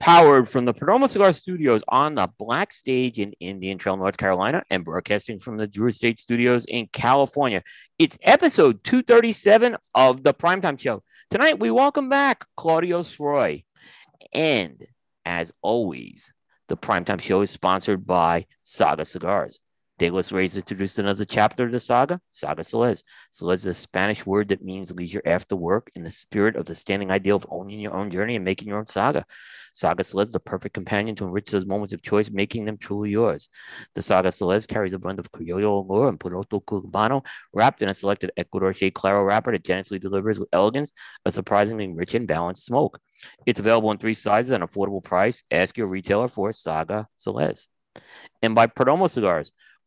powered from the Perdomo Cigar Studios on the Black Stage in Indian Trail, North Carolina, and broadcasting from the Drew Estate Studios in California. It's episode 237 of the Primetime Show. Tonight, we welcome back Claudio Sgroi. And as always, the Primetime Show is sponsored by Saga Cigars. De los Reyes introduced another chapter of the saga, Saga Celeste. Celeste is a Spanish word that means leisure after work in the spirit of the standing ideal of owning your own journey and making your own saga. Saga is the perfect companion to enrich those moments of choice, making them truly yours. The Saga Celeste carries a blend of Criollo Allure and Poroto Cubano, wrapped in a selected Ecuador Shade Claro wrapper that generously delivers with elegance a surprisingly rich and balanced smoke. It's available in three sizes at an affordable price. Ask your retailer for Saga Celeste. And by Perdomo Cigars,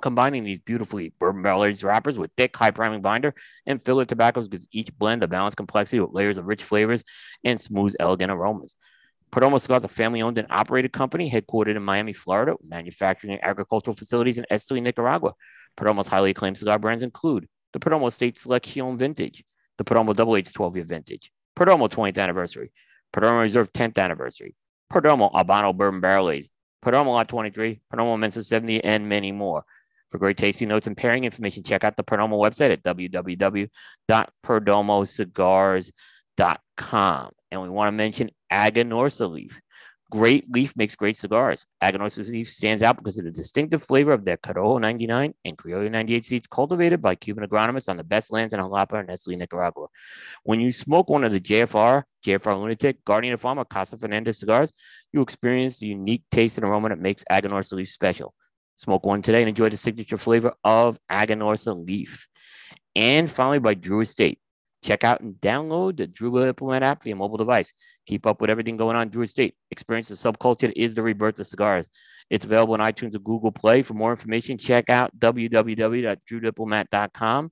combining these beautifully bourbon barrel aged wrappers with thick, high priming binder and filler tobaccos gives each blend a balanced complexity with layers of rich flavors and smooth, elegant aromas. Perdomo Cigars, a family owned and operated company headquartered in Miami, Florida, manufacturing and agricultural facilities in Esteli, Nicaragua. Perdomo's highly acclaimed cigar brands include the Perdomo State Selection Vintage, the Perdomo Double Aged 12 year vintage, Perdomo 20th anniversary, Perdomo Reserve 10th anniversary, Perdomo Habano Bourbon Barrel Aged, Perdomo Lot 23, Perdomo Inmenso 70, and many more. For great tasting notes and pairing information, check out the Perdomo website at www.perdomocigars.com. And we want to mention Aganorsa leaf. Great leaf makes great cigars. Aganorsa leaf stands out because of the distinctive flavor of their Corojo 99 and Criollo 98 seeds cultivated by Cuban agronomists on the best lands in Jalapa and Esteli, Nicaragua. When you smoke one of the JFR, JFR Lunatic, Guardian of Farm, or Casa Fernandez cigars, you experience the unique taste and aroma that makes Aganorsa leaf special. Smoke one today and enjoy the signature flavor of Aganorsa leaf. And finally, by Drew Estate. Check out and download the Drew Diplomat app for your mobile device. Keep up with everything going on Drew Estate. Experience the subculture that is the rebirth of cigars. It's available on iTunes and Google Play. For more information, check out www.drewdiplomat.com.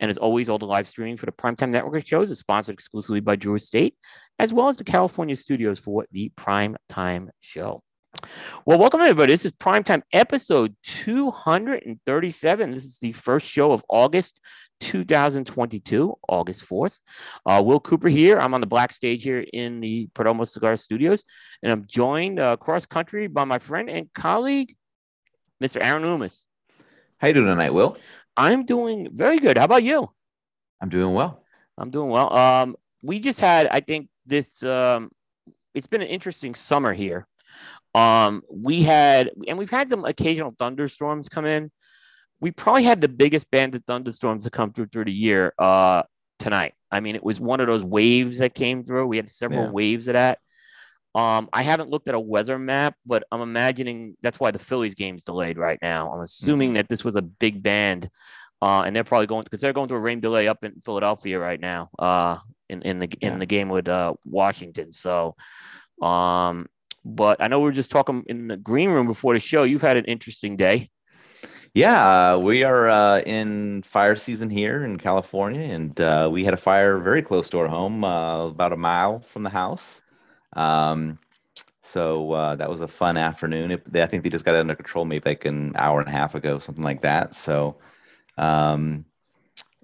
And as always, all the live streaming for the Primetime Network shows is sponsored exclusively by Drew Estate, as well as the California studios for the Primetime Show. Well, welcome everybody. This is Primetime episode 237. This is the first show of August 2022, August 4th. Uh, Will Cooper here. I'm on the black stage here in the Perdomo Cigar Studios, and I'm joined uh, cross country by my friend and colleague, Mr. Aaron Loomis. How you doing tonight, Will? I'm doing very good. How about you? I'm doing well. I'm doing well. Um, we just had, I think, this. Um, it's been an interesting summer here um, we had, and we've had some occasional thunderstorms come in. We probably had the biggest band of thunderstorms to come through through the year uh, tonight. I mean, it was one of those waves that came through. We had several yeah. waves of that. Um, I haven't looked at a weather map, but I'm imagining that's why the Phillies game's delayed right now. I'm assuming mm-hmm. that this was a big band, uh, and they're probably going because they're going through a rain delay up in Philadelphia right now. Uh, in in the in the game with uh, Washington. So, um, but I know we are just talking in the green room before the show. You've had an interesting day. Yeah, we are uh, in fire season here in California, and uh, we had a fire very close to our home, uh, about a mile from the house. Um, so uh, that was a fun afternoon. It, they, I think they just got it under control maybe like an hour and a half ago, something like that. So um,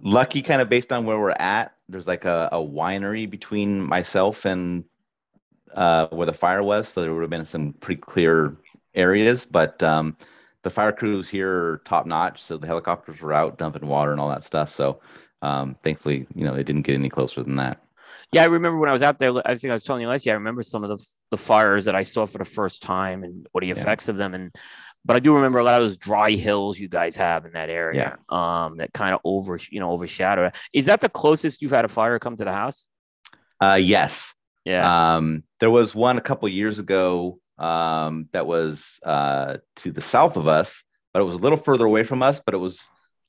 lucky, kind of based on where we're at. There's like a, a winery between myself and uh, where the fire was, so there would have been some pretty clear areas. But um, the fire crews here are top notch, so the helicopters were out dumping water and all that stuff. So um, thankfully, you know, it didn't get any closer than that. Yeah, I remember when I was out there. I think I was telling you last year. I remember some of the the fires that I saw for the first time and what the effects yeah. of them. And but I do remember a lot of those dry hills you guys have in that area. Yeah. Um, that kind of over you know overshadow. Is that the closest you've had a fire come to the house? Uh, yes. Yeah. Um, there was one a couple years ago um, that was uh, to the south of us, but it was a little further away from us, but it was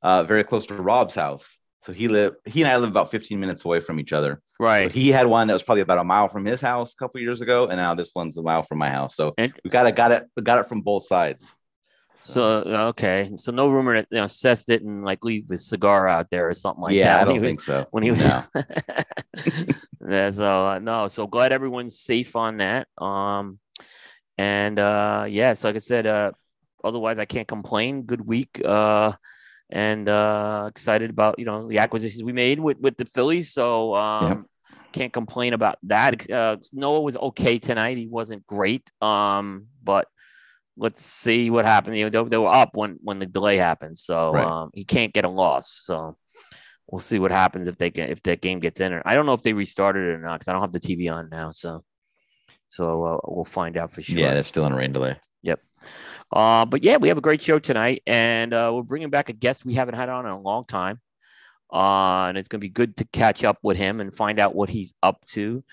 uh, very close to Rob's house. So he lived, he and I live about 15 minutes away from each other. Right. So he had one that was probably about a mile from his house a couple years ago, and now this one's a mile from my house. So and- we got it, got it, got it from both sides. So okay, so no rumor that you know Seth didn't like leave his cigar out there or something like yeah, that. I don't think so. when he was No. so uh, no, so glad everyone's safe on that. Um, and uh, yeah, so like I said, uh, otherwise I can't complain. Good week. Uh, and uh, excited about you know the acquisitions we made with with the Phillies. So um, can't complain about that. Uh, Noah was okay tonight. He wasn't great. Um, but let's see what happened. You know, they, they were up when when the delay happened, so Right. um, he can't get a loss. So we'll see what happens if they can if that game gets in. Or I don't know if they restarted it or not because I don't have the TV on now. So so uh, we'll find out for sure. Yeah, they're still in a rain delay. Uh, but yeah, we have a great show tonight, and uh, we're bringing back a guest we haven't had on in a long time. Uh, and it's going to be good to catch up with him and find out what he's up to.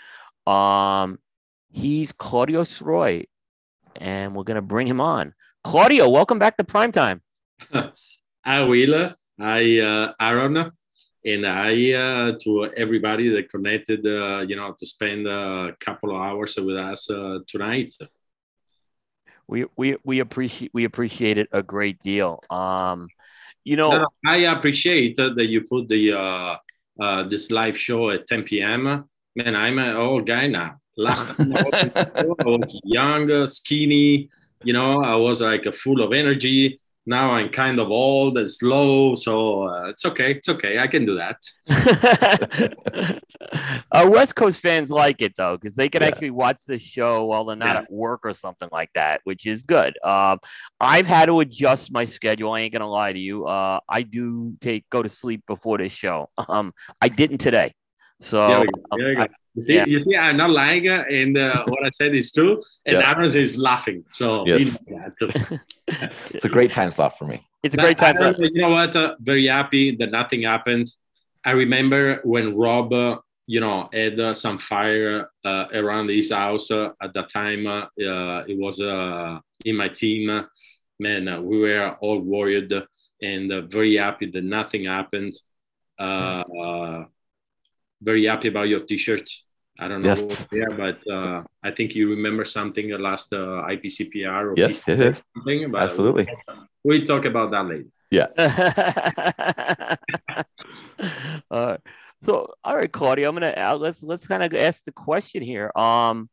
Um, he's Claudio Sgroi, and we're going to bring him on. Claudio, welcome back to Primetime. I will. I uh, Aaron, and I uh, to everybody that connected, uh, you know, to spend a couple of hours with us uh, tonight. We we we appreciate we appreciate it a great deal. Um, you know, No, no, I appreciate uh, that you put the uh, uh, this live show at 10 p.m. Man, I'm an old guy now. Last time I was, in the show, I was young, uh, skinny. You know, I was like uh, full of energy. Now I'm kind of old and slow, so uh, it's okay. It's okay. I can do that. Our West Coast fans like it though, because they can Yeah. actually watch the show while they're not at work or something like that, which is good. Um, I've had to adjust my schedule. I ain't gonna lie to you. Uh, I do take go to sleep before this show. Um, I didn't today, so There we go. um, There we go. I- You see, yeah. you see, I'm not lying, uh, and uh, what I said is true, and Yeah. Aaron is laughing. So Yes. he knows that. It's a great time slot for me. it's a great time. slot. You know what? Uh, very happy that nothing happened. I remember when Rob, uh, you know, had uh, some fire uh, around his house uh, at that time. Uh, uh, it was uh, in my team. Man, uh, we were all worried and uh, very happy that nothing happened. Uh, uh, very happy about your T-shirt. I don't know Yes. what there, but uh, I think you remember something uh, last uh, IPCPR or Yes, PCPR yes, yes. something. But Absolutely. We'll talk about that later. Yeah. All right. So, all right, Claudio, I'm gonna uh, let's let's kind of ask the question here. Um,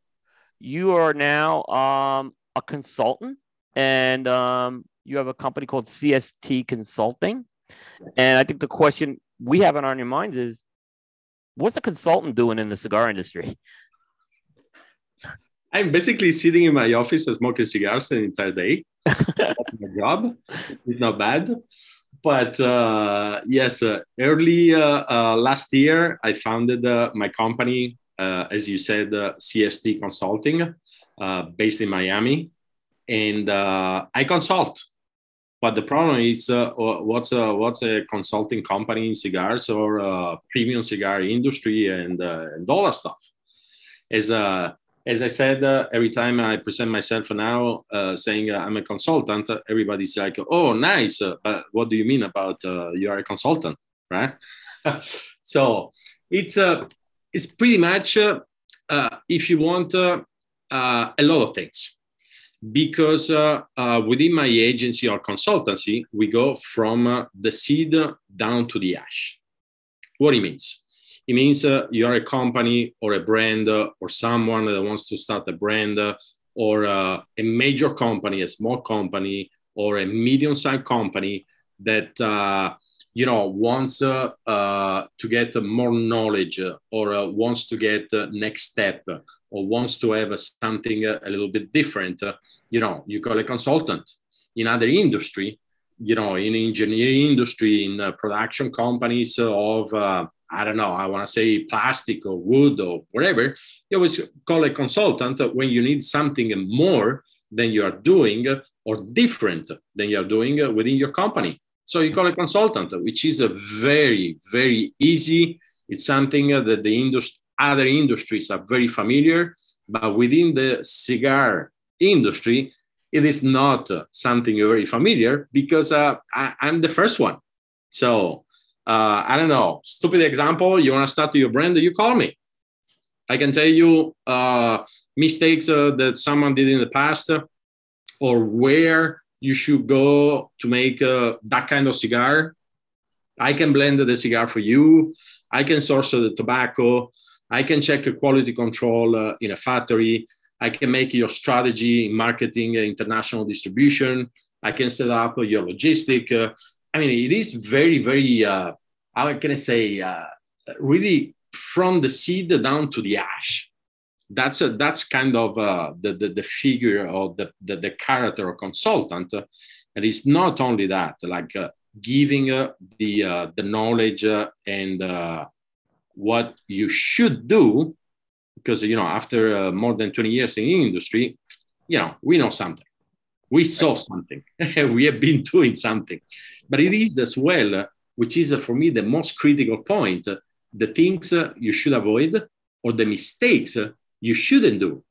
you are now um a consultant, and um you have a company called CST Consulting, and I think the question we have on our minds is, what's a consultant doing in the cigar industry? I'm basically sitting in my office and smoking cigars the entire day. That's my job. It's not bad. But uh, yes, uh, early uh, uh, last year, I founded uh, my company, uh, as you said, uh, CST Consulting, uh, based in Miami. And uh, I consult. But the problem is, uh, what's a what's a consulting company in cigars or uh, premium cigar industry and uh, and that stuff? As uh, as I said, uh, every time I present myself now, uh, saying uh, I'm a consultant, uh, everybody's like, "Oh, nice! Uh, but what do you mean about uh, you are a consultant, right?" so it's uh, it's pretty much uh, uh, if you want uh, uh, a lot of things, because uh, uh, within my agency or consultancy, we go from uh, the seed down to the ash. What it means? It means uh, you are a company or a brand uh, or someone that wants to start a brand uh, or a major company, a small company, or a medium-sized company that you know wants to get more knowledge or wants to get next step or wants to have something uh, a little bit different. uh, you know, you call a consultant. In other industry, you know, in engineering industry, in uh, production companies of uh, I don't know, I want to say plastic or wood or whatever, you always call a consultant when you need something more than you are doing or different than you are doing within your company. So you call a consultant, which is a very, very easy. It's something that the industry, other industries are very familiar, but within the cigar industry, it is not something very familiar because uh, I, I'm the first one. So uh, I don't know, stupid example, you want to start your brand, you call me. I can tell you uh, mistakes uh, that someone did in the past uh, or where you should go to make uh, that kind of cigar. I can blend the cigar for you. I can source the tobacco. I can check the quality control uh, in a factory. I can make your strategy in marketing, uh, international distribution. I can set up your logistic. Uh, I mean, it is very, very, uh, how can I say, uh, really from the seed down to the ash. That's a, that's kind of uh, the, the, the figure or the, the, the character of consultant. And it's not only that, like uh, giving uh, the, uh, the knowledge uh, and uh, what you should do, because, you know, after uh, more than 20 years in the industry, you know, we know something. We saw something. we have been doing something. But it is as well, uh, which is uh, for me the most critical point, the things you should avoid or the mistakes you shouldn't do.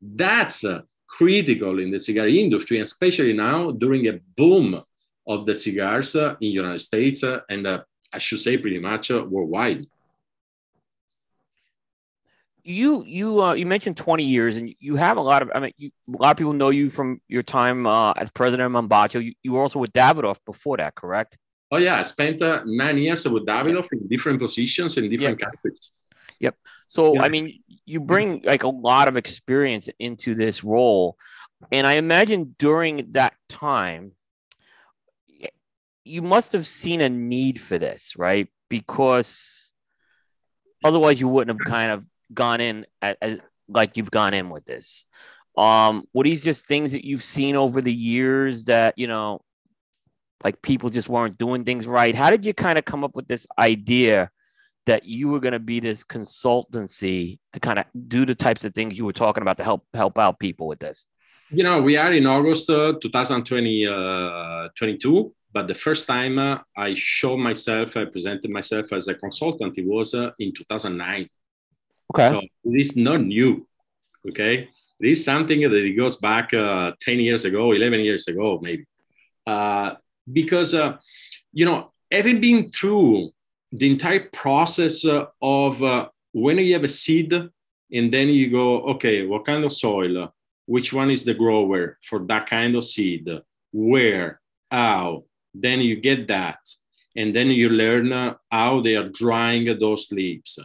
That's critical in the cigar industry, especially now during a boom of the cigars in United States and uh, I should say pretty much worldwide you you uh, you mentioned 20 years and you have a lot of i mean you, a lot of people know you from your time uh, as president of Mombacho. You, you were also with davidoff before that correct oh yeah i spent uh, nine years with davidoff in different positions in different yep. countries yep so yeah. i mean you bring like a lot of experience into this role and i imagine during that time you must have seen a need for this right because otherwise you wouldn't have kind of gone in at, at, like you've gone in with this? Um, what these just things that you've seen over the years that you know, like people just weren't doing things right? How did you kind of come up with this idea that you were going to be this consultancy to kind of do the types of things you were talking about to help help out people with this? You know, we are in August uh, 2022, uh, but the first time uh, I showed myself, I presented myself as a consultant, it was uh, in 2009. Okay. So it is not new. Okay. It is something that it goes back uh, 10 years ago, 11 years ago, maybe. Uh, because, uh, you know, having been through the entire process uh, of uh, when you have a seed and then you go, okay, what kind of soil? Which one is the grower for that kind of seed? Where? How? Then you get that. And then you learn uh, how they are drying those leaves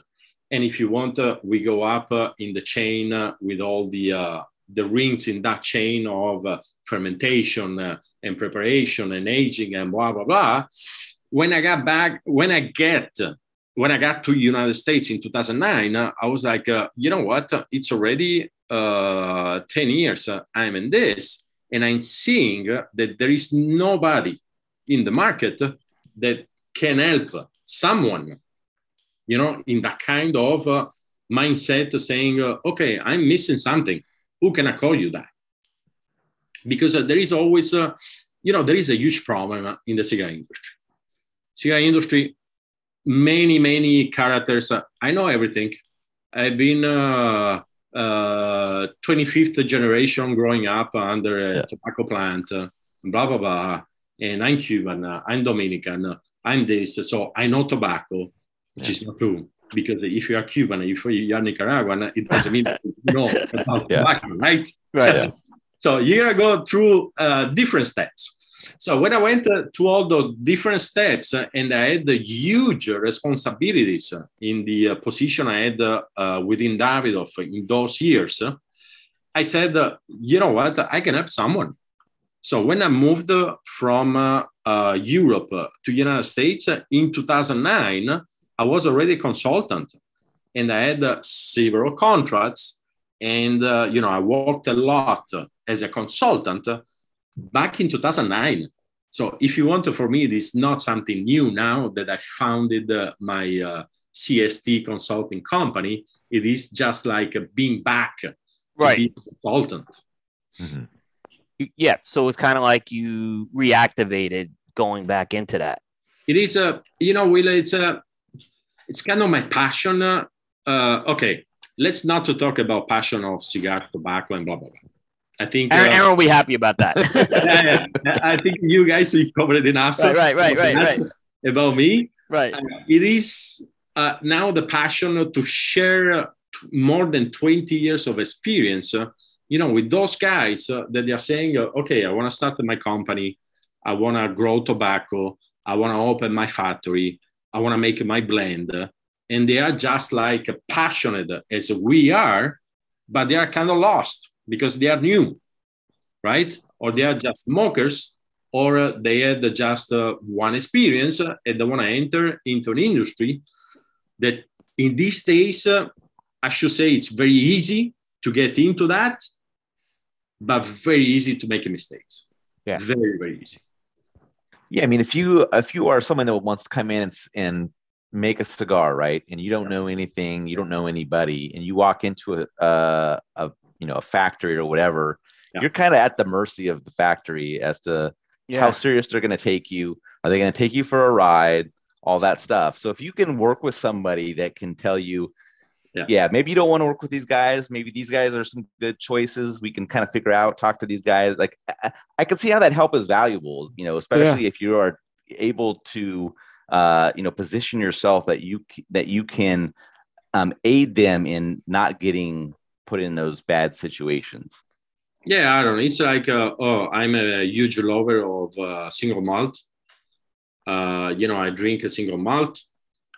and if you want, uh, we go up uh, in the chain uh, with all the uh, the rings in that chain of uh, fermentation uh, and preparation and aging and blah blah blah. When I got back, when I get when I got to United States in 2009, I was like, you know what? It's already 10 years I'm in this, and I'm seeing that there is nobody in the market that can help someone you know, in that kind of uh, mindset, saying, uh, okay, I'm missing something. Who can I call you that? Because uh, there is always, uh, you know, there is a huge problem in the cigar industry. Cigar industry, many, many characters. Uh, I know everything. I've been 25th uh, generation growing up under a yeah. tobacco plant, blah, blah, blah. And I'm Cuban, I'm Dominican, I'm this. So I know tobacco which yeah. is not true because if you are Cuban, if you are Nicaraguan, it doesn't mean that you know about yeah. tobacco, right? Right. Yeah. so you're gonna go through uh, different steps. So when I went uh, to all those different steps uh, and I had the huge responsibilities in the uh, position I had uh, uh, within Davidoff in those years, I said, you know what, I can help someone. So when I moved from Europe to United States in 2009, I was already a consultant and I had uh, several contracts. And, uh, you know, I worked a lot as a consultant back in 2009. So if you want to, for me, it is not something new now that I founded uh, my uh, CST consulting company. It is just like being back right. be a consultant. Mm-hmm. Yeah. So it's kind of like you reactivated going back into that. It is a, you know, Will, it's a, it's kind of my passion. Uh, okay, let's not to talk about passion of cigar, tobacco, and blah blah blah. I think Aaron, uh, Aaron will be happy about that. yeah, yeah. I think you guys have covered enough. Right, right, right, right, right. About me, right? Uh, it is uh, now the passion to share more than 20 years of experience uh, you know, with those guys uh, that they are saying, uh, okay, I want to start my company, I want to grow tobacco, I want to open my factory, I want to make my blend, and they are just like passionate as we are, but they are kind of lost because they are new, right? Or they are just smokers, or they had just uh, one experience and they want to enter into an industry that in these days, uh, I should say it's very easy to get into that, but very easy to make mistakes. Yeah. Very, very easy. Yeah, I mean, if you if you are someone that wants to come in and, and make a cigar, right, and you don't know anything, you don't know anybody, and you walk into a a, a you know a factory or whatever, Yeah. you're kind of at the mercy of the factory as to Yeah. how serious they're going to take you. Are they going to take you for a ride? All that stuff. So if you can work with somebody that can tell you, Yeah. maybe you don't want to work with these guys. Maybe these guys are some good choices. We can kind of figure out, talk to these guys. Like I, I can see how that help is valuable. You know, especially if you are able to, uh, you know, position yourself that you that you can um, aid them in not getting put in those bad situations. Yeah, I don't know. It's like, uh, oh, I'm a huge lover of uh, single malt. Uh, you know, I drink a single malt.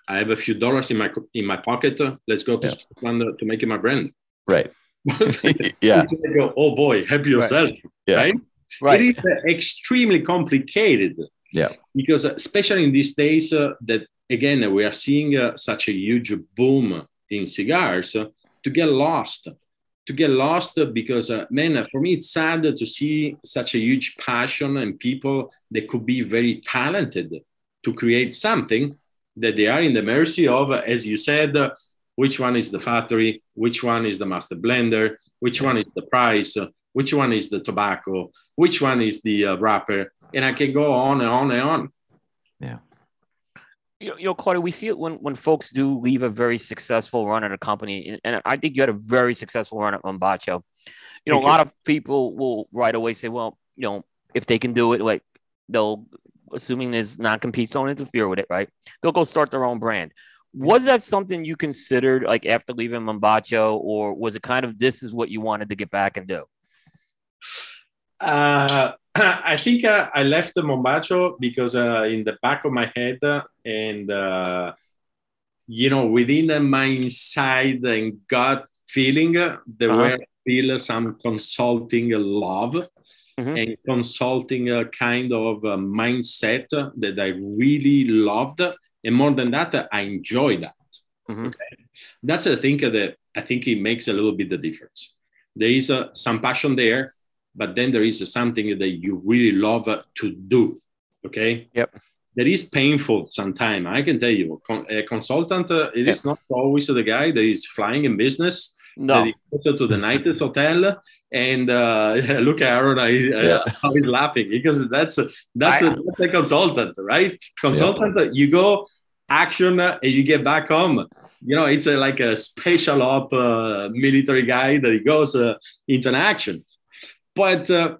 I have a few dollars in my in my pocket. Let's go to Yeah. Scotland to make it my brand. Right. yeah. Go, oh boy, help yourself. Yeah. Right? Right. It is uh, extremely complicated. Yeah. Because uh, especially in these days uh, that again we are seeing uh, such a huge boom in cigars uh, to get lost. To get lost because uh, man, uh, for me it's sad to see such a huge passion and people that could be very talented to create something that they are in the mercy of, uh, as you said, uh, which one is the factory, which one is the master blender, which one is the price, uh, which one is the tobacco, which one is the uh, wrapper, and I can go on and on and on. Yeah. You know, you know, Claudio, we see it when when folks do leave a very successful run at a company, and, and I think you had a very successful run at Mombacho. You know, Thank a lot of people will right away say, well, you know, if they can do it, like they'll, assuming there's non compete, don't interfere with it, right? They'll go start their own brand. Was that something you considered like after leaving Mombacho, or was it kind of this is what you wanted to get back and do? Uh, I think uh, I left the Mombacho because uh, in the back of my head uh, and uh, you know within my inside and gut feeling uh, there Uh-huh. were still some consulting love Mhm. and consulting uh, kind of uh, mindset that I really loved and more than that I enjoy that. Mhm. That's the thing that I think it makes a little bit the difference. There is uh, some passion there, but then there is something that you really love uh, to do. Okay. Yep. That is painful sometimes. I can tell you, a consultant, uh, it is not always the guy that is flying in business, that No, he goes to the nicest hotel and uh, look at Aaron, I, Yeah. how he's laughing because that's a, that's, a I- that's a consultant, right? Consultant, uh, you go action and you get back home. You know, it's a, like a special op uh, military guy that he goes uh, into an action. But uh,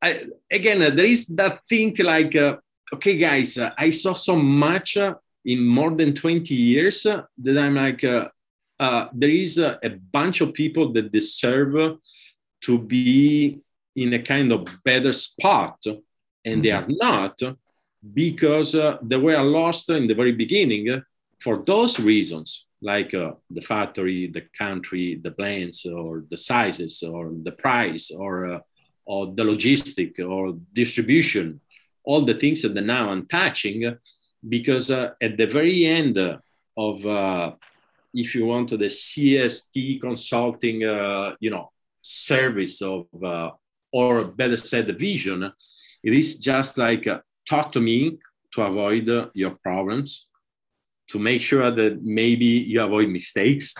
I, again, uh, there is that thing like, uh, okay, guys, uh, I saw so much uh, in more than 20 years uh, that I'm like, uh, uh, there is a, a bunch of people that deserve to be in a kind of better spot, and they are not because uh, they were lost in the very beginning for those reasons, like uh, the factory, the country, the blends, or the sizes, or the price, or uh, or the logistic, or distribution, all the things that they now I'm touching, because uh, at the very end of, uh, if you want, the CST consulting, uh, you know, service of, uh, or better said, the vision, it is just like uh, talk to me to avoid uh, your problems, to make sure that maybe you avoid mistakes.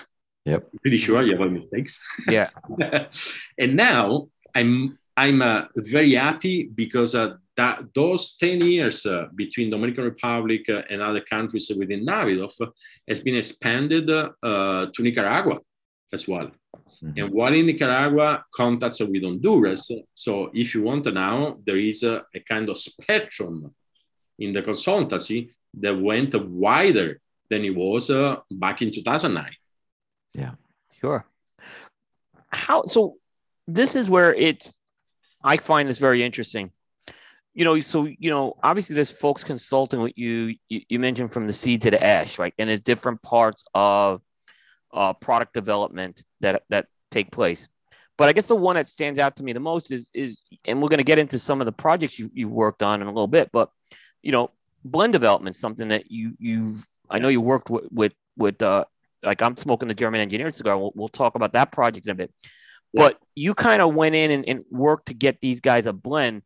Yep. Pretty sure you avoid mistakes. yeah, and now I'm I'm uh, very happy because uh, that those 10 years uh, between Dominican Republic uh, and other countries within Davidoff has been expanded uh, to Nicaragua as well. Mhm. And while in Nicaragua, contacts with Honduras. So if you want to now, there is a, a kind of spectrum in the consultancy that went wider than it was uh, back in 2009. Yeah, sure. How so? this is where it's I find this very interesting. You know, so you know, obviously there's folks consulting with you. You, you mentioned from the seed to the ash, right? And there's different parts of uh, product development that that take place. But I guess the one that stands out to me the most is is, and we're going to get into some of the projects you you've worked on in a little bit. But you know, blend development, something that you you I know you worked with with with uh, like I'm smoking the German engineered cigar. We'll, we'll talk about that project in a bit. Yeah. But you kind of went in and, and, worked to get these guys a blend,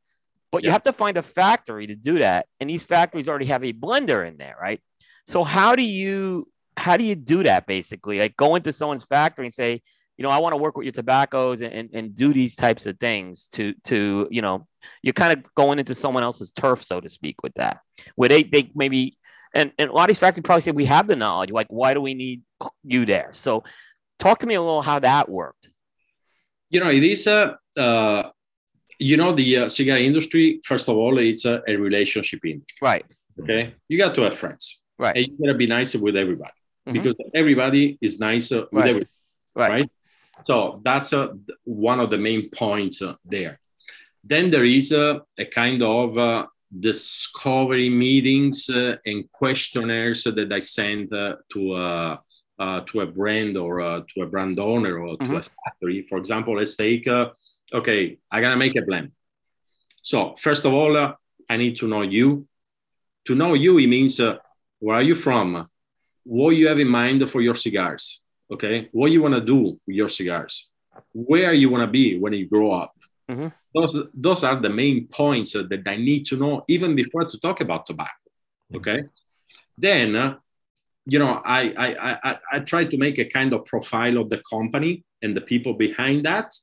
but yeah. you have to find a factory to do that. And these factories already have a blender in there, right? So how do you how do you do that basically? Like go into someone's factory and say, you know, I want to work with your tobaccos and, and, and do these types of things to to, you know, you're kind of going into someone else's turf, so to speak, with that. Where they they maybe and, and a lot of these factories probably say we have the knowledge. Like, why do we need you there? So talk to me a little how that worked. You know, it is a, uh, you know, the uh, cigar industry, first of all, it's a, a, relationship industry. Right. Okay. You got to have friends. Right. And you got to be nice with everybody mm-hmm. because everybody is nice with right. everybody. Right. right. So that's uh, one of the main points uh, there. Then there is a, a kind of uh, discovery meetings uh, and questionnaires that I send uh, to a uh, to a brand or uh, to a brand owner or mm-hmm. to a mm-hmm. factory. For example, let's take uh, okay, I gotta make a blend. So first of all, uh, I need to know you. To know you, it means where are you from, what you have in mind for your cigars. Okay, what you want to do with your cigars, where you want to be when you grow up. Mm-hmm. Those, those are the main points that I need to know even before to talk about tobacco. Mm-hmm. Okay. Then, uh, you know, I, I, I, I try to make a kind of profile of the company and the people behind that.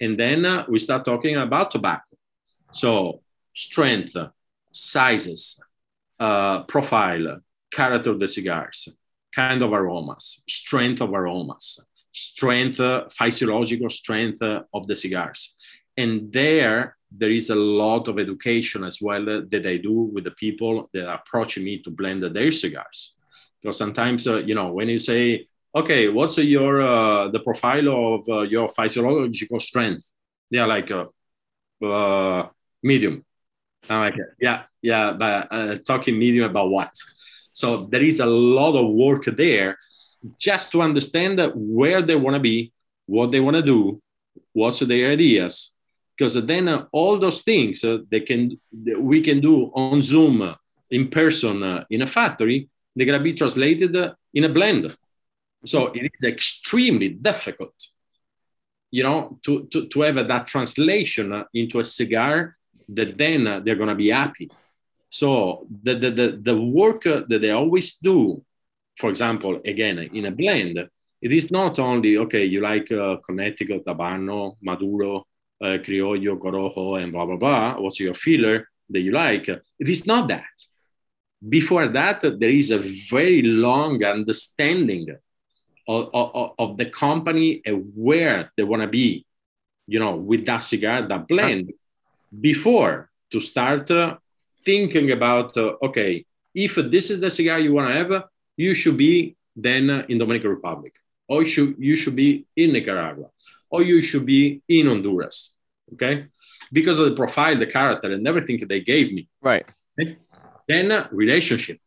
And then uh, we start talking about tobacco. So, strength, sizes, uh, profile, character of the cigars, kind of aromas, strength of aromas, strength, uh, physiological strength uh, of the cigars and there there is a lot of education as well that I do with the people that approach me to blend their cigars. Because sometimes, uh, you know, when you say, okay, what's your uh, the profile of uh, your physiological strength? They are like, uh, uh, medium. I'm like, yeah, yeah, but uh, talking medium about what? So there is a lot of work there just to understand where they want to be, what they want to do, what's their ideas, because then uh, all those things uh, they can we can do on Zoom uh, in person uh, in a factory, they're gonna be translated uh, in a blender. So it is extremely difficult, you know, to to, to have that translation uh, into a cigar that then they're gonna be happy. So the the the, the work that they always do, for example, again in a blend, it is not only okay. You like Connecticut, Habano, Maduro uh, Criollo, Corojo, and blah, blah, blah. What's your filler that you like? It is not that. Before that, there is a very long understanding of, of, of the company and where they want to be, you know, with that cigar, that blend, before to start uh, thinking about, uh, okay, if this is the cigar you want to have, you should be then in Dominican Republic, or you should, you should be in Nicaragua or you should be in Honduras. Okay. Because of the profile, the character, and everything they gave me. Right. Okay? Then uh, relationship.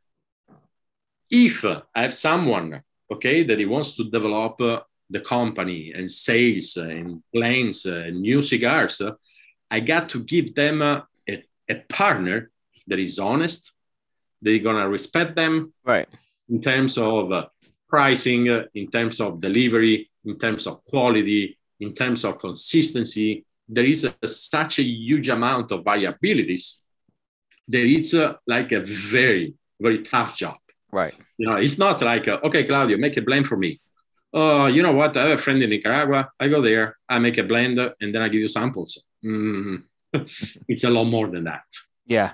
If uh, I have someone, okay, that he wants to develop uh, the company and sales and plans and new cigars, I got to give them a, a partner that is honest, they're gonna respect them, right? In terms of uh, pricing, uh, in terms of delivery, in terms of quality, in terms of consistency, there is a, such a huge amount of variabilities that it's a, like a very, very tough job. Right. You know, it's not like, a, okay, Claudio, make a blend for me. Oh, uh, you know what? I have a friend in Nicaragua. I go there, I make a blend, and then I give you samples. Mm. it's a lot more than that. Yeah.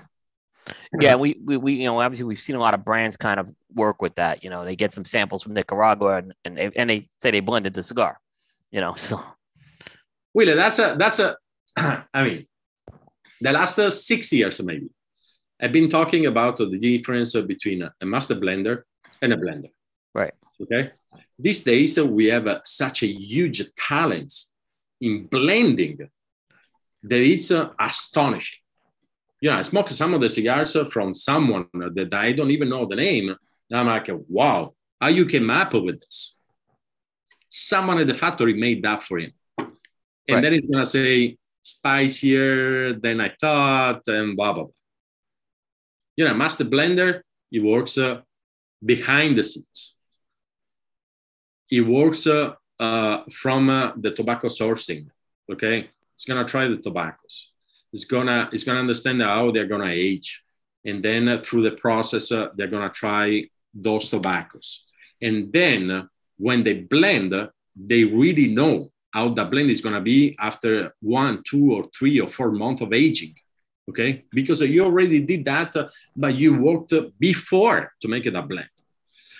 Yeah, we, we, we, you know, obviously we've seen a lot of brands kind of work with that. You know, they get some samples from Nicaragua and, and, they, and they say they blended the cigar, you know, so Willie, that's a that's a. I mean, the last uh, six years maybe, I've been talking about the difference between a master blender and a blender. Right. Okay. These days uh, we have uh, such a huge talent in blending that it's uh, Yeah, I smoked some of the cigars from someone that I don't even know the name. And I'm like, wow, how you came up with this? Someone at the factory made that for him. And right. then he's gonna say spicier than I thought, and blah blah blah. You know, master blender, he works uh, behind the scenes. He works uh, uh, from uh, the tobacco sourcing. Okay, it's gonna try the tobaccos. It's gonna it's gonna understand how they're gonna age, and then uh, through the process uh, they're gonna try those tobaccos, and then when they blend, they really know how the blend is gonna be after one, two, or three or four months of aging. Okay, because you already did that, uh, but you worked before to make it a blend.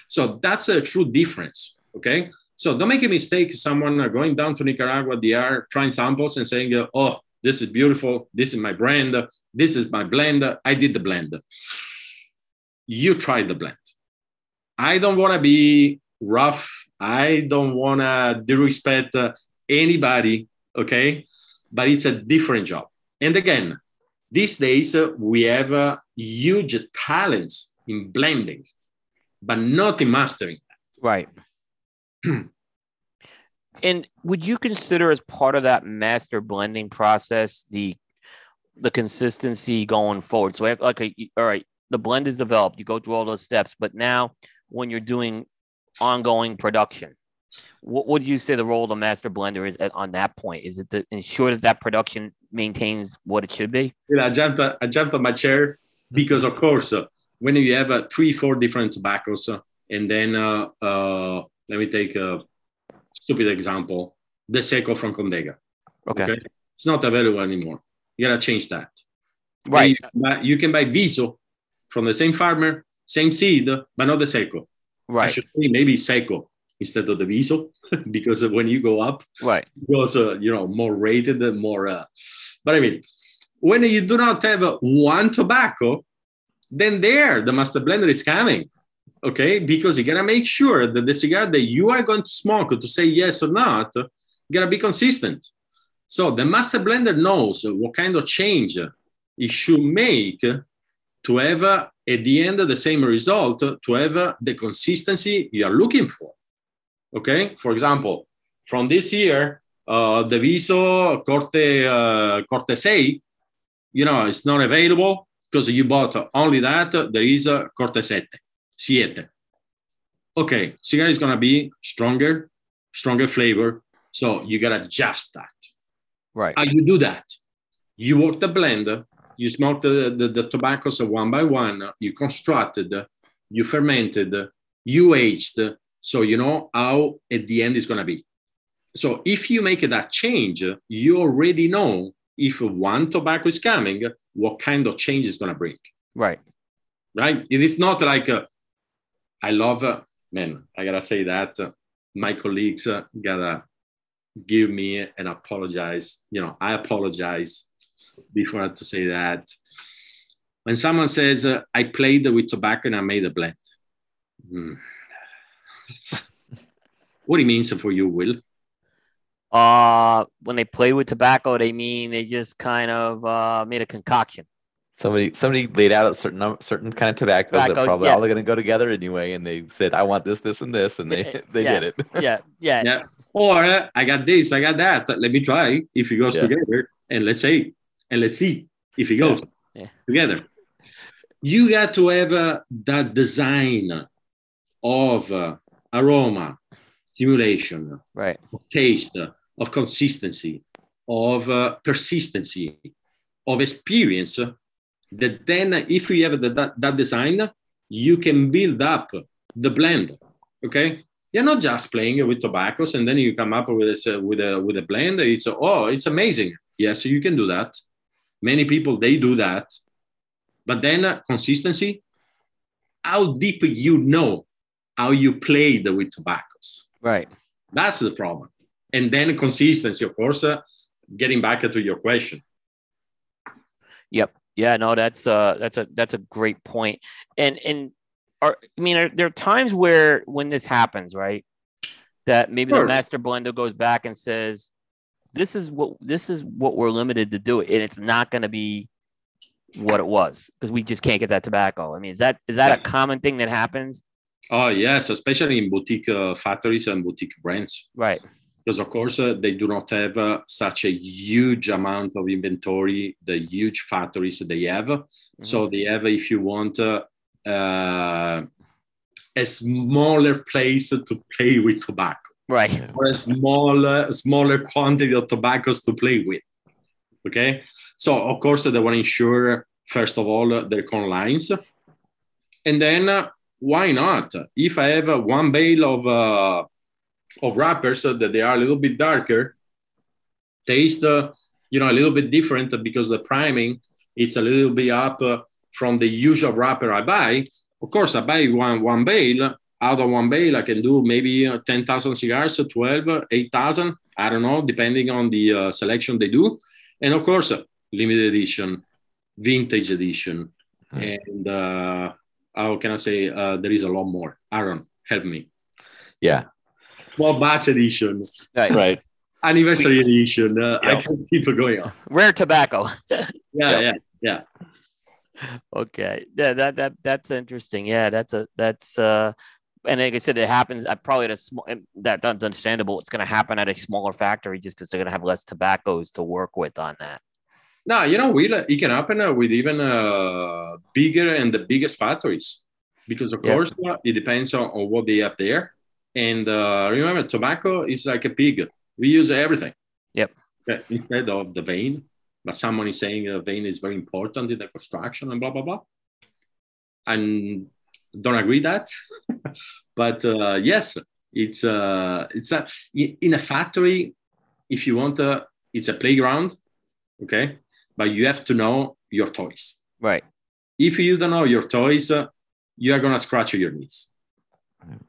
So that's a true difference. Okay, so don't make a mistake. Someone uh, going down to Nicaragua, they are trying samples and saying, uh, "Oh, this is beautiful. This is my brand. This is my blender. I did the blend." You tried the blend. I don't want to be rough. I don't want to disrespect uh, anybody. Okay, but it's a different job. And again, these days uh, we have uh, huge talents in blending, but not in mastering. Right. and would you consider as part of that master blending process the the consistency going forward? So, have, like, all right, the blend is developed. You go through all those steps, but now when you're doing ongoing production, what would you say the role of the master blender is at, on that point? Is it to ensure that that production maintains what it should be? Yeah, I jumped, I jumped on my chair because, of course, uh, when you have uh, three, four different tobaccos, uh, and then uh, uh, let me take a stupid example, the Seco from Condega. Okay. okay. It's not available anymore. You gotta change that. Right. You can, buy, you can buy Viso from the same farmer, same seed, but not the Seco. Right. I should say maybe Seco instead of the Viso because when you go up, right, it goes uh, you know more rated, more. Uh, but I mean, when you do not have one tobacco, then there the master blender is coming okay? Because you gotta make sure that the cigar that you are going to smoke to say yes or not, gotta be consistent. So the master blender knows what kind of change it should make to have at the end the same result, to have the consistency you are looking for. Okay, for example, from this year, uh, the Viso Corte uh, Corte 6, you know, it's not available because you bought only that. There is a Corte 7 siete. Okay, cigar is gonna be stronger, stronger flavor. So you gotta adjust that. Right. How you do that? You work the blender, you smoke the, the, the tobaccos one by one, you constructed, you fermented, you aged, so you know how at the end is gonna be. So if you make that change, you already know if one tobacco is coming, what kind of change is gonna bring. Right. Right. It is not like uh, I love, uh, man, I gotta say that uh, my colleagues uh, gotta give me and apologize. You know, I apologize before to say that. When someone says, uh, I played with tobacco and I made a blend. Hmm. what it means for you, Will? Uh, when they play with tobacco, they mean they just kind of uh, made a concoction. Somebody somebody laid out a certain certain kind of tobaccos Tobacco, that probably yeah. all are going to go together anyway, and they said, "I want this, this, and this," and they they yeah. did it. yeah, yeah, yeah. Or uh, I got this, I got that. Let me try if it goes yeah. together, and let's say, and let's see if it goes together. You got to have uh, that design of uh, aroma, stimulation, right, of taste, of consistency, of uh, persistency, of experience that then if you have the, that, that design, you can build up the blend. Okay, you're not just playing with tobaccos and then you come up with a, with a with a blend. It's oh, it's amazing. Yes, you can do that. Many people they do that, but then uh, consistency. How deep you know how you played with tobaccos. Right. That's the problem. And then consistency, of course. Uh, getting back to your question. Yep. Yeah, no, that's uh that's a that's a great point. And and are I mean are there are times where when this happens, right? That maybe sure. the master blender goes back and says, this is what this is what we're limited to do, and it's not going to be what it was because we just can't get that tobacco. I mean, is that is that a common thing that happens? Oh yes, especially in boutique uh, factories and boutique brands. Right. Because of course uh, they do not have uh, such a huge amount of inventory, the huge factories they have. Mm-hmm. So they have, if you want, uh, uh, a smaller place to play with tobacco. Right. Or a smaller, smaller quantity of tobaccos to play with. Okay. So of course they want to ensure first of all their core lines, and then uh, why not? If I have uh, one bale of uh, of wrappers uh, that they are a little bit darker, taste uh, you know a little bit different because the priming it's a little bit up uh, from the usual wrapper I buy. Of course, I buy one one bale. Out of one bale, I can do maybe uh, 10,000 cigars, 12, 8,000. I don't know, depending on the uh, selection they do. And of course, limited edition, vintage edition, hmm. and uh, how can I say? Uh, there is a lot more. Aaron, help me. Yeah. Small batch edition. Right. right. Anniversary edition. Uh, I can keep it going on. Rare tobacco. yeah, yeah, yeah. Okay. Yeah, that that that's interesting. Yeah, that's a that's uh and like I said, it happens at probably at a small that that's understandable. It's going to happen at a smaller factory just because they're going to have less tobaccos to work with on that. No, you know, will it can happen uh, with even uh, bigger and the biggest factories because, of course, uh, it depends on, on, what they have there. And uh, remember, tobacco is like a pig. We use everything. Yep. Instead of the vein, but someone is saying the vein is very important in the construction and blah blah blah. And don't agree that, but uh, yes, it's uh, it's a in a factory. If you want a, it's a playground. Okay, but you have to know your toys. Right. If you don't know your toys, uh, you are gonna scratch your knees.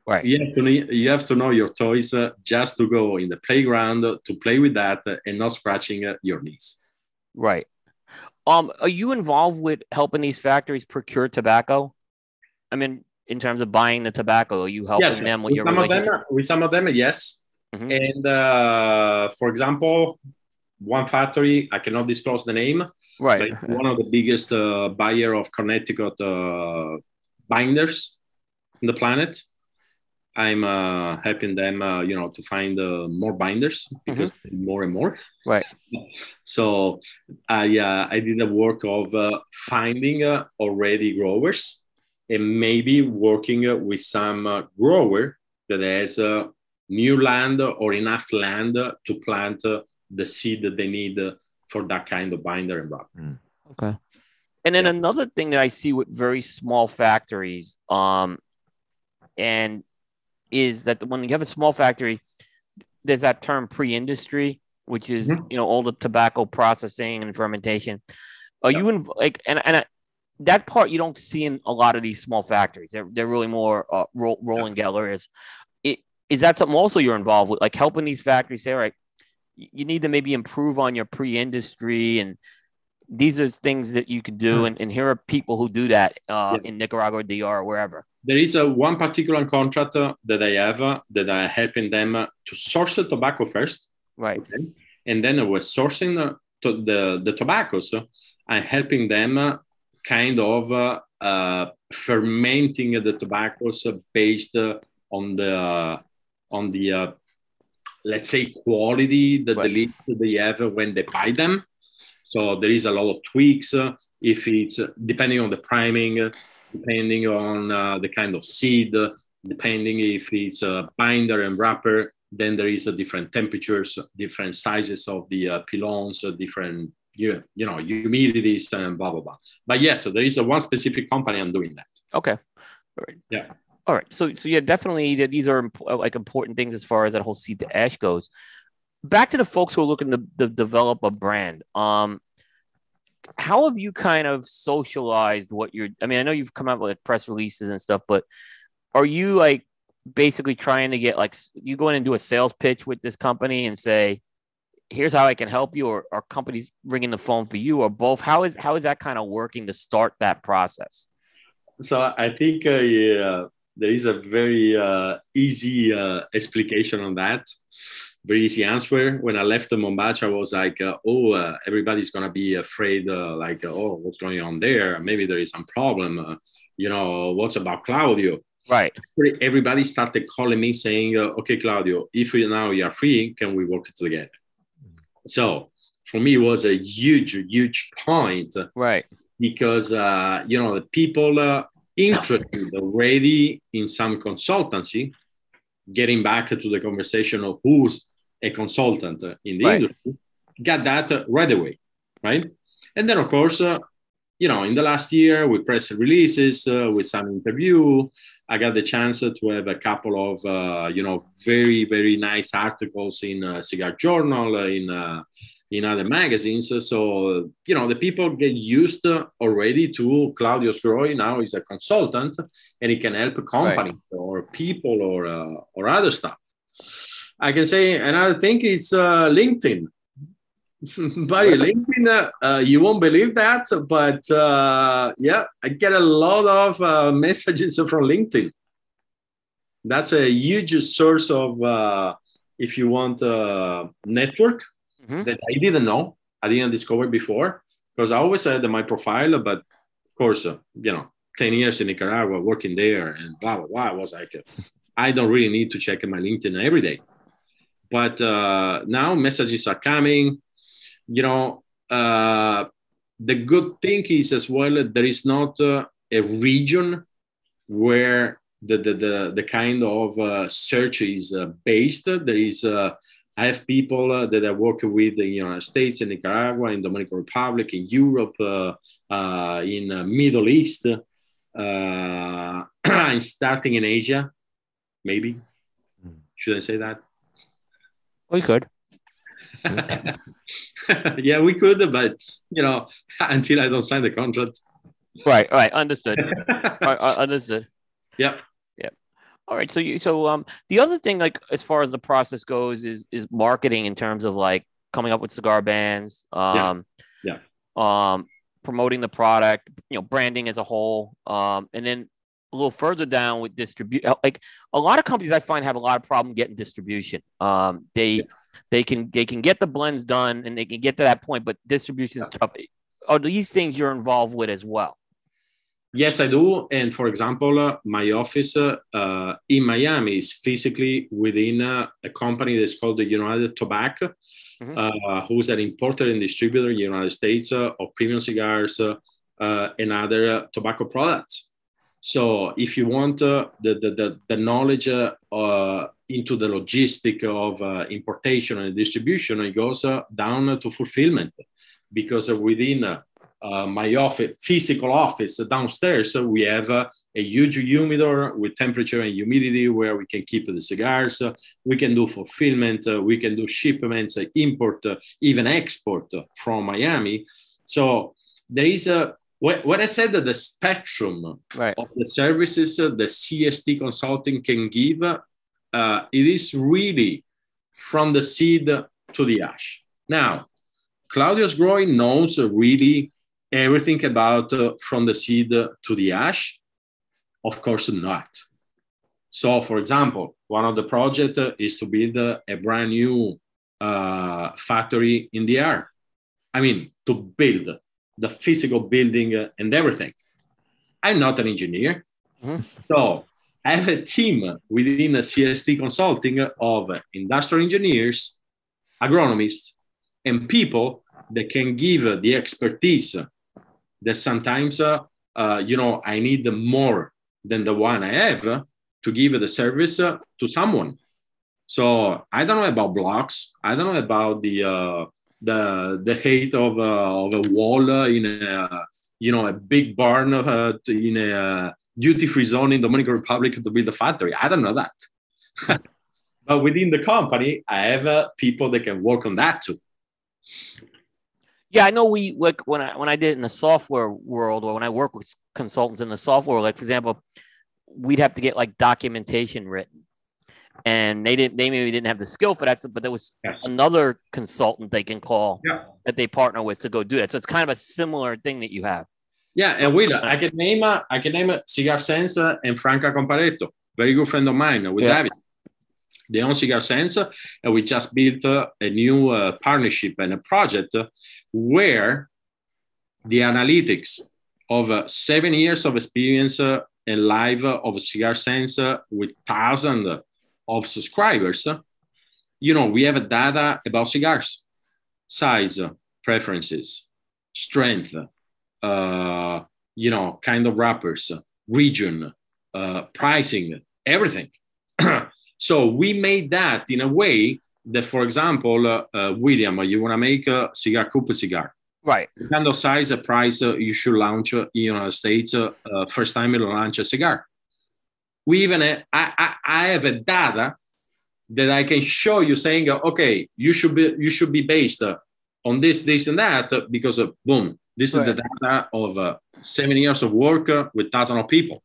Right. You have to you have to know your toys uh, just to go in the playground to play with that uh, and not scratching uh, your knees. Right. Um, are you involved with helping these factories procure tobacco? I mean, in terms of buying the tobacco, are you helping yes, them with, with your some relationship? Of them, with some of them, yes. Mm-hmm. And uh, for example, one factory. I cannot disclose the name. Right. one of the biggest uh, buyer of Connecticut uh, binders in the planet. I'm uh, helping them, uh, you know, to find uh, more binders because mm-hmm. more and more. Right. So I uh, I did the work of uh, finding uh, already growers and maybe working uh, with some uh, grower that has uh, new land or enough land to plant uh, the seed that they need for that kind of binder and wrap. Mm. Okay. And then yeah. another thing that I see with very small factories, um, and is that when you have a small factory, there's that term pre-industry, which is mm-hmm. you know all the tobacco processing and fermentation. Are yeah. you in like and and I, that part you don't see in a lot of these small factories. They're they're really more uh, roll, rolling yeah. galleries. It, is that something also you're involved with, like helping these factories say, all right, you need to maybe improve on your pre-industry and these are things that you could do and, and here are people who do that uh, yes. in nicaragua dr or wherever there is a one particular contractor that i have uh, that i'm helping them uh, to source the tobacco first right okay? and then we're sourcing the, to the, the tobaccos i'm helping them uh, kind of uh, fermenting the tobaccos based on the on the let's say quality that right. the leads they have when they buy them so there is a lot of tweaks uh, if it's uh, depending on the priming uh, depending on uh, the kind of seed depending if it's a binder and wrapper then there is a different temperatures different sizes of the uh, pilons different you, you know humidities and blah blah blah but yes so there is a one specific company i'm doing that okay all right yeah all right. So, so yeah, definitely these are uh, like important things as far as that whole seed to ash goes. Back to the folks who are looking to, to develop a brand. Um, how have you kind of socialized what you're? I mean, I know you've come out with press releases and stuff, but are you like basically trying to get like you go in and do a sales pitch with this company and say, "Here's how I can help you," or are companies ringing the phone for you, or both? How is how is that kind of working to start that process? So I think uh, yeah, there is a very uh, easy uh, explication on that very easy answer. When I left the Mombacho, I was like, uh, oh, uh, everybody's gonna be afraid, uh, like, oh, what's going on there? Maybe there is some problem. Uh, you know, what's about Claudio? Right. Everybody started calling me saying, uh, okay, Claudio, if now you are free, can we work together? So for me, it was a huge, huge point. Right. Because uh, you know the people uh, interested already in some consultancy. Getting back to the conversation of who's a consultant in the right. industry, got that right away, right? And then, of course, uh, you know, in the last year with press releases, uh, with some interview, I got the chance to have a couple of, uh, you know, very, very nice articles in uh, Cigar Journal, in uh, in other magazines. So, you know, the people get used already to Claudio Sgroi. Now he's a consultant and he can help companies right. or people or, uh, or other stuff. I can say another thing is uh, LinkedIn. Buddy, LinkedIn, uh, uh, you won't believe that, but uh, yeah, I get a lot of uh, messages from LinkedIn. That's a huge source of, uh, if you want, network mm-hmm. that I didn't know. I didn't discover before because I always had my profile, but of course, uh, you know, 10 years in Nicaragua working there and blah, blah, blah. I was like, I don't really need to check my LinkedIn every day. But uh, now messages are coming. You know, uh, the good thing is as well there is not uh, a region where the, the, the, the kind of uh, search is uh, based. There is uh, I have people uh, that I work with in the United States, in Nicaragua, in Dominican Republic, in Europe, uh, uh, in Middle East. Uh, starting in Asia, maybe. Should I say that? We could. yeah, we could, but you know, until I don't sign the contract. Right, right, understood. right, understood. Yeah. All right. So you so um the other thing like as far as the process goes is is marketing in terms of like coming up with cigar bands, um yeah, yeah. um promoting the product, you know, branding as a whole. Um and then a little further down with distribute uh, like a lot of companies I find have a lot of problem getting distribution. Um they yeah. they can they can get the blends done and they can get to that point, but distribution is yeah. tough. Are these things you're involved with as well? Yes, I do. And for example, uh, my office uh, in Miami is physically within uh, a company that's called the United Tobacco, mm-hmm. Uh, who's an importer and distributor in the United States uh, of premium cigars uh, and other tobacco products. So if you want the, the, the, the, knowledge into the logistic of importation and distribution, it goes down to fulfillment because within uh, my office, physical office downstairs, we have uh, a huge humidor with temperature and humidity where we can keep the cigars. Uh, we can do fulfillment. Uh, we can do shipments, uh, import, uh, even export from Miami. So there is a what I said that the spectrum right. of the services the CST consulting can give, it is really from the seed to the ash. Now, Claudio Sgroi knows really everything about uh, from the seed to the ash? Of course not. So, for example, one of the projects is to build a brand new uh, factory in the air. I mean, to build the physical building and everything. I'm not an engineer. Mm-hmm. So, I have a team within a CST consulting of industrial engineers, agronomists, and people that can give the expertise that sometimes uh, uh, you know I need more than the one I have to give the service uh, to someone. So I don't know about blocks. I don't know about the uh, the the height of uh, of a wall in a you know a big barn uh, in a duty free zone in Dominican Republic to build a factory. I don't know that. but within the company, I have uh, people that can work on that too. Yeah, I know we like when I when I did it in the software world or when I work with consultants in the software, like for example, we'd have to get like documentation written. And they didn't they maybe didn't have the skill for that, but there was yes. another consultant they can call yeah. that they partner with to go do that. So it's kind of a similar thing that you have. Yeah, and we I can name uh, I can name a Cigar Sense and Franca Comparetto, very good friend of mine with yeah. David. they own Cigar Sense, and we just built uh, a new uh, partnership and a project where the analytics of uh, seven years of experience uh, and live of Cigar Sense with thousands of subscribers, you know, we have data about cigars, size, preferences, strength, uh, you know, kind of wrappers, region, uh, pricing, everything. so we made that in a way that, for example, uh, uh William, you want to make a cigar coupe cigar. Right. The kind of size, and price uh, you should launch in the United States uh, first time you launch a cigar. We even, I, I, I have a data that I can show you saying, okay, you should be, you should be based on this, this, and that because of boom, this right. is the data of uh, seven years of work uh, with thousands of people.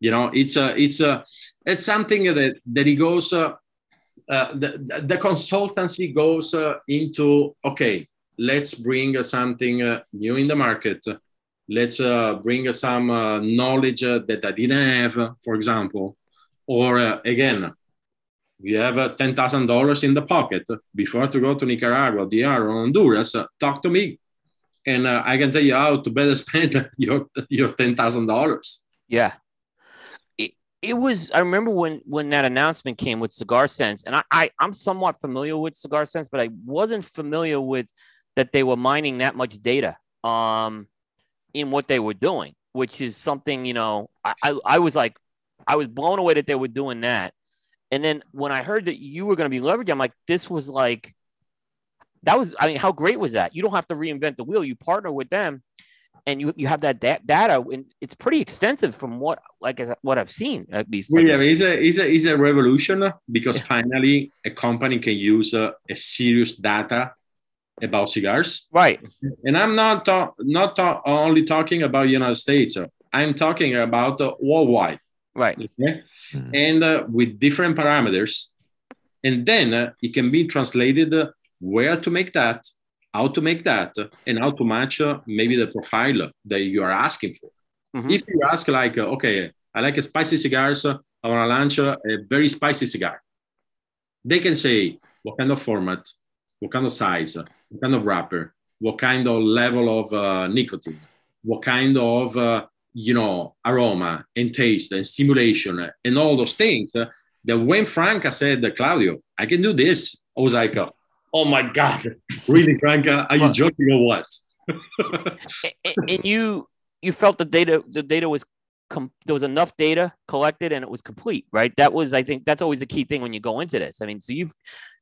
You know, it's a, it's a, it's something that that it goes. Uh, uh, the, the consultancy goes uh, into okay, let's bring something uh, new in the market. Let's uh, bring some knowledge that I didn't have, for example, or again, we have ten thousand dollars in the pocket before to go to Nicaragua, DR, or Honduras. talk to me and uh, I can tell you how to better spend your your ten thousand dollars. Yeah, it, it was. I remember when when that announcement came with Cigar Sense, and I, I I'm somewhat familiar with Cigar Sense, but I wasn't familiar with that they were mining that much data um in what they were doing, which is something you know I, I, I was like I was blown away that they were doing that. And then when I heard that you were going to be leveraging, I'm like, this was like that was i mean how great was that you don't have to reinvent the wheel you partner with them and you you have that da- data and it's pretty extensive from what like as what i've seen at least yeah it's a, it's a it's a revolution because yeah. finally a company can use uh, a serious data about cigars right and i'm not ta- not ta- only talking about united states i'm talking about uh, worldwide right okay? mm-hmm. and uh, with different parameters and then uh, it can be translated where to make that, how to make that, and how to match uh, maybe the profile that you are asking for. Mm-hmm. If you ask like, uh, okay, I like a spicy cigars, uh, I want to launch a very spicy cigar. They can say what kind of format, what kind of size, what kind of wrapper, what kind of level of uh, nicotine, what kind of uh, you know aroma and taste and stimulation and all those things. that when Franca said, Claudio, I can do this, I was like, oh my god, really, Franca? Are you joking or what? and you you felt the data the data was com- there was enough data collected and it was complete, right? That was I think that's always the key thing when you go into this. I mean, so you've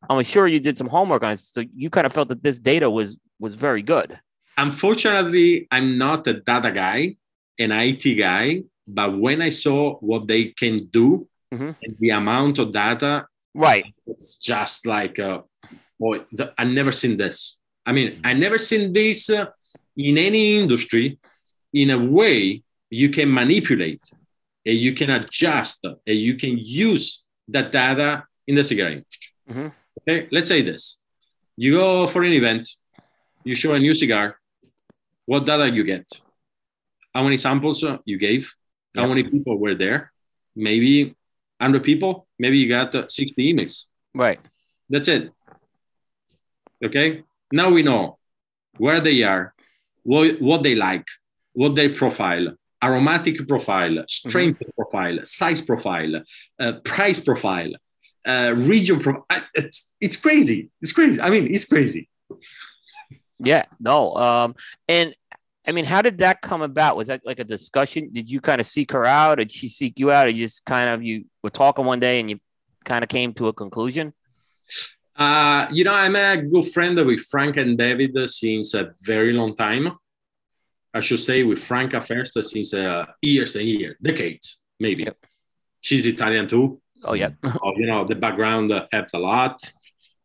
I'm sure you did some homework on it, so you kind of felt that this data was was very good. Unfortunately, I'm not a data guy, an IT guy, but when I saw what they can do mm-hmm. and the amount of data, right, it's just like. Uh, boy, the, I've never seen this. I mean, I never seen this uh, in any industry in a way you can manipulate and you can adjust and you can use that data in the cigar industry. Mm-hmm. Okay, let's say this: you go for an event, you show a new cigar. What data you get? How many samples uh, you gave? How many people were there? Maybe 100 people. Maybe you got uh, 60 emails. Right. That's it. Okay. Now we know where they are, what, what they like, what their profile, aromatic profile, strength mm-hmm. profile, size profile, uh, price profile, uh, region profile. It's, it's crazy. It's crazy. I mean, it's crazy. Yeah, no. Um, and I mean, how did that come about? Was that like a discussion? Did you kind of seek her out? Or did she seek you out? Or you just kind of you were talking one day and you kind of came to a conclusion? Uh, you know, I'm a good friend with Frank and David since a very long time. I should say with Franca first since uh, years and years, decades, maybe. Yep. She's Italian too. Oh, yeah. oh, you know, the background helped a lot.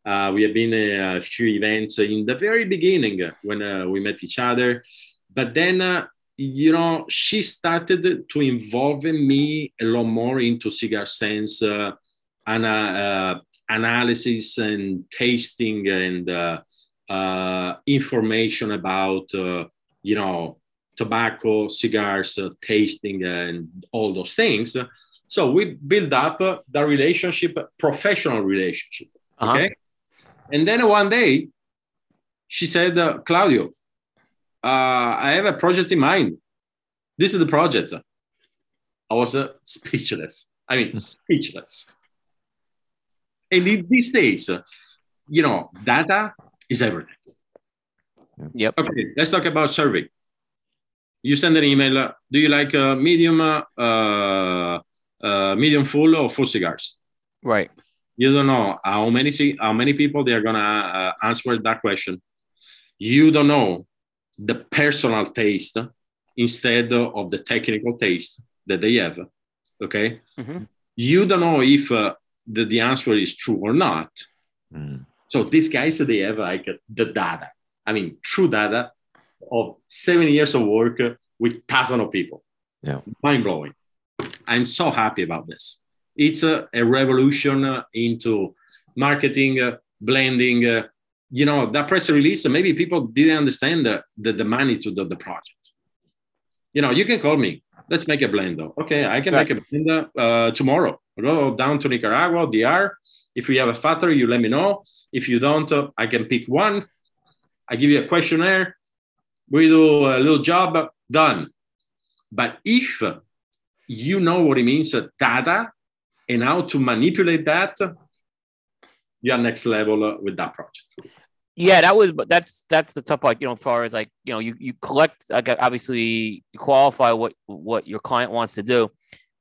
Uh, we have been a few events in the very beginning when uh, we met each other. But then, uh, you know, she started to involve me a lot more into cigar sense uh, and uh, analysis and tasting and uh, uh, information about uh, you know tobacco, cigars, uh, tasting, and all those things. So we build up uh, the relationship, professional relationship. Uh-huh. Okay. And then one day she said, uh, Claudio, uh, I have a project in mind. This is the project. I was uh, speechless. I mean, speechless. And in these days, uh, you know, data is everything. Yep. Okay, let's talk about survey. You send an email. uh, do you like uh, medium, uh, uh, uh, medium full or full cigars? Right. You don't know how many ci- how many people they are gonna uh, answer that question. You don't know the personal taste instead of the technical taste that they have. Okay, Mhm. you don't know if uh, the, the answer is true or not. Mm. So these guys they have like the data. I mean, true data of seven years of work with thousands of people. Yeah. mind blowing. I'm so happy about this. It's a, a revolution into marketing, uh, blending. Uh, you know, that press release, maybe people didn't understand the, the, the magnitude of the project. You know, you can call me. Let's make a blend. Though. Okay, I can Right. make a blend uh, tomorrow. Go down to Nicaragua, DR. If you have a factory, you let me know. If you don't, uh, I can pick one. I give you a questionnaire. We do a little job, done. But if you know what it means, uh, data, and how to manipulate that, you are next level uh, with that project. Yeah, that was, but that's that's the tough part. You know, as far as like, you know, you you collect, like, obviously, you qualify what what your client wants to do,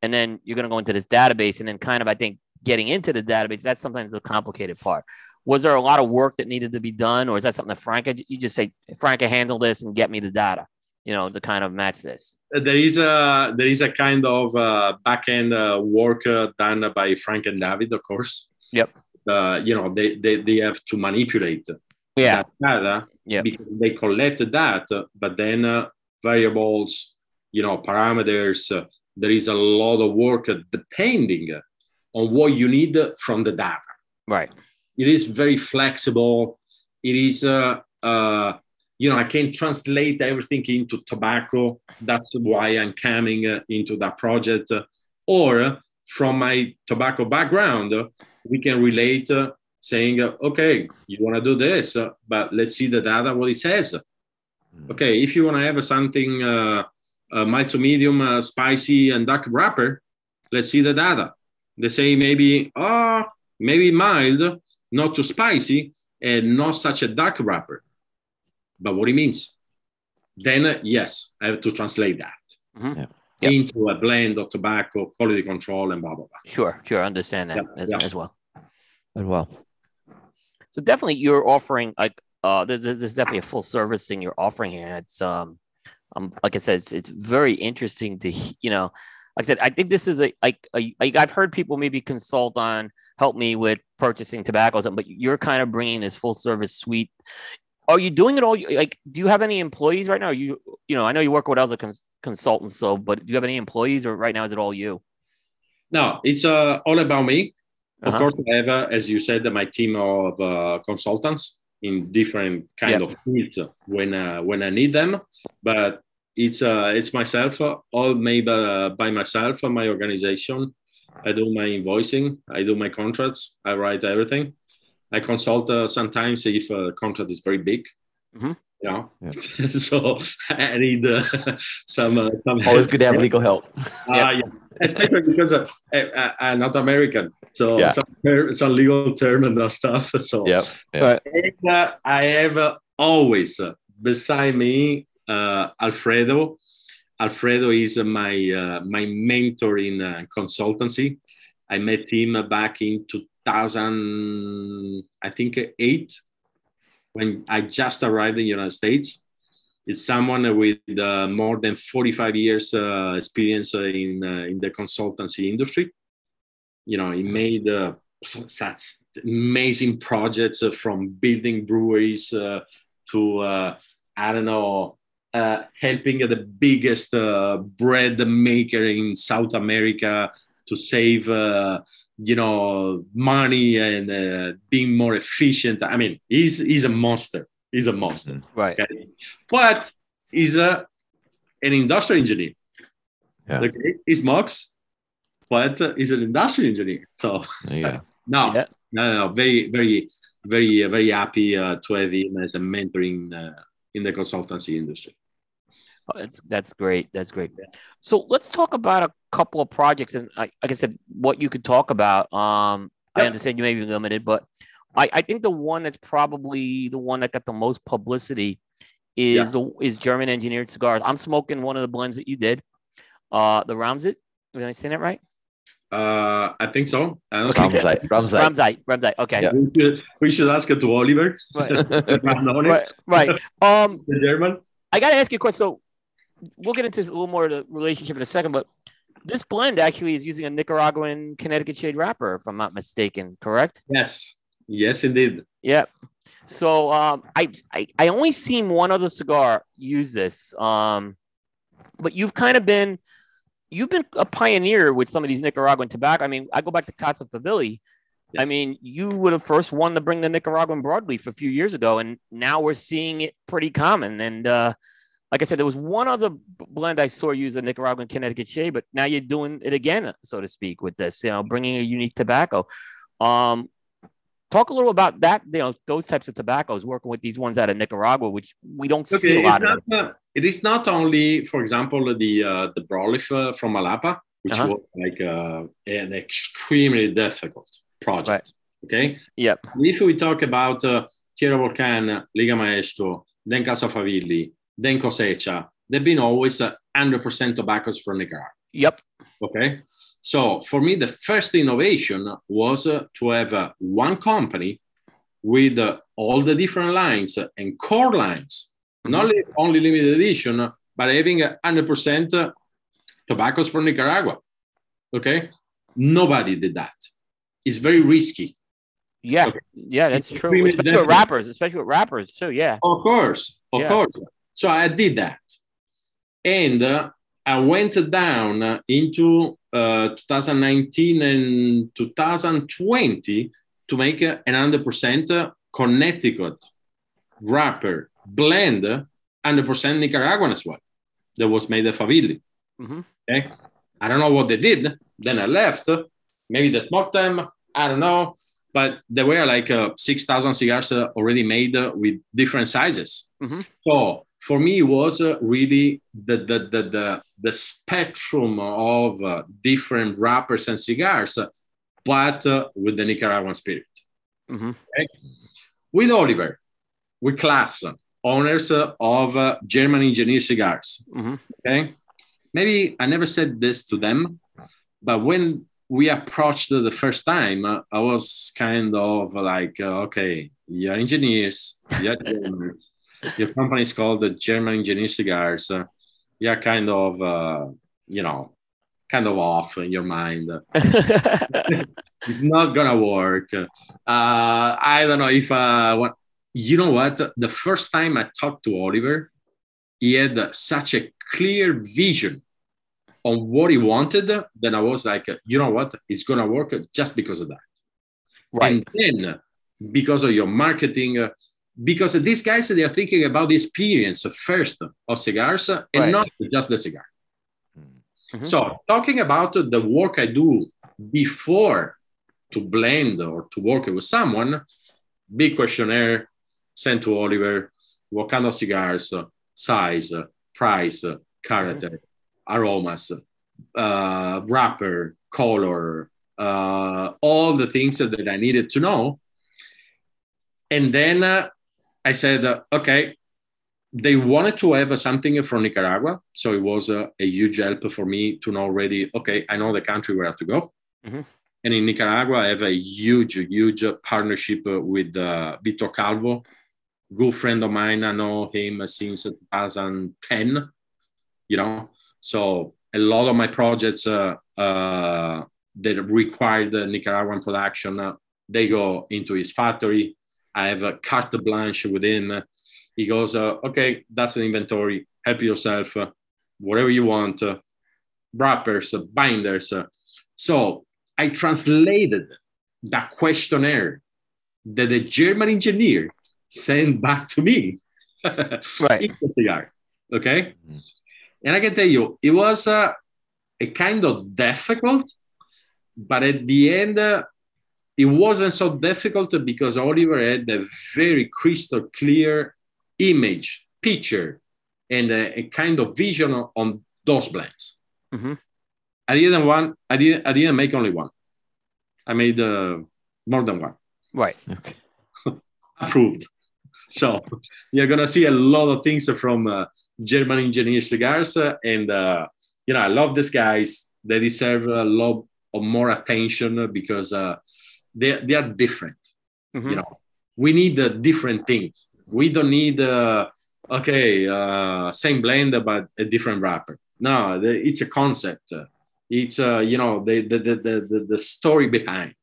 and then you're going to go into this database, and then kind of, I think, getting into the database. That's sometimes the complicated part. Was there a lot of work that needed to be done, or is that something that Franca? You just say, Franca, handle this and get me the data. You know, to kind of match this. There is a there is a kind of uh, back end uh, work uh, done by Frank and David, of course. Yep. Uh, you know, they, they they have to manipulate Yeah. that data Yep. because they collect that, but then uh, variables, you know, parameters. Uh, there is a lot of work depending on what you need from the data. Right. It is very flexible. It is, uh, uh, you know, I can translate everything into tobacco. That's why I'm coming uh, into that project. Uh, or from my tobacco background, uh, we can relate uh, saying, uh, okay, you want to do this, uh, but let's see the data, what it says. Okay, if you want to have something uh, uh, mild to medium, uh, spicy, and dark wrapper, let's see the data. They say maybe, oh, maybe mild, not too spicy, and not such a dark wrapper. But what it means? Then, uh, yes, I have to translate that Mhm. Yeah. Yep. into a blend of tobacco, quality control, and blah, blah, blah. Sure. Sure. Understand that Yeah, as, yeah. as well. As well. So definitely, you're offering like uh, there's, there's there's definitely a full service thing you're offering here. and It's um, um, like I said, it's, it's very interesting to you know, like I said, I think this is a like a, like I've heard people maybe consult on help me with purchasing tobacco, or something, but you're kind of bringing this full service suite. Are you doing it all? Like, do you have any employees right now? Are you you know, I know you work with other cons- consultants, so but do you have any employees, or right now is it all you? No, it's uh, all about me. Of Uh-huh. course, I have, uh, as you said, my team of uh, consultants in different kind Yep. of fields when uh, when I need them. But it's uh, it's myself, uh, all made by, by myself, and my organization. I do my invoicing, I do my contracts, I write everything. I consult uh, sometimes if a contract is very big. Mhm. You know, Yeah. so I need uh, some uh, some Always good to have legal help. uh, yeah. Especially because uh, I, I'm not American, so Yeah. some, some legal term and that stuff. So Yep. And, uh, I have uh, always uh, beside me uh, Alfredo. Alfredo is uh, my uh, my mentor in uh, consultancy. I met him uh, back in 2000, I think uh, eight, when I just arrived in the United States. It's someone with uh, more than 45 years uh, experience uh, in uh, in the consultancy industry. You know, he made uh, such amazing projects uh, from building breweries uh, to uh, I don't know, uh, helping the biggest uh, bread maker in South America to save, uh, you know, money and uh, being more efficient. I mean, he's he's a monster. He's a monster. Right. Okay, but he's a an industrial engineer. Yeah. Okay, he smokes, but uh, he's an industrial engineer. So no, Yeah. no, no, no, very, very, very, uh, very happy uh, to have him as a mentor in the consultancy industry. Oh, That's that's great. That's great. So let's talk about a couple of projects, and like, like I said, what you could talk about. Um, I understand you may be limited, but I, I think the one that's probably the one that got the most publicity is Yeah. the is German engineered cigars. I'm smoking one of the blends that you did, uh, the Ramsit. Am I saying that right? Uh, I think so. I don't Okay. think Ramsay. Ramsay. Ramsite. Ramsite. Okay. Yeah. we should, we should ask it to Oliver, Right. Right. Right. Um, the German. I got to ask you a question. So we'll get into this a little more of the relationship in a second, but this blend actually is using a Nicaraguan Connecticut shade wrapper, if I'm not mistaken, correct? Yes, yes, indeed. Yeah. So um, I, I I only seen one other cigar use this, um, but you've kind of been you've been a pioneer with some of these Nicaraguan tobacco. I mean, I go back to Casa Favilli. I mean, you were the first one to bring the Nicaraguan broadleaf a few years ago, and now we're seeing it pretty common. And uh, like I said, there was one other blend I saw use a Nicaraguan Connecticut shade, but now you're doing it again, so to speak, with this. You know, bringing a unique tobacco. Um, talk a little about that. You know, those types of tobaccos, working with these ones out of Nicaragua, which we don't see a lot of. not, uh, it is not only, for example, the uh, the broadleaf uh, from Malapa, which Uh-huh. was like uh, an extremely difficult project. Okay, Yep. if we talk about uh, Tierra Volcan, Liga Maestro, then Casa Favilli, then Cosecha, they've been always uh, 100% tobaccos from Nicaragua. Yep. Okay. So for me, the first innovation was uh, to have uh, one company with uh, all the different lines and core lines, not li- only limited edition, uh, but having uh, 100% uh, tobaccos from Nicaragua. Okay. Nobody did that. It's very risky. Yeah. Okay. Yeah, that's It's true. Especially with wrappers, especially with wrappers too. Yeah. Of course, of Yeah. course. So I did that, and uh, I went down into uh, 2019 and 2020 to make uh, an 100% Connecticut wrapper blend, 100% Nicaraguan as well. That was made at Favilli. Mhm. Okay, I don't know what they did. Then I left. Maybe they smoked them. I don't know. But there were like uh, 6,000 cigars uh, already made uh, with different sizes. Mhm. So for me, it was uh, really the, the, the, the, the spectrum of uh, different wrappers and cigars, uh, but uh, with the Nicaraguan spirit. hmm With Oliver, with Klaas, owners uh, of uh, German Engineer Cigars. hmm Okay. Maybe I never said this to them, but when we approached the first time, uh, I was kind of like, uh, okay, you're engineers, you're Germans, your company is called the German Engineer Cigars. Uh, you're kind of, uh, you know, kind of off in your mind. It's not gonna work. Uh, I don't know if uh, what you know. What the first time I talked to Oliver, he had such a clear vision on what he wanted. Then I was like, you know what, it's gonna work just because of that. right. And then because of your marketing, because these guys they are thinking about the experience first of cigars and Right. not just the cigar. Mhm. So talking about the work I do before to blend or to work with someone, big questionnaire sent to Oliver, what kind of cigars, size, price, character, aromas, uh, wrapper, color, uh, all the things that I needed to know. And then uh, I said, uh, okay, they wanted to have something from Nicaragua. So it was uh, a huge help for me to know already, okay, I know the country where to go. Mhm. And in Nicaragua, I have a huge, huge partnership uh, with uh, Victor Calvo, good friend of mine. I know him since 2010, you know. So a lot of my projects uh, uh, that required the Nicaraguan production, uh, they go into his factory. I have a carte blanche with him. He goes, uh, okay, that's an inventory. Help yourself, uh, whatever you want, uh, wrappers, uh, binders. uh. So I translated that questionnaire that the German engineer sent back to me Right. in the cigar. Okay. Mhm. And I can tell you, it was uh, a kind of difficult but at the end, uh, it wasn't so difficult because Oliver had a very crystal clear image, picture, and a, a kind of vision on those blends. Mm-hmm. I didn't want. I didn't. I didn't make only one. I made uh, more than one. Right. Okay. Approved. So you're gonna see a lot of things from uh, German engineer cigars, uh, and uh, you know I love these guys. They deserve a lot of more attention because uh, they they are different. Mhm. You know, we need uh, different things. We don't need uh, okay uh, same blend but a different wrapper. No, the, it's a concept. It's uh, you know the the, the the the story behind.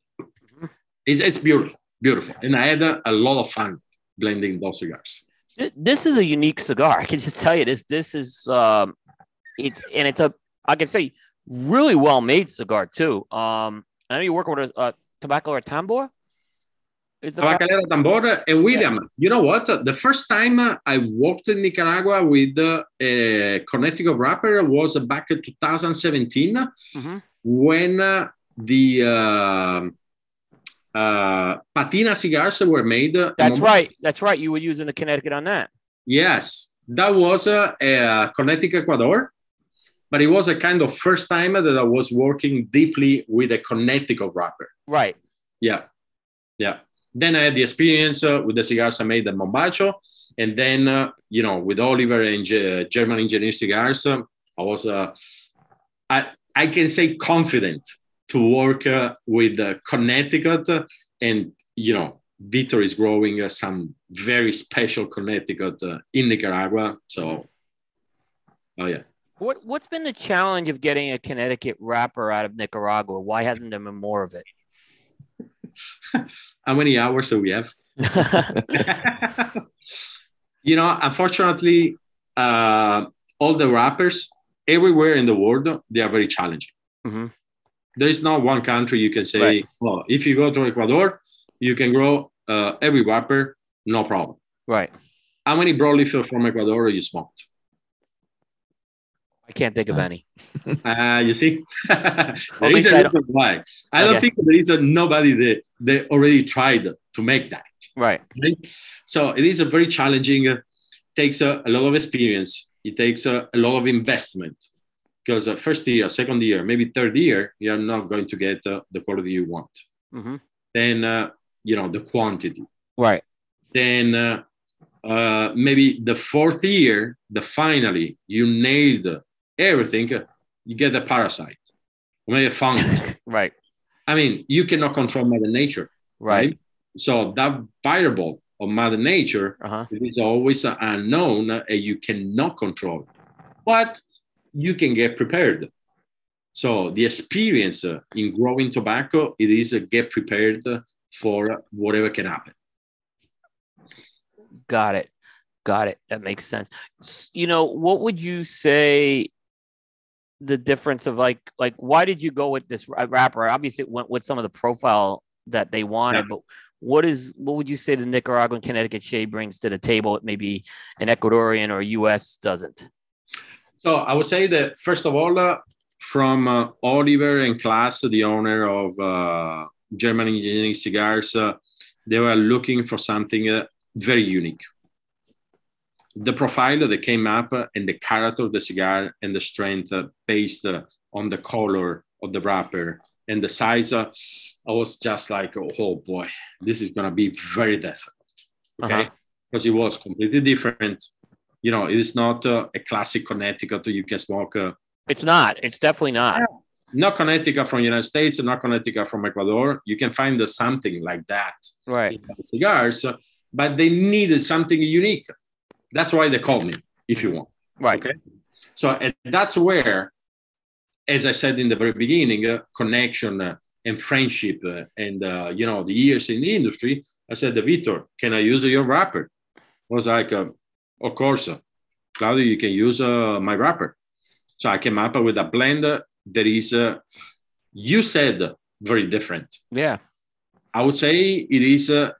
It's it's beautiful, beautiful, and I had a, a lot of fun blending those cigars. This is a unique cigar. I can just tell you this. This is um, it's and it's a I can say really well made cigar too. Um, I know you're working with a tobacco or tambor. Is Tabacalera Tambor and William. You know what? The first time uh, I worked in Nicaragua with uh, a Connecticut wrapper was back in 2017 Mhm. when uh, the uh, uh, patina cigars were made. uh, That's right. That's right. You were using the Connecticut on that. Yes, that was uh, a Connecticut Ecuador, but it was a kind of first time that I was working deeply with a Connecticut wrapper. Right. Yeah, yeah. Then I had the experience uh, with the cigars I made at Mombacho, and then uh, you know with Oliver and Ge- German Engineer Cigars, uh, I was uh, I I can say confident to work uh, with uh, Connecticut, uh, and you know Victor is growing uh, some very special Connecticut uh, in Nicaragua. So, oh yeah. What What's been the challenge of getting a Connecticut wrapper out of Nicaragua? Why hasn't there been more of it? How many hours do we have? you know, unfortunately, uh, all the wrappers everywhere in the world they are very challenging. Mhm. There is not one country you can say, Right. well, if you go to Ecuador, you can grow uh, every wrapper, no problem. right. How many broadleaf from Ecuador you smoked? I can't think of Uh, any. Uh, you see, there Well, is a I don't- reason why. I don't think there is a, nobody that they already tried to make that. Right. right? So it is a very challenging. Uh, takes a, a lot of experience. It takes a, a lot of investment because uh, first year, second year, maybe third year, you're not going to get uh, the quality you want. hmm Then uh, you know the quantity. Right. Then uh, uh, maybe the fourth year, the finally you nailed everything. uh, You get a parasite, maybe a fungus. Right. I mean, you cannot control Mother Nature, Right. So that variable of Mother Nature Uh huh. It is always an unknown uh, and you cannot control. But you can get prepared. So the experience uh, in growing tobacco, it is get prepared for whatever can happen. Got it. Got it. That makes sense. You know, what would you say the difference of like like why did you go with this ra- wrapper? Obviously, it went with some of the profile that they wanted, but what is what would you say the Nicaraguan Connecticut shade brings to the table that maybe an Ecuadorian or US doesn't? So I would say that first of all, uh, from uh, Oliver and Klaas, the owner of uh, German Engineering Cigars, uh, they were looking for something uh, very unique. The profile that came up and the character of the cigar and the strength uh, based uh, on the color of the wrapper and the size, uh, I was just like, oh boy, this is going to be very difficult. Okay. Uh-huh. Because it was completely different you know, it is not uh, a classic Connecticut you can smoke. Uh, It's not. It's definitely not. not Connecticut from United States, not Connecticut from Ecuador. You can find something like that Right. in cigars, but they needed something unique. That's why they called me, if you want. Right. Okay. So and that's where, as I said in the very beginning, uh, connection uh, and friendship uh, and uh, you know the years in the industry. I said, Victor, can I use your wrapper? I was like, uh, of course, uh, Claudio, you can use uh, my wrapper. So I came up with a blend that is, uh, you said, very different. Yeah. I would say it is uh,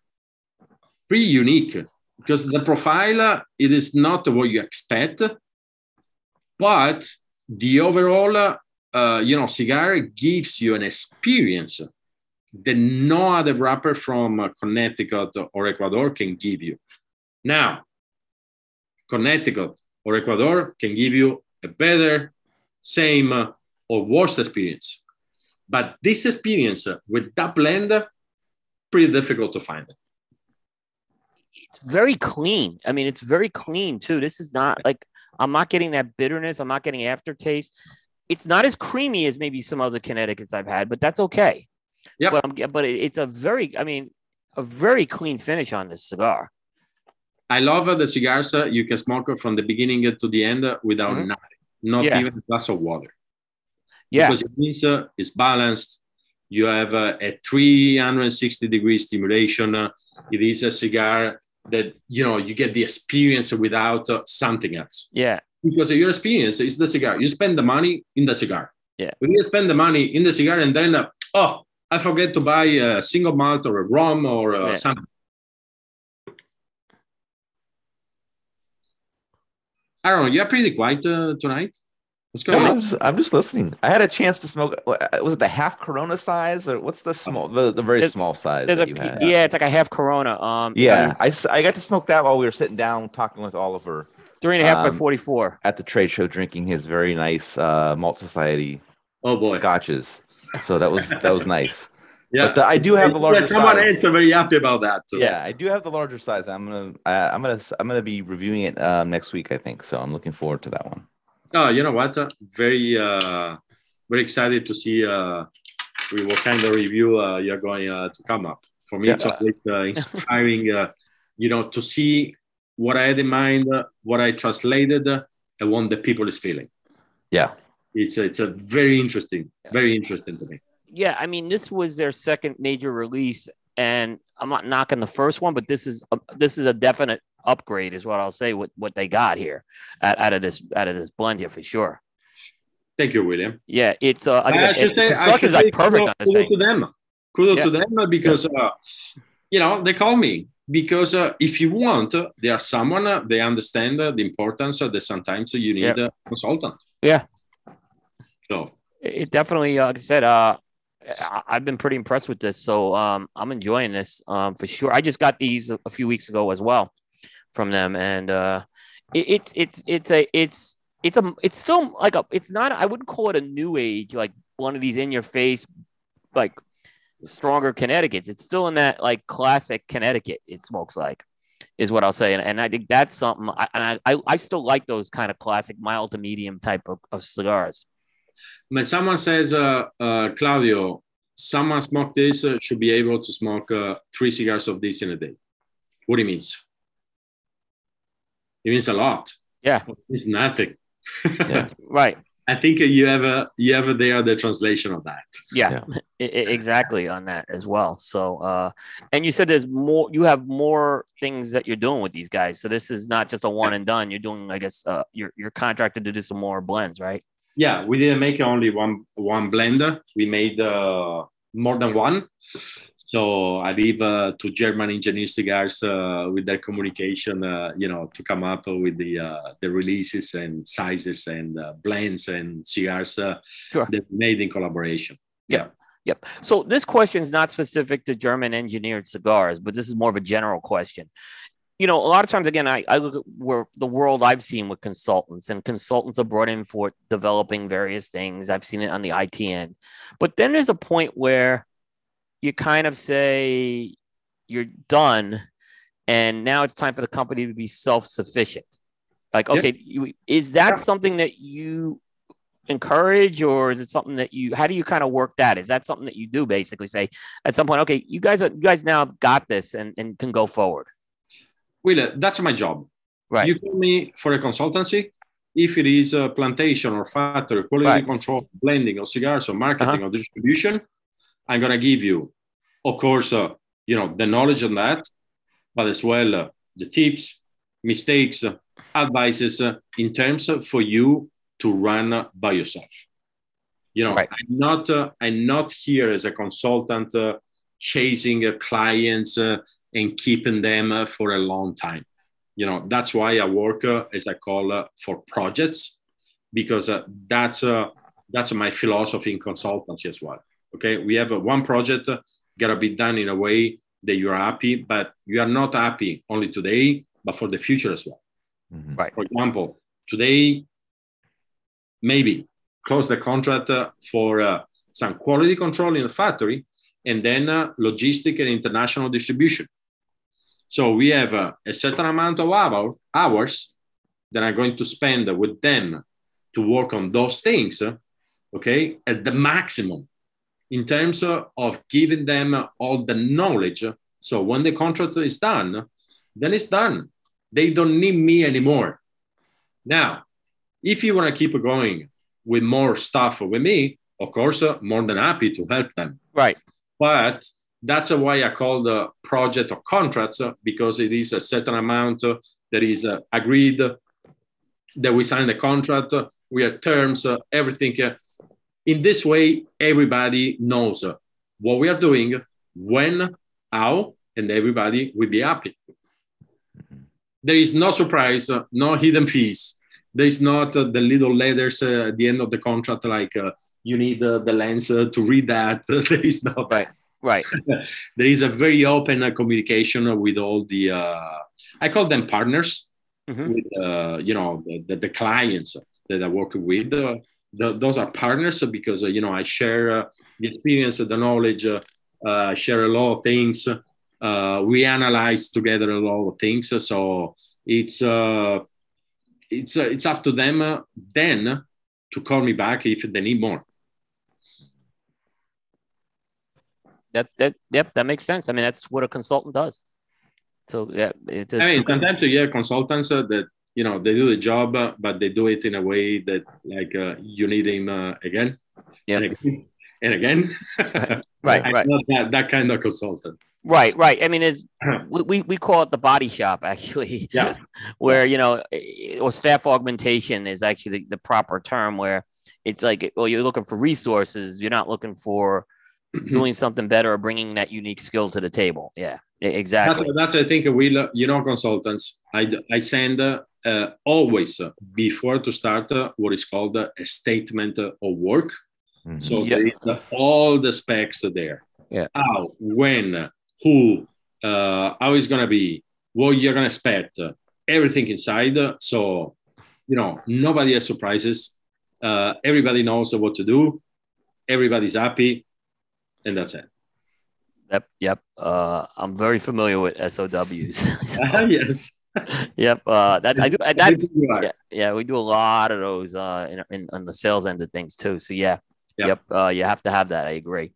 pretty unique because the profile it is not what you expect, but the overall uh, you know, cigar gives you an experience that no other wrapper from uh, Connecticut or Ecuador can give you. Now, Connecticut or Ecuador can give you a better, same, or worse experience. But this experience with that blend, pretty difficult to find. It. It's very clean. I mean, it's very clean too. This is not like I'm not getting that bitterness. I'm not getting aftertaste. It's not as creamy as maybe some other Connecticut's I've had, but that's okay. Yeah. But, but it's a very, I mean, a very clean finish on this cigar. I love the cigars uh, you can smoke it from the beginning to the end uh, without mm-hmm. nothing, not yeah. even a glass of water. Yeah. Because it means uh, it's balanced. You have uh, a 360 degree stimulation. Uh, it is a cigar that, you know, you get the experience without uh, something else. Yeah. Because your experience is the cigar. You spend the money in the cigar. Yeah. When you spend the money in the cigar and then, uh, oh, I forget to buy a single malt or a rum or uh, yeah. something I don't know. You're pretty quiet uh, tonight. What's going no, on? I'm just, I'm just listening. I had a chance to smoke. Was it the half Corona size or what's the small, the, the very small size? A, yeah, it's like a half Corona. Um, yeah, I, I got to smoke that while we were sitting down talking with Oliver. Three and a half um, by forty-four at the trade show, drinking his very nice uh, Malt Society. Oh boy, scotches. So that was that was nice. Yeah, but the, I do have the larger. Yeah, someone size. else very happy about that. Too. Yeah, I do have the larger size. I'm gonna, I, I'm gonna, I'm gonna be reviewing it um, next week, I think. So I'm looking forward to that one. Oh, you know what? Uh, very, uh, very excited to see uh, what kind of review uh, you're going uh, to come up. For me, yeah. it's always uh, inspiring. uh, you know, to see what I had in mind, uh, what I translated, uh, and what the people is feeling. Yeah, it's a, it's a very interesting, very interesting to me yeah, I mean, this was their second major release, and I'm not knocking the first one, but this is a, this is a definite upgrade, is what I'll say. What what they got here out, out of this out of this blend here for sure. Thank you, William. Yeah, it's uh, I, I should say, I should say like perfect kudos, kudos to them. Kudos yeah. to them because uh, you know they call me because uh, if you want, uh, there are someone uh, they understand uh, the importance that sometimes you need yeah. a consultant. Yeah. So it definitely, like I said, uh, I've been pretty impressed with this, so um, I'm enjoying this um, for sure. I just got these a few weeks ago as well from them, and uh, it, it's it's it's a it's it's a it's still like a it's not I wouldn't call it a new age like one of these in your face like stronger Connecticut's. It's still in that like classic Connecticut. It smokes like is what I'll say, and, and I think that's something. I, and I I still like those kind of classic mild to medium type of, of cigars when someone says, uh, uh, Claudio, someone smoke this uh, should be able to smoke uh, three cigars of this in a day. What it means? It means a lot. Yeah, it's nothing. yeah, right. I think you have a you have a there the translation of that. Yeah, yeah. exactly on that as well. So, uh, and you said there's more. You have more things that you're doing with these guys. So this is not just a one and done. You're doing, I guess, uh, you're you're contracted to do some more blends, right? Yeah we didn't make only one one blender. We made uh, more than one. So i leave uh, to german engineer cigars uh, with their communication uh, you know to come up with the uh, the releases and sizes and uh, blends and cigars sure. that made in collaboration. Yeah. Yep. So this question is not specific to German engineered cigars, but this is more of a general question you know, a lot of times, again, I, I look at where the world I've seen with consultants, and consultants are brought in for developing various things. I've seen it on the IT end. But then there's a point where you kind of say you're done, and now it's time for the company to be self sufficient. Like, okay, you, is that something that you encourage or is it something that you how do you kind of work that is that something that you do basically say at some point okay you guys are you guys now got this and, and can go forward Will, that's my job. Right. You call me for a consultancy. If it is a plantation or factory, quality right. control, blending or cigars or marketing uh-huh. or distribution, I'm gonna give you, of course, uh, you know the knowledge on that, but as well uh, the tips, mistakes, uh, advices uh, in terms of for you to run by yourself. You know, right. I'm not uh, I'm not here as a consultant uh, chasing clients and keeping them uh, for a long time. You know, that's why I work, uh, as I call, uh, for projects, because that's that's my philosophy in consultancy as well. Okay, we have a, one project uh, gotta be done in a way that you're happy, but you are not happy only today, but for the future as well. Mm-hmm. Right. For example, today, maybe close the contract uh, for uh, some quality control in the factory, and then uh, logistic and international distribution. So we have uh, a certain amount of hour, hours that I'm going to spend with them to work on those things, okay, at the maximum in terms of giving them all the knowledge. So when the contract is done, then it's done. They don't need me anymore. Now, if you want to keep going with more stuff with me, of course, more than happy to help them. Right. But that's why I call the project or contracts uh, because it is a certain amount uh, that is uh, agreed that we sign the contract, uh, we have terms, uh, everything. in this way, everybody knows what we are doing, when, how, and everybody will be happy. There is no surprise, no hidden fees. There is not the little letters at the end of the contract like you need the lens to read that. there is no right Right. there is a very open uh, communication with all the, uh, I call them partners, mm-hmm. with, uh, you know, the, the, the, clients that I work with. The, those are partners because, uh, you know, I share uh, the experience, the knowledge, uh, share a lot of things. we analyze together a lot of things. So it's, it's, it's up to them then to call me back if they need more. That's that. Yep, that makes sense. I mean, that's what a consultant does. So yeah, it's. I mean, sometimes you hear consultants uh, that you know they do the job, uh, but they do it in a way that like uh, you need him uh, again, yeah, and again, and again. right, right. Not that, that kind of consultant. Right, right. I mean, is we, we call it the body shop actually. Yeah. where you know, or staff augmentation is actually the, the proper term. Where it's like, well, you're looking for resources. You're not looking for doing something better or bringing that unique skill to the table. Yeah, exactly. That's, that's I think we, you know, consultants. I I send uh, always uh, before to start uh, what is called a statement of work. Mm-hmm. So is all the specs are there. Yeah. How, when, who, uh, how it's gonna be, what you're gonna expect, everything inside. So you know, nobody has surprises. Uh, everybody knows what to do. Everybody's happy and that's it. Yep, yep. Uh, I'm very familiar with SOWs. so, yes. yep. Uh, that I do. That's, yeah, yeah, we do a lot of those uh, in, in on the sales end of things too. So yeah, yep. yep uh, you have to have that. I agree.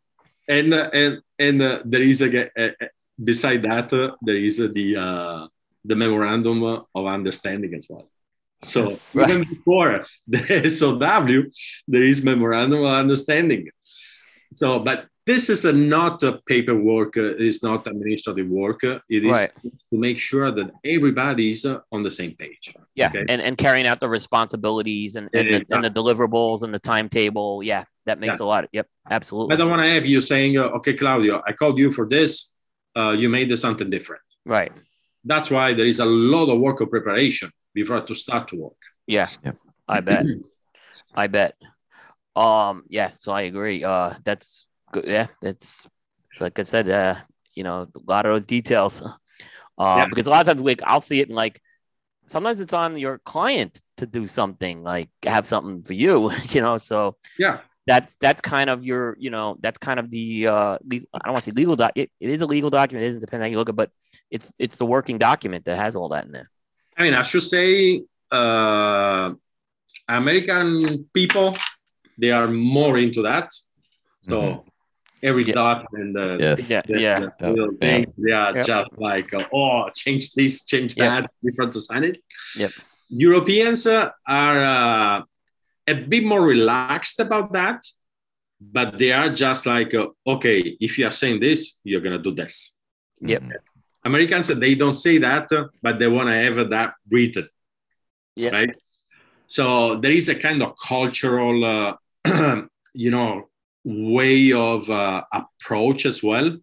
And uh, and and uh, there is a, a, a beside that uh, there is uh, the uh, the memorandum of understanding as well. So right. even before the SOW, there is memorandum of understanding. So, but this is a, not a paperwork uh, it's not administrative work. It is right. to make sure that everybody is uh, on the same page yeah okay? and, and carrying out the responsibilities and, and, the, and the deliverables and the timetable. Yeah that makes yeah. a lot of, yep absolutely. I don't want to have you saying uh, okay claudio i called you for this uh, you made something different. Right. That's why there is a lot of work of preparation before to start to work. Yeah, yeah. i bet. I bet. Um yeah so i agree. Uh that's yeah, it's, it's like I said, uh, you know, a lot of those details. Uh, yeah. Because a lot of times, like I'll see it and like sometimes it's on your client to do something, like have something for you, you know. So yeah, that's that's kind of your, you know, that's kind of the uh, I don't want to say legal doc. It, it is a legal document. It isn't depending how you look at, but it's it's the working document that has all that in there. I mean, I should say, uh, American people they are more into that. So. Mm-hmm every yeah. dot and the, yes. yeah, the, yeah. The little yeah. thing. They are just like, uh, oh, change this, change that, different to sign it. Yep. Europeans uh, are uh, a bit more relaxed about that, but they are just like, uh, okay, if you are saying this, you're gonna do this. Yep. Americans they don't say that, but they want to have that written. Yeah. Right. So there is a kind of cultural, uh, you know, way of uh, approach as well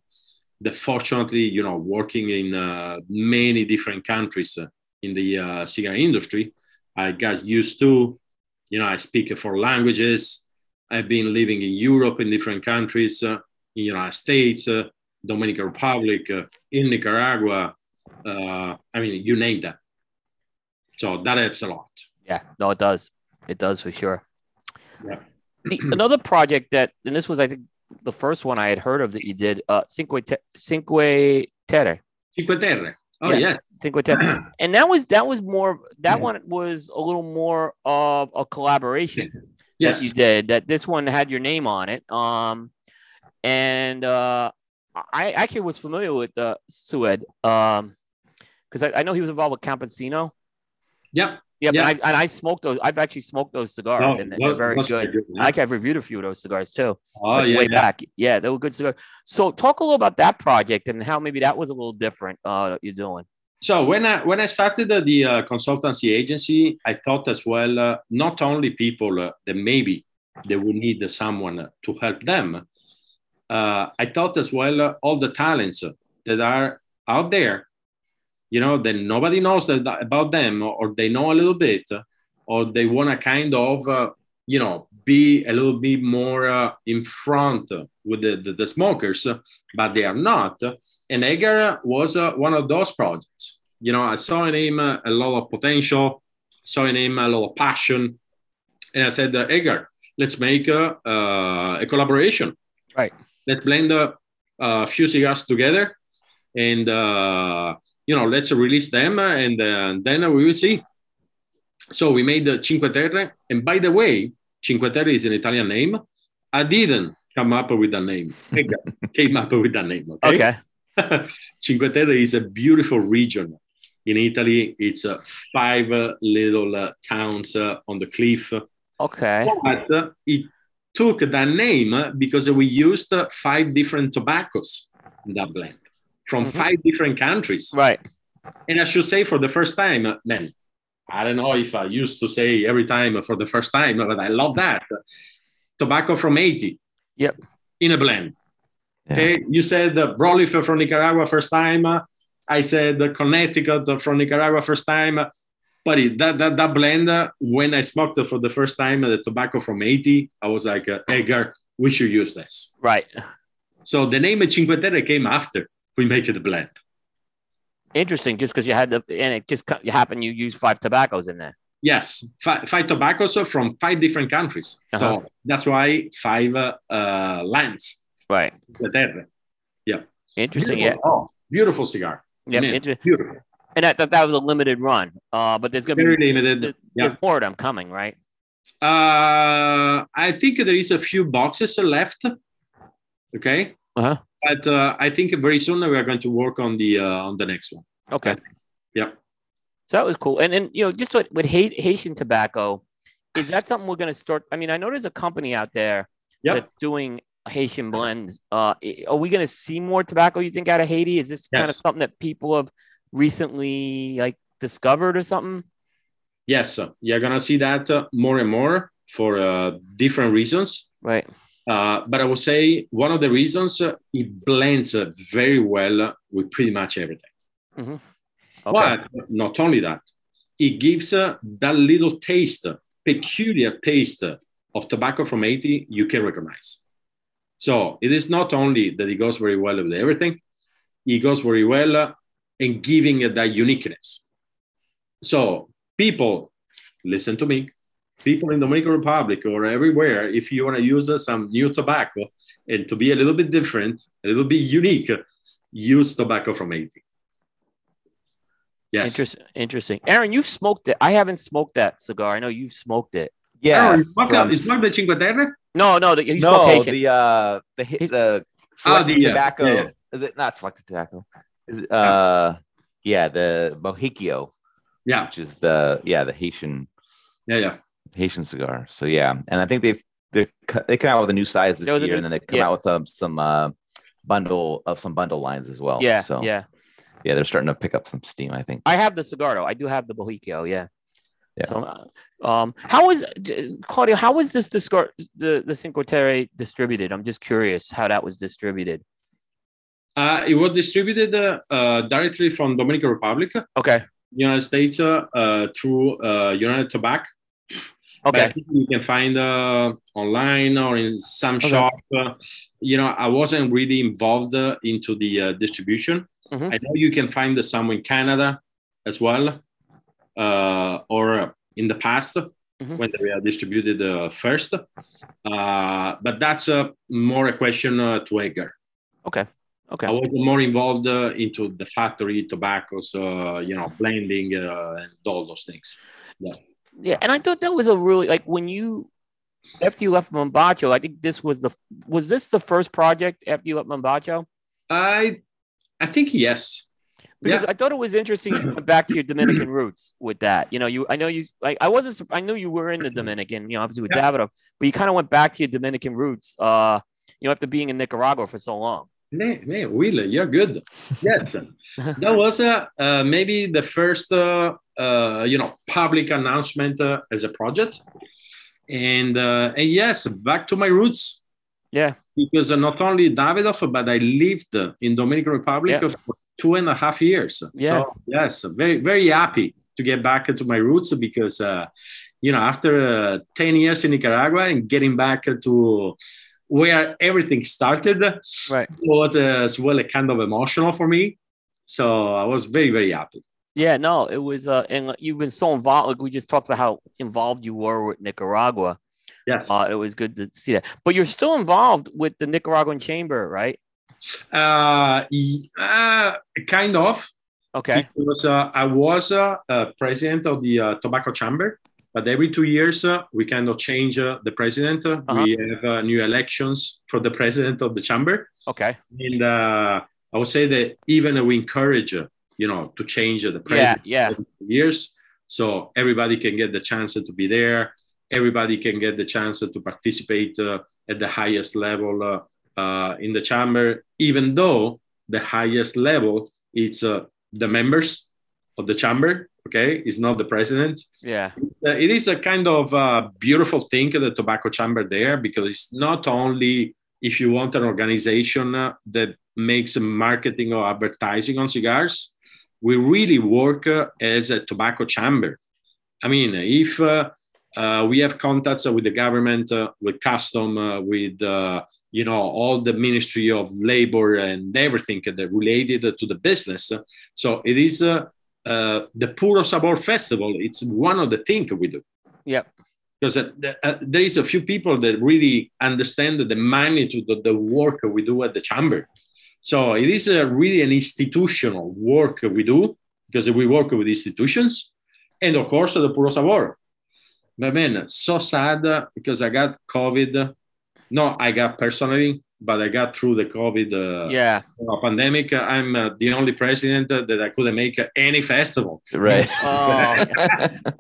that fortunately you know working in uh, many different countries uh, in the uh, cigar industry i got used to you know i speak four languages I've been living in Europe in different countries, uh, in United States, uh, Dominican Republic, uh, in Nicaragua. Uh, I mean, you name that. So that helps a lot. Yeah, no, it does. It does for sure. Yeah. The- Another project that, and this was, I think, the first one I had heard of that you did, uh, Cinque, Te- Cinque Terre. Cinque Terre. Oh Yeah. yes, Cinque Terre. and that was that was more that Yeah. one was a little more of a collaboration that you did. That this one had your name on it. Um, and uh, I actually was familiar with uh, Sued. Um, because I, I know he was involved with Campesino. Yep. Yeah, Yeah. but I, and I smoked those. I've actually smoked those cigars, No, and they're very good. I think I've reviewed a few of those cigars too. Oh like, yeah, way yeah. back. Yeah, they were good cigars. So talk a little about that project and how maybe that was a little different. Uh, that you're doing. So when I when I started uh, the uh, consultancy agency, I thought as well uh, not only people uh, that maybe they would need someone to help them. Uh, I thought as well uh, all the talents that are out there, you know, that nobody knows that, about them, or they know a little bit, or they want to kind of, uh, you know, be a little bit more uh, in front with the, the, the smokers, but they are not. And Edgar was uh, one of those projects. You know, I saw in him uh, a lot of potential, saw in him a lot of passion. And I said, uh, Edgar, let's make uh, uh, a collaboration. Right. Let's blend uh, a few cigars together and, uh, you know, let's release them uh, and uh, then we will see. So we made the Cinque Terre. And by the way, Cinque Terre is an Italian name. I didn't come up with the name. Edgar came up with the name. Okay. Cinque Terre is a beautiful region in Italy. It's uh, five uh, little uh, towns uh, on the cliff. Okay. But uh, it took that name because we used uh, five different tobaccos in that blend from Mhm. five different countries. Right. And I should say for the first time, uh, man, I don't know if I used to say every time for the first time, but I love that. Tobacco from Haiti. Yep. In a blend. Yeah. Okay. You said uh, broadleaf from Nicaragua first time. I said Connecticut from Nicaragua first time. But it, that, that, that blend, uh, when I smoked it for the first time, uh, the tobacco from Haiti, I was like, uh, Edgar, we should use this. Right. So the name Cinque Terre came after we make it a blend. Interesting. Just because you had the and it just happened you used five tobaccos in there. Yes, five, five tobaccos from five different countries. Uh-huh. So that's why five uh, uh, lands. Right. Yeah. Interesting. Yeah. Beautiful. Oh, beautiful cigar. Yeah. Inter- beautiful. and I thought that was a limited run. Uh, but there's gonna be Very be limited. there- Yeah. there's more of them coming, right? Uh, I think there is a few boxes left. Okay. Uh-huh. But uh, I think very soon we are going to work on the uh, on the next one. Okay. Yeah. So that was cool. And then you know, just with, with Haitian tobacco, is that something we're gonna start? I mean, I know there's a company out there Yep. that's doing Haitian blends. Uh, are we gonna see more tobacco? You think out of Haiti? Is this kind of something that people have recently like discovered or something? Yes, you're gonna see that uh, more and more for uh, different reasons. Right. Uh, but I would say one of the reasons uh, it blends uh, very well with pretty much everything. Okay. But not only that, it gives uh, that little taste, peculiar taste of tobacco from Haiti you can recognize. So it is not only that it goes very well with everything, it goes very well uh, in giving it that uniqueness. So people, listen to me, people in Dominican Republic or everywhere, if you want to use uh, some new tobacco and to be a little bit different, a little bit unique, use tobacco from Haiti. Yes. Interesting. Interesting. Aaron, you've smoked it. I haven't smoked that cigar. I know you've smoked it. Yeah. Oh, you smoked from- the- you smoked the Cinque Terre? No, no, the, you smoked no, the uh, the hi- He's- the Oh, selected the, uh, tobacco. yeah, Is it not selected tobacco? Is it, uh, yeah, the Mojicio, Yeah, which is the yeah the Haitian yeah, yeah. Haitian cigar. So yeah, and I think they've they they come out with a new size this There was a year, new- and then they come yeah. out with um, some uh, bundle of some bundle lines as well. yeah, So yeah. yeah, they're starting to pick up some steam. I think. I have the cigar though. I do have the Bohiccio. Yeah. Yeah. So, uh, um, how is j- Claudio? How was this discard the the Cinque Terre distributed? I'm just curious how that was distributed. Uh, it was distributed uh, uh, directly from Dominican Republic, Okay. United States, uh, uh, through uh, United Tobacco. Okay. you can find uh, online or in some Okay. shop. Uh, you know, I wasn't really involved uh, into the uh, distribution. Mhm. I know you can find some in Canada as well, uh, or in the past Mhm. when they were distributed uh, first. Uh, but that's uh, more a question uh, to Edgar. Okay. Okay. I was more involved uh, into the factory, tobaccos, uh, you know, blending uh, and all those things. Yeah, and I thought that was a really like when you after you left Mombacho, I think this was the was this the first project after you left Mombacho? I, I think yes. Because Yeah. I thought it was interesting you went back to your Dominican roots with that. You know, you I know you like I wasn't I knew you were in the Dominican, you know, obviously with Yeah. Davidoff, but you kind of went back to your Dominican roots, uh, you know, after being in Nicaragua for so long. Man, man, Will, you're good. Yes, that was uh, uh, maybe the first, uh, uh, you know, public announcement uh, as a project, and uh, and yes, back to my roots Yeah. because uh, not only Davidoff, but I lived in Dominican Republic Yeah. for two and a half years. Yeah. So yes, very very happy to get back to my roots because uh, you know after uh, ten years in Nicaragua and getting back to where everything started Right. was uh, as well a kind of emotional for me. So I was very very happy. Yeah, no, it was uh and you've been so involved like we just talked about how involved you were with Nicaragua. Yes. Uh it was good to see that. But you're still involved with the Nicaraguan chamber, right? Uh, uh, kind of. Okay. Because uh, I was uh, uh, president of the uh, tobacco chamber, but every two years uh, we kind of change uh, the president. Uh, Uh-huh. We have uh, new elections for the president of the chamber, Okay. and uh, I would say that even we encourage, uh, you know, to change the Yeah, president yeah. every years, so everybody can get the chance to be there. Everybody can get the chance to participate uh, at the highest level uh, uh, in the chamber, even though the highest level it's uh, the members of the chamber. Okay, it's not the president. Yeah. It is a kind of uh, beautiful thing the tobacco chamber there because it's not only if you want an organization uh, that makes marketing or advertising on cigars we really work uh, as a tobacco chamber i mean if uh, uh, we have contacts with the government uh, with custom uh, with uh, you know all the ministry of labor and everything that related to the business so it is uh, uh, the Puro Sabor Festival. It's one of the things we do. Yeah Because uh, there is a few people that really understand the magnitude of the work we do at the chamber. So it is really an institutional work we do because we work with institutions, and of course the Puro Sabor. But man, so sad because I got COVID. No, I got personally, but I got through the COVID uh, Yeah. pandemic. I'm uh, the only president that I couldn't make any festival. Right. Oh,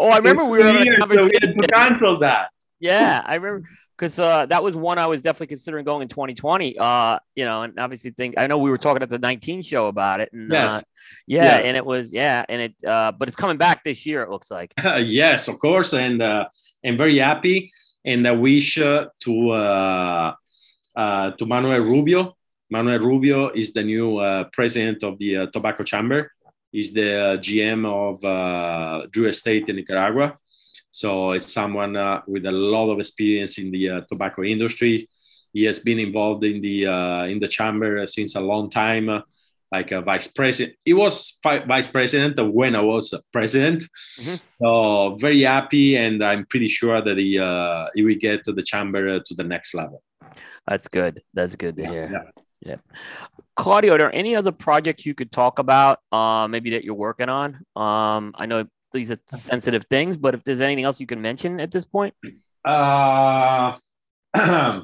oh, I remember we were having a so we had to cancel that. Yeah, I remember because uh, that was one I was definitely considering going in 2020. Uh, you know, and obviously think I know we were talking at the 19 show about it. And, uh, Yes. yeah, Yeah. and it was yeah, and it uh, but it's coming back this year. It looks like. yes, of course, and uh, I'm very happy, and I wish uh, to uh, uh, to Manuel Rubio. Manuel Rubio is the new uh, president of the uh, Tobacco Chamber. He's the uh, GM of uh, Drew Estate in Nicaragua. So it's someone uh, with a lot of experience in the uh, tobacco industry. He has been involved in the uh, in the chamber since a long time, uh, like a vice president. He was fi- vice president when I was president. Mhm. So very happy, and I'm pretty sure that he uh, he will get to the chamber uh, to the next level. That's good. That's good to hear. yeah. Yeah. Claudio, are there any other projects you could talk about? Uh, maybe that you're working on. Um, I know these are sensitive things, but if there's anything else you can mention at this point, Uh, uh,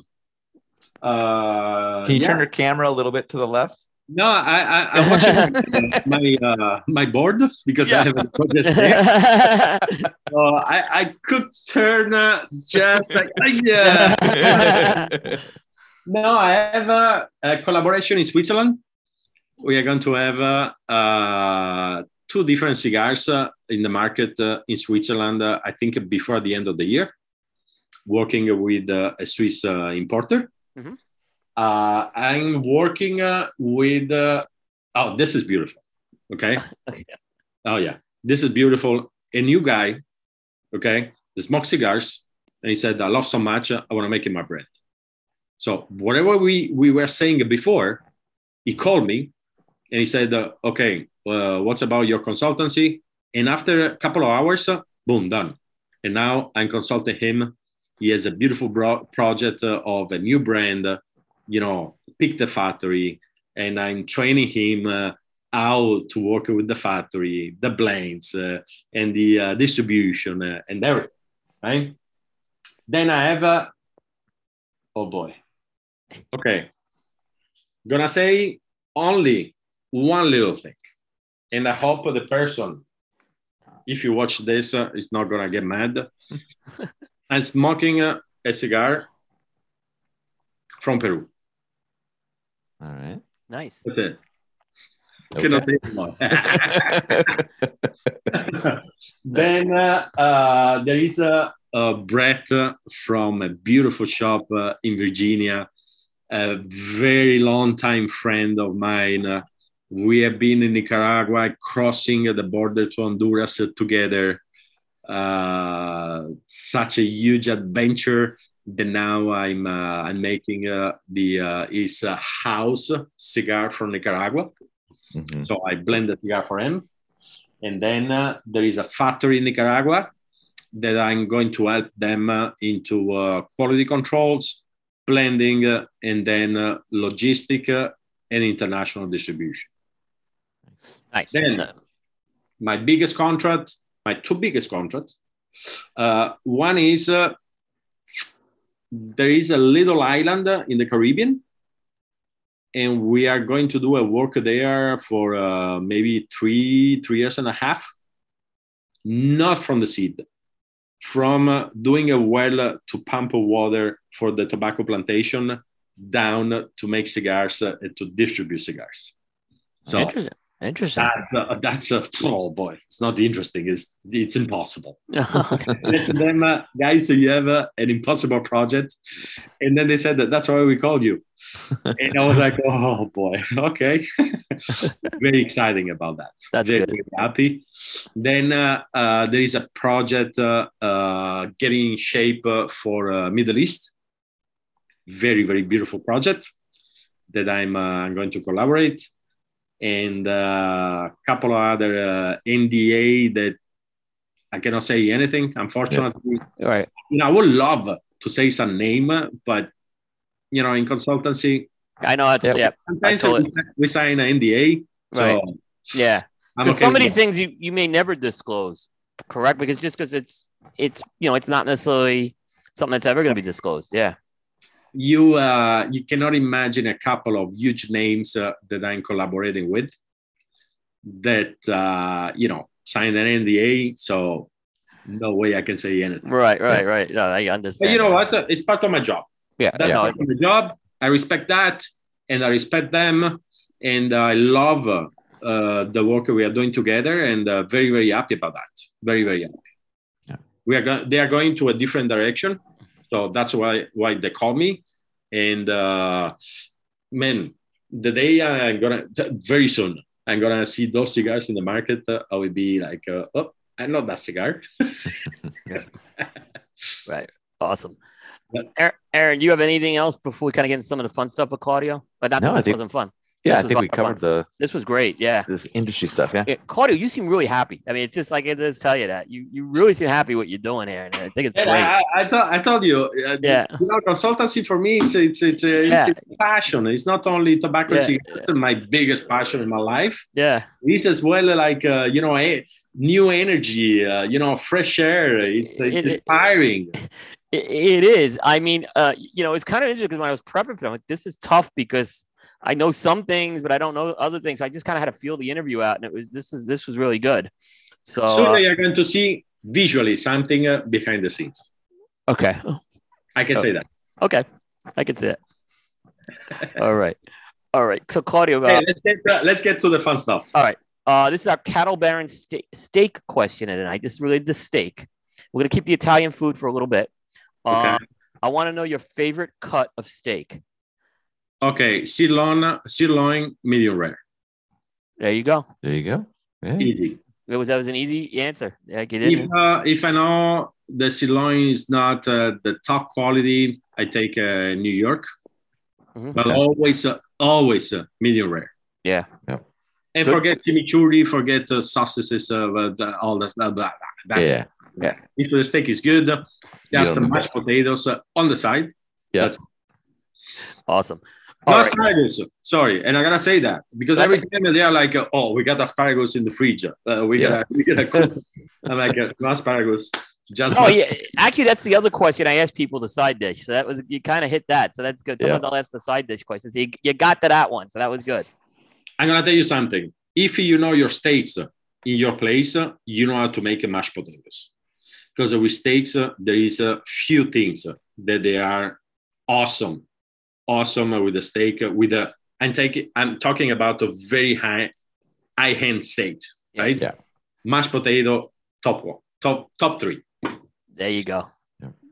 Can you yeah. turn your camera a little bit to the left? No, I, I, I'm watching my uh, my board because Yeah. I have a project there. So I, I could turn uh, just like yeah. No, I have a, a collaboration in Switzerland. We are going to have uh, uh, two different cigars uh, in the market uh, in Switzerland. Uh, I think before the end of the year, working with uh, a Swiss uh, importer. Mhm. Uh, I'm working uh, with. Uh, oh, this is beautiful. Okay. Okay. Oh yeah, this is beautiful. A new guy. Okay, the smoke cigars and he said, "I love so much, I want to make it my brand." So whatever we we were saying before, he called me and he said, uh, "Okay, uh, what's about your consultancy?" And after a couple of hours, uh, boom, done. And now I'm consulting him. He has a beautiful bro- project uh, of a new brand, uh, you know, pick the factory, and I'm training him uh, how to work with the factory, the blends, uh, and the distribution, and everything. Right? Then I have a. Oh boy. Okay. Gonna say only one little thing, and I hope the person, if you watch this, uh, is not gonna get mad. I'm smoking uh, a cigar from Peru. All right. Nice. That's it. Okay. Cannot say it more. then uh, uh, there is a, a Brett uh, from a beautiful shop uh, in Virginia, a very long time friend of mine. We have been in Nicaragua, crossing the border to Honduras together. Uh, such a huge adventure that now I'm uh, I'm making uh, the uh, is a house cigar from Nicaragua. Mhm. So I blend the cigar for him. And then uh, there is a factory in Nicaragua that I'm going to help them uh, into uh, quality controls, blending, and then uh, logistic and international distribution. Nice. Then- Uh, My biggest contract, my two biggest contracts. Uh, one is uh, there is a little island in the Caribbean, and we are going to do a work there for uh, maybe three three years and a half. Not from the seed, from uh, doing a well to pump water for the tobacco plantation down to make cigars uh, and to distribute cigars. So interesting. Interesting. that's a, that's a oh boy, it's not interesting. It's it's impossible. Them, uh, guys, so you have uh, an impossible project, and then they said that that's why we called you, and I was like, oh boy, okay, very exciting about that. That's very, good. very happy. Then uh, uh, there is a project uh, uh, getting in shape uh, for uh, Middle East. Very very beautiful project that I'm uh, I'm going to collaborate and uh, a couple of other uh, NDA that I cannot say anything. Unfortunately, right? you know, I would love to say some name, but you know, in consultancy, I know that's Yep. yeah. sometimes totally- we, sign an NDA. So Yeah. Okay some of these things you, you may never disclose, correct? Because just because it's it's you know it's not necessarily something that's ever going to be disclosed. Yeah. You uh, you cannot imagine a couple of huge names uh, that I'm collaborating with that uh, you know signed an NDA. So no way I can say anything. Right. Right. Right. No, I understand. But you know what? It's part of my job. Yeah. That's no, part of my job. I respect that, and I respect them, and I love uh, uh, the work we are doing together, and uh, very very happy about that. Very very happy. Yeah. We are go- they are going to a different direction, so that's why why they call me, and uh, man, the day I'm gonna very soon I'm gonna see those cigars in the market. Uh, I will be like, uh, oh, I know that cigar. Right. Awesome. Yep. Aaron, Aaron, do you have anything else before we kind of get into some of the fun stuff with Claudio? But not No, that I this think- wasn't fun. Yeah, I think we lot of fun. covered the This was great. Yeah. this industry stuff. Yeah. yeah. Claudio, you seem really happy. I mean, it's just like it does tell you that you you really seem happy what you're doing here, and I think it's And great. I, I, thought, I told you, uh, Yeah. you know, consultancy for me, it's it's it's a, Yeah. it's a passion. It's not only tobacco Yeah, and cigarettes. It's my biggest passion in my life. yeah. It's as well like uh, you know, a, new energy, uh, you know, fresh air. It's, it's It- it- inspiring. It, it is. I mean, uh, you know, it's kind of interesting because when I was prepping for them, like, this is tough because I know some things, but I don't know other things. I just kind of had to feel the interview out, and it was this is this was really good. So uh, you're going to see visually something uh, behind the scenes. okay, I can Oh. say that. okay, I can see it. All right, all right. So Claudio, uh, Okay, let's get uh, let's get to the fun stuff. all right. Uh, this is our cattle baron steak, steak question tonight. This is related to steak. We're gonna keep the Italian food for a little bit. Uh, Okay. I want to know your favorite cut of steak. Okay, sirloin, sirloin, medium rare. There you go. There you go. Yeah. Easy. It was that was an easy answer. Like you didn't. If, uh, if I know the sirloin is not uh, the top quality, I take uh, New York, Mhm. but always, uh, always uh, medium rare. Yeah. And Good. forget chimichurri, forget uh, sausages, uh, uh, the- all that. Blah, blah, blah. That's Yeah. if the steak is good, just don't the mashed potatoes uh, on the side. Yeah. That's Awesome. All right. asparagus. Sorry, and I gotta say that because That's every time they are like, uh, "Oh, we got asparagus in the fridge. Uh, we Yeah. gotta, we gotta." cook." I'm like, uh, "No asparagus." Just Oh yeah, actually, that's the other question I asked people. The side dish. So that was you kind of hit that. So that's good. Yeah. Sometimes I'll ask the side dish questions. You, you got to that one, so that was good. I'm gonna tell you something. If you know your steaks uh, in your place, uh, you know how to make a mashed potatoes. Because with steaks, uh, there is a few things uh, that they are awesome, awesome uh, with the steak. uh, With a, I'm taking, I'm talking about a very high, high end steaks, Yeah. right? Yeah. Mashed potato, top one, top top three. There you go.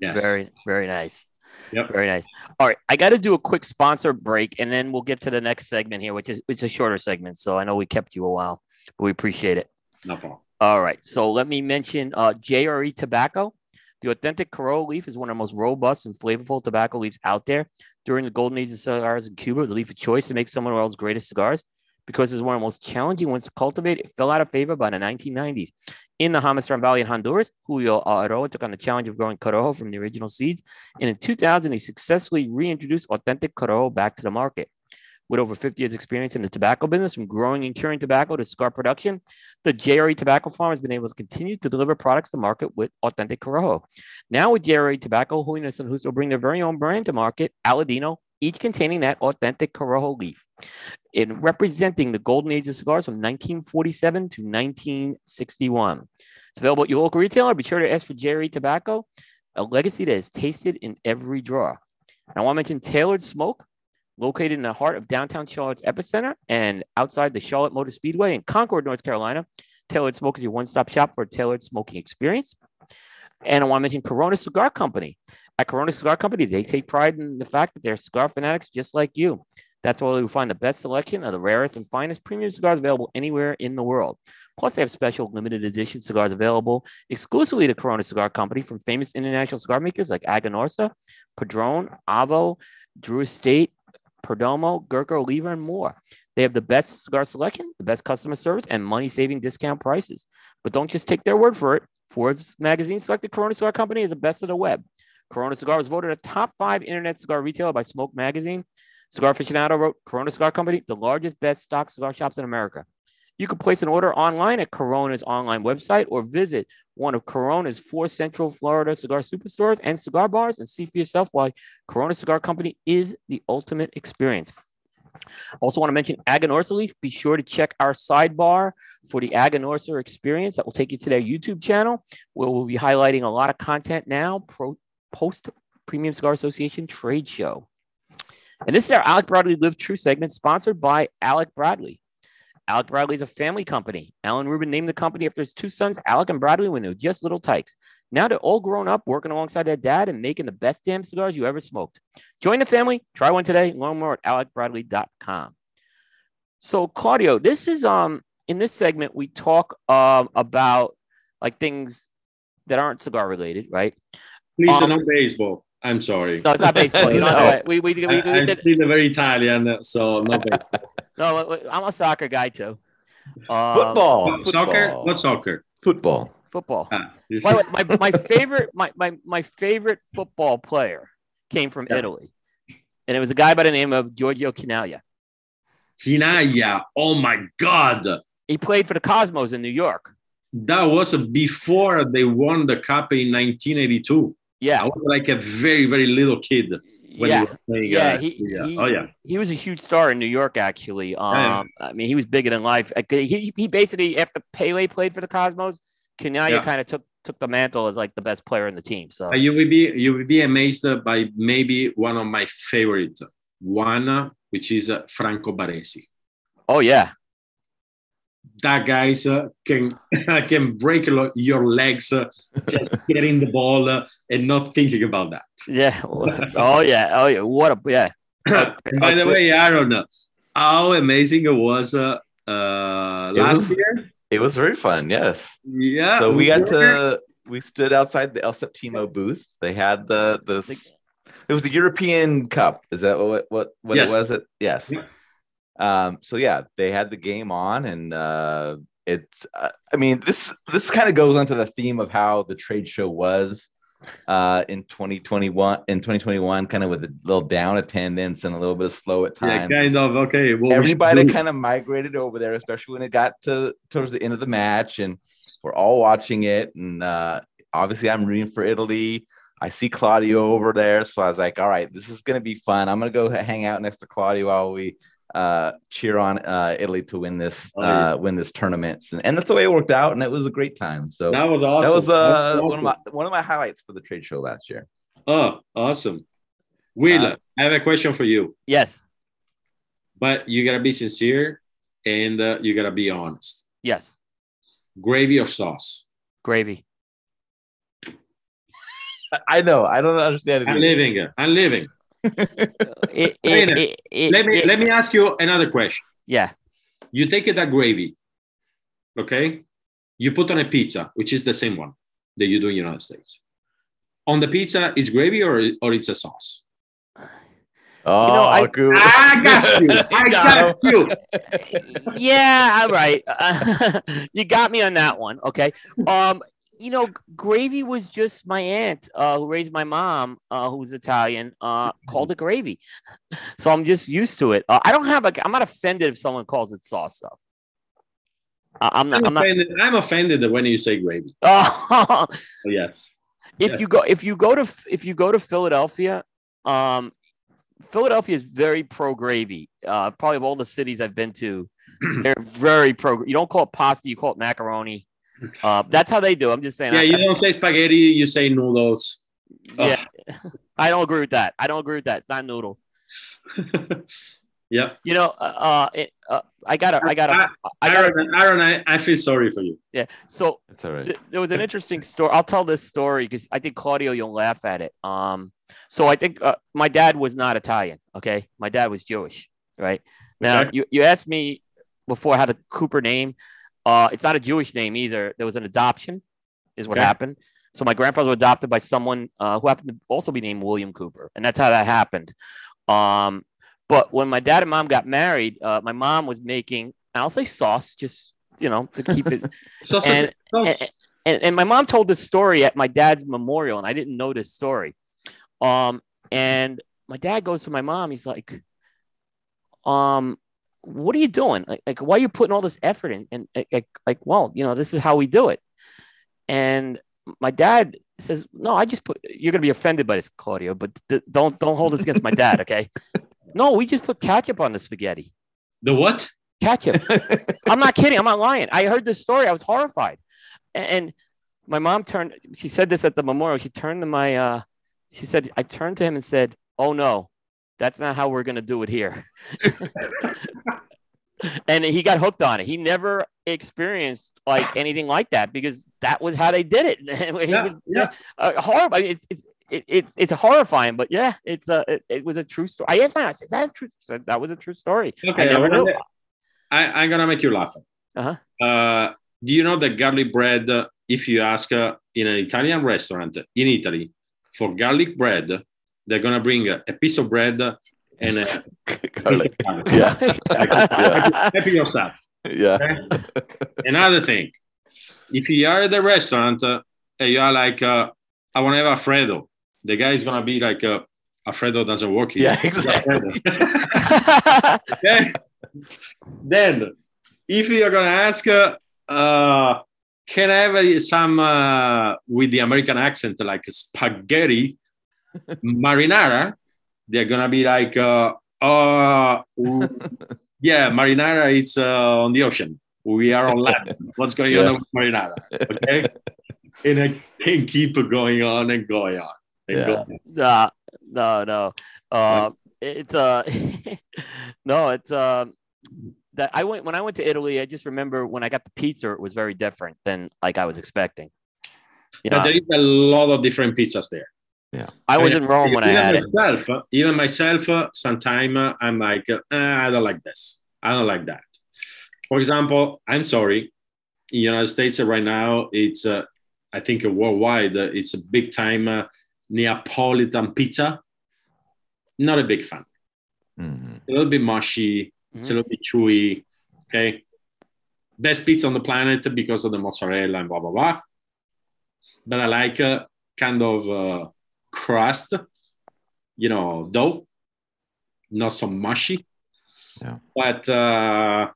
Yes. Very, very nice. Yep. Very nice. All right, I got to do a quick sponsor break, and then we'll get to the next segment here, which is it's a shorter segment. So I know we kept you a while, but we appreciate it. no problem. All right, so let me mention uh, JRE Tobacco. The authentic Corojo leaf is one of the most robust and flavorful tobacco leaves out there. During the golden age of cigars in Cuba, a leaf of choice to make some of the world's greatest cigars. Because it's one of the most challenging ones to cultivate, it fell out of favor by the 1990s. In the Jamastran Valley in Honduras, Julio Eiroa took on the challenge of growing Corojo from the original seeds. And in 2000, he successfully reintroduced authentic Corojo back to the market. With over 50 years' experience in the tobacco business, from growing and curing tobacco to cigar production, the JRE Tobacco Farm has been able to continue to deliver products to market with authentic Corojo. Now with JRE Tobacco, Holiness and Justo bring their very own brand to market, Aladino, each containing that authentic Corojo leaf. In representing the golden age of cigars from 1947 to 1961. It's available at your local retailer. Be sure to ask for JRE Tobacco, a legacy that is tasted in every drawer. And I want to mention Tailored Smoke, located in the heart of downtown Charlotte's epicenter and outside the Charlotte Motor Speedway in Concord, North Carolina. Tailored Smoke is your one-stop shop for a tailored smoking experience. And I want to mention Corona Cigar Company. At Corona Cigar Company, they take pride in the fact that they're cigar fanatics just like you. That's where you'll find the best selection of the rarest and finest premium cigars available anywhere in the world. Plus, they have special limited edition cigars available exclusively to Corona Cigar Company from famous international cigar makers like Aganorsa, Padron, Avo, Drew Estate, Perdomo, Gurkha, Lever, and more. They have the best cigar selection, the best customer service, and money saving discount prices. But don't just take their word for it. Forbes magazine selected Corona Cigar Company as the best of the web. Corona Cigar was voted a top five internet cigar retailer by Smoke Magazine. Cigar Aficionado wrote Corona Cigar Company, the largest best stock cigar shops in America. You can place an order online at Corona's online website or visit one of Corona's four Central Florida cigar superstores and cigar bars and see for yourself why Corona Cigar Company is the ultimate experience. Also, want to mention Aganorsa Leaf. Be sure to check our sidebar for the Aganorsa experience that will take you to their YouTube channel, where we'll be highlighting a lot of content now pro, post Premium Cigar Association trade show. And this is our Alec Bradley Live True segment, sponsored by Alec Bradley. Alec Bradley is a family company. Alan Rubin named the company after his two sons, Alec and Bradley, when they were just little tykes. Now they're all grown up, working alongside their dad and making the best damn cigars you ever smoked. Join the family. Try one today. Learn more at alecbradley.com. So, Claudio, this is um in this segment we talk um about like things that aren't cigar related, right? Please, Um, no baseball. I'm sorry. No, it's not baseball. No. we, we, we, we, I, we I'm still very Italian, so no baseball. No, I'm a soccer guy too. Um, Football. soccer? What soccer? Football. Football. Ah, you By the way, my, my favorite my, my my favorite football player came from Yes. Italy, and it was a guy by the name of Giorgio Chinaglia. Hinaya. Oh my God. He played for the Cosmos in New York. That was before they won the cup in 1982. Yeah, I was like a very, very little kid when yeah, he yeah. uh, He, yeah. he, Oh, yeah. he was a huge star in New York. Actually, um. I mean, he was bigger than life. He he basically after Pele played for the Cosmos, Chinaglia Yeah. kind of took took the mantle as like the best player in the team. So Uh, you will be you will be amazed by maybe one of my favorites, one uh, which is uh, Franco Baresi. oh yeah, That guys uh, can can break your legs uh, just getting the ball uh, and not thinking about that. yeah, oh yeah, oh yeah. What a yeah. By the way, Aaron, how amazing it was uh, uh, It last was- year It was very fun. Yes. Yeah. so we got to we stood outside the El Septimo booth. They had the the it was the European Cup. Is that what what what Yes. it was? It yes. Um. So yeah, they had the game on, and uh, it's. Uh, I mean, this this kind of goes onto the theme of how the trade show was uh in 2021 in 2021 kind of with a little down attendance and a little bit of slow at times Yeah, kind of. Okay. Well, everybody kind of migrated over there, especially when it got to towards the end of the match, and we're all watching it. And uh, obviously, I'm rooting for Italy. I see Claudio over there, so I was like, "All right, this is gonna be fun. I'm gonna go hang out next to Claudio while we uh, cheer on uh, Italy to win this Oh, yeah. uh, win this tournament." And, and that's the way it worked out, and it was a great time. So That was awesome. that was uh, That's one of my one of my highlights for the trade show last year. Oh, awesome. Wheeler! Uh, I have a question for you, Yes. but you gotta be sincere and uh, you gotta be honest. Yes. Gravy or sauce? Gravy. I know. I don't understand it. I'm either. living. I'm living. It, it, it, it, Let me it- let me ask you another question. Yeah. You take it that gravy, okay? You put on a pizza, which is the same one that you do in the United States. On the pizza, is gravy or or it's a sauce? Oh, know, I- Goo. I got you. I got you. yeah, all right. you got me on that one. Okay. Um, you know, gravy was just my aunt uh, who raised my mom, uh, who's Italian, uh, called it gravy. So I'm just used to it. Uh, I don't have a. I'm not offended if someone calls it sauce though. I'm not. I'm I'm not. offended. I'm offended when you say gravy. Oh, yes. if Yeah. you go if you go to if you go to Philadelphia, um, Philadelphia is very pro gravy. Uh, probably of all the cities I've been to, they're very pro. You don't call it pasta, you call it macaroni. Uh, that's how they do. I'm just saying. Yeah, I, you don't say spaghetti, you say noodles. yeah. I don't agree with that. I don't agree with that. It's not noodle. yeah. You know, uh, uh, it, uh I gotta, I gotta, I gotta, Aaron, Aaron I, I feel sorry for you. yeah. So That's all right. th- there was an interesting story. I'll tell this story because I think Claudio, you'll laugh at it. Um, so I think uh, my dad was not Italian. Okay, my dad was Jewish. Right now, Okay. you you asked me before how the Cooper name. Uh, it's not a Jewish name either. There was an adoption, is what Okay. happened. So my grandfather was adopted by someone uh, who happened to also be named William Cooper, and that's how that happened. Um, but when my dad and mom got married, uh, my mom was making, I'll say sauce, just you know, to keep it Sauce And- sauce. and, and, and my mom told this story at my dad's memorial, and I didn't know this story. Um, and my dad goes to my mom. He's like, um, what are you doing? Like, like why are you putting all this effort in? And like, like, well, you know, this is how we do it. And my dad says, no, I just put. You're gonna be offended by this, Claudio, but th- don't don't hold this against my dad, okay? no, we just put ketchup on the spaghetti. the what? Ketchup. I'm not kidding. I'm not lying. I heard this story. I was horrified. And, and my mom turned, she said this at the memorial. She turned to my, uh, she said, I turned to him and said, Oh no, that's not how we're going to do it here. and he got hooked on it. He never experienced like anything like that because that was how they did it. Yeah, was- yeah. uh, horrible. I mean, it's, it's, it, it's it's horrifying, but yeah, it's a it, it was a true story. I asked my, said, "That's true." Said, that was a true story. Okay, I never knew. I, I'm gonna make you laugh. Uh-huh. Uh, do you know that garlic bread? if you ask uh, in an Italian restaurant in Italy for garlic bread, they're gonna bring a, a piece of bread and a Garlic. Yeah. yeah. happy yourself. Yeah. Another thing, if you are at the restaurant uh, and you are like, uh, I want to have Alfredo, the guy is gonna be like, uh, Alfredo doesn't work here. Yeah, exactly. okay. Then, if you're gonna ask, uh, uh, can I have uh, some uh, with the American accent, like spaghetti marinara? They're gonna be like, uh, uh, yeah, marinara is uh, on the ocean. We are on land. What's going Yeah. on with marinara? Okay, and I can keep going on and going on. And Yeah. going. no, no, no. Uh, it's uh, no, it's um, that I went when I went to Italy. I just remember when I got the pizza, it was very different than like I was expecting. You know, But there is a lot of different pizzas there. I was in Rome when I even had myself, uh, Even myself, uh, sometime uh, I'm like, uh, "Ah, I don't like this. I don't like that. For example, I'm sorry. in the United States right now, it's uh, I think worldwide, uh, it's a big time uh, Neapolitan pizza. Not a big fan. Mhm. A little bit mushy. It's a Mhm. little bit chewy. Okay. Best pizza on the planet because of the mozzarella and blah blah blah. But I like a kind of uh, crust, you know, dough, not so mushy. Yeah. But uh,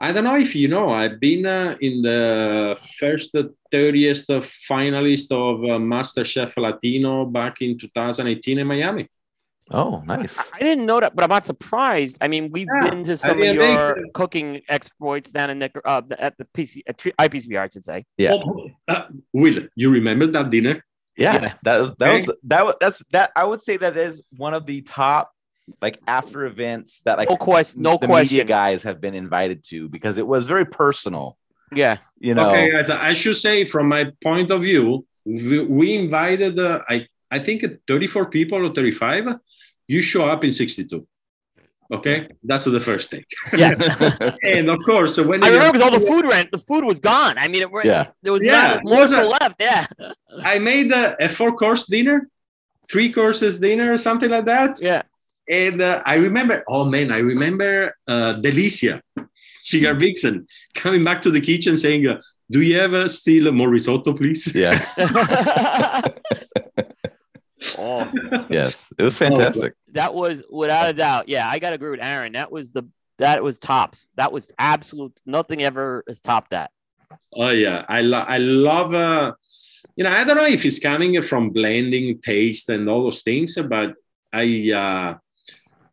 I don't know if you know, I've been uh, in the first 30th finalist of uh, MasterChef Latino back in 2018 in Miami. Oh, nice. I didn't know that, but I'm not surprised. I mean, we've Yeah, been to some of mean, your they- cooking exploits down in Nic- uh, at the PC at IPCPR, I should say. Yeah. Oh, uh, Will, you remember that dinner? Yeah, Yeah. that was that Okay. was that was that's that I would say that is one of the top like after events that like No question. No the question. media guys have been invited to because it was very personal. Yeah. You know, Okay, guys, I should say from my point of view, we, we invited, uh, I, I think 34 people or 35. You show up in 62. Okay, that's the first thing. Yeah. And of course, when I remember all the food rent, the food was gone. I mean, it, Yeah. there was Yeah, not more was so left. Yeah. I made a, a four course dinner, three courses dinner, or something like that. Yeah. And uh, I remember, oh man, I remember uh, Delicia, Cigar Vixen, coming back to the kitchen saying, uh, Do you have uh, still more risotto, please? yeah, oh, yes, it was fantastic. that was without a doubt. Yeah, I got to agree with Aaron. That was the that was tops. That was absolute. Nothing ever has topped that. Oh yeah, I lo- I love. Uh, you know, I don't know if it's coming from blending taste and all those things, but I uh,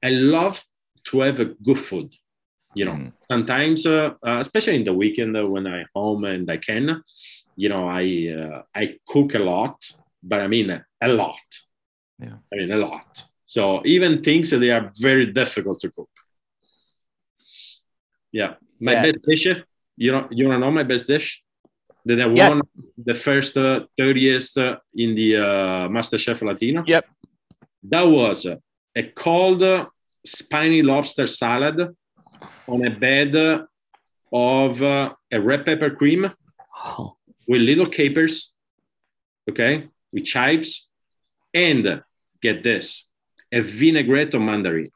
I love to have a good food. You know, Mhm. sometimes, uh, uh, especially in the weekend uh, when I'm home and I can, you know, I uh, I cook a lot, but I mean a lot. Yeah. I mean a lot. So even things that they are very difficult to cook. Yeah, my Yeah. best dish. You know, you wanna know my best dish? That I won the first uh, 30th uh, in the uh, MasterChef Latino. Yep. That was uh, a cold uh, spiny lobster salad on a bed uh, of uh, a red pepper cream Oh, with little capers, okay, with chives, and get this, a vinaigrette of mandarin.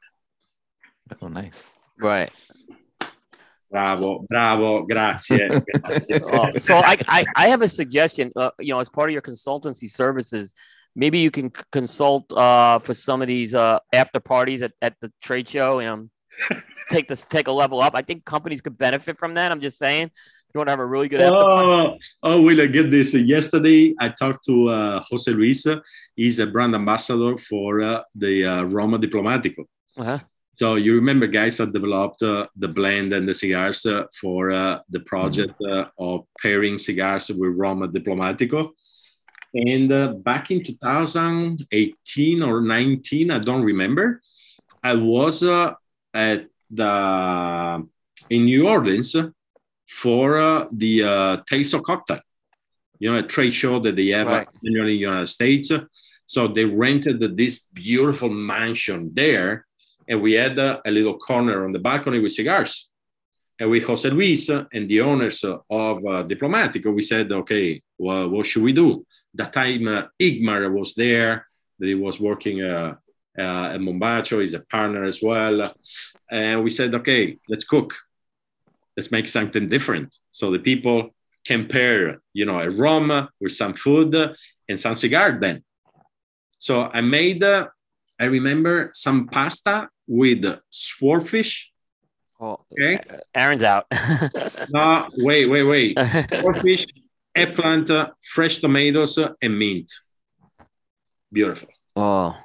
Oh, nice. right. Bravo, bravo, grazie. grazie. Oh, so I, I I have a suggestion. Uh, you know, as part of your consultancy services, maybe you can c- consult uh, for some of these uh, after parties at, at the trade show. Um, take this take a level up. I think companies could benefit from that. I'm just saying. You want to have a really good. Oh, oh, will I get this? Yesterday, I talked to uh, Jose Luis. He's a brand ambassador for uh, the uh, Roma Diplomatico. Uh-huh. So you remember, guys, I developed uh, the blend and the cigars uh, for uh, the project uh, of pairing cigars with Roma Diplomatico. And uh, back in 2018 or 19, I don't remember, I was uh, at the in New Orleans for uh, the uh, Taste of Cocktail, you know, a trade show that they have Right. annually in the United States. So they rented this beautiful mansion there, and we had uh, a little corner on the balcony with cigars. And with Jose Luis and the owners of uh, Diplomatico, we said, okay, well, what should we do? That time, uh, Igmar was there, that he was working uh, uh, at Mombacho, he's a partner as well. And we said, okay, let's cook. Let's make something different. So the people can pair, you know, a rum with some food and some cigar then. So I made, uh, I remember some pasta with swordfish. Oh, Okay. Aaron's out. No, wait, wait, wait. Swordfish, eggplant, uh, fresh tomatoes, uh, and mint. Beautiful. oh,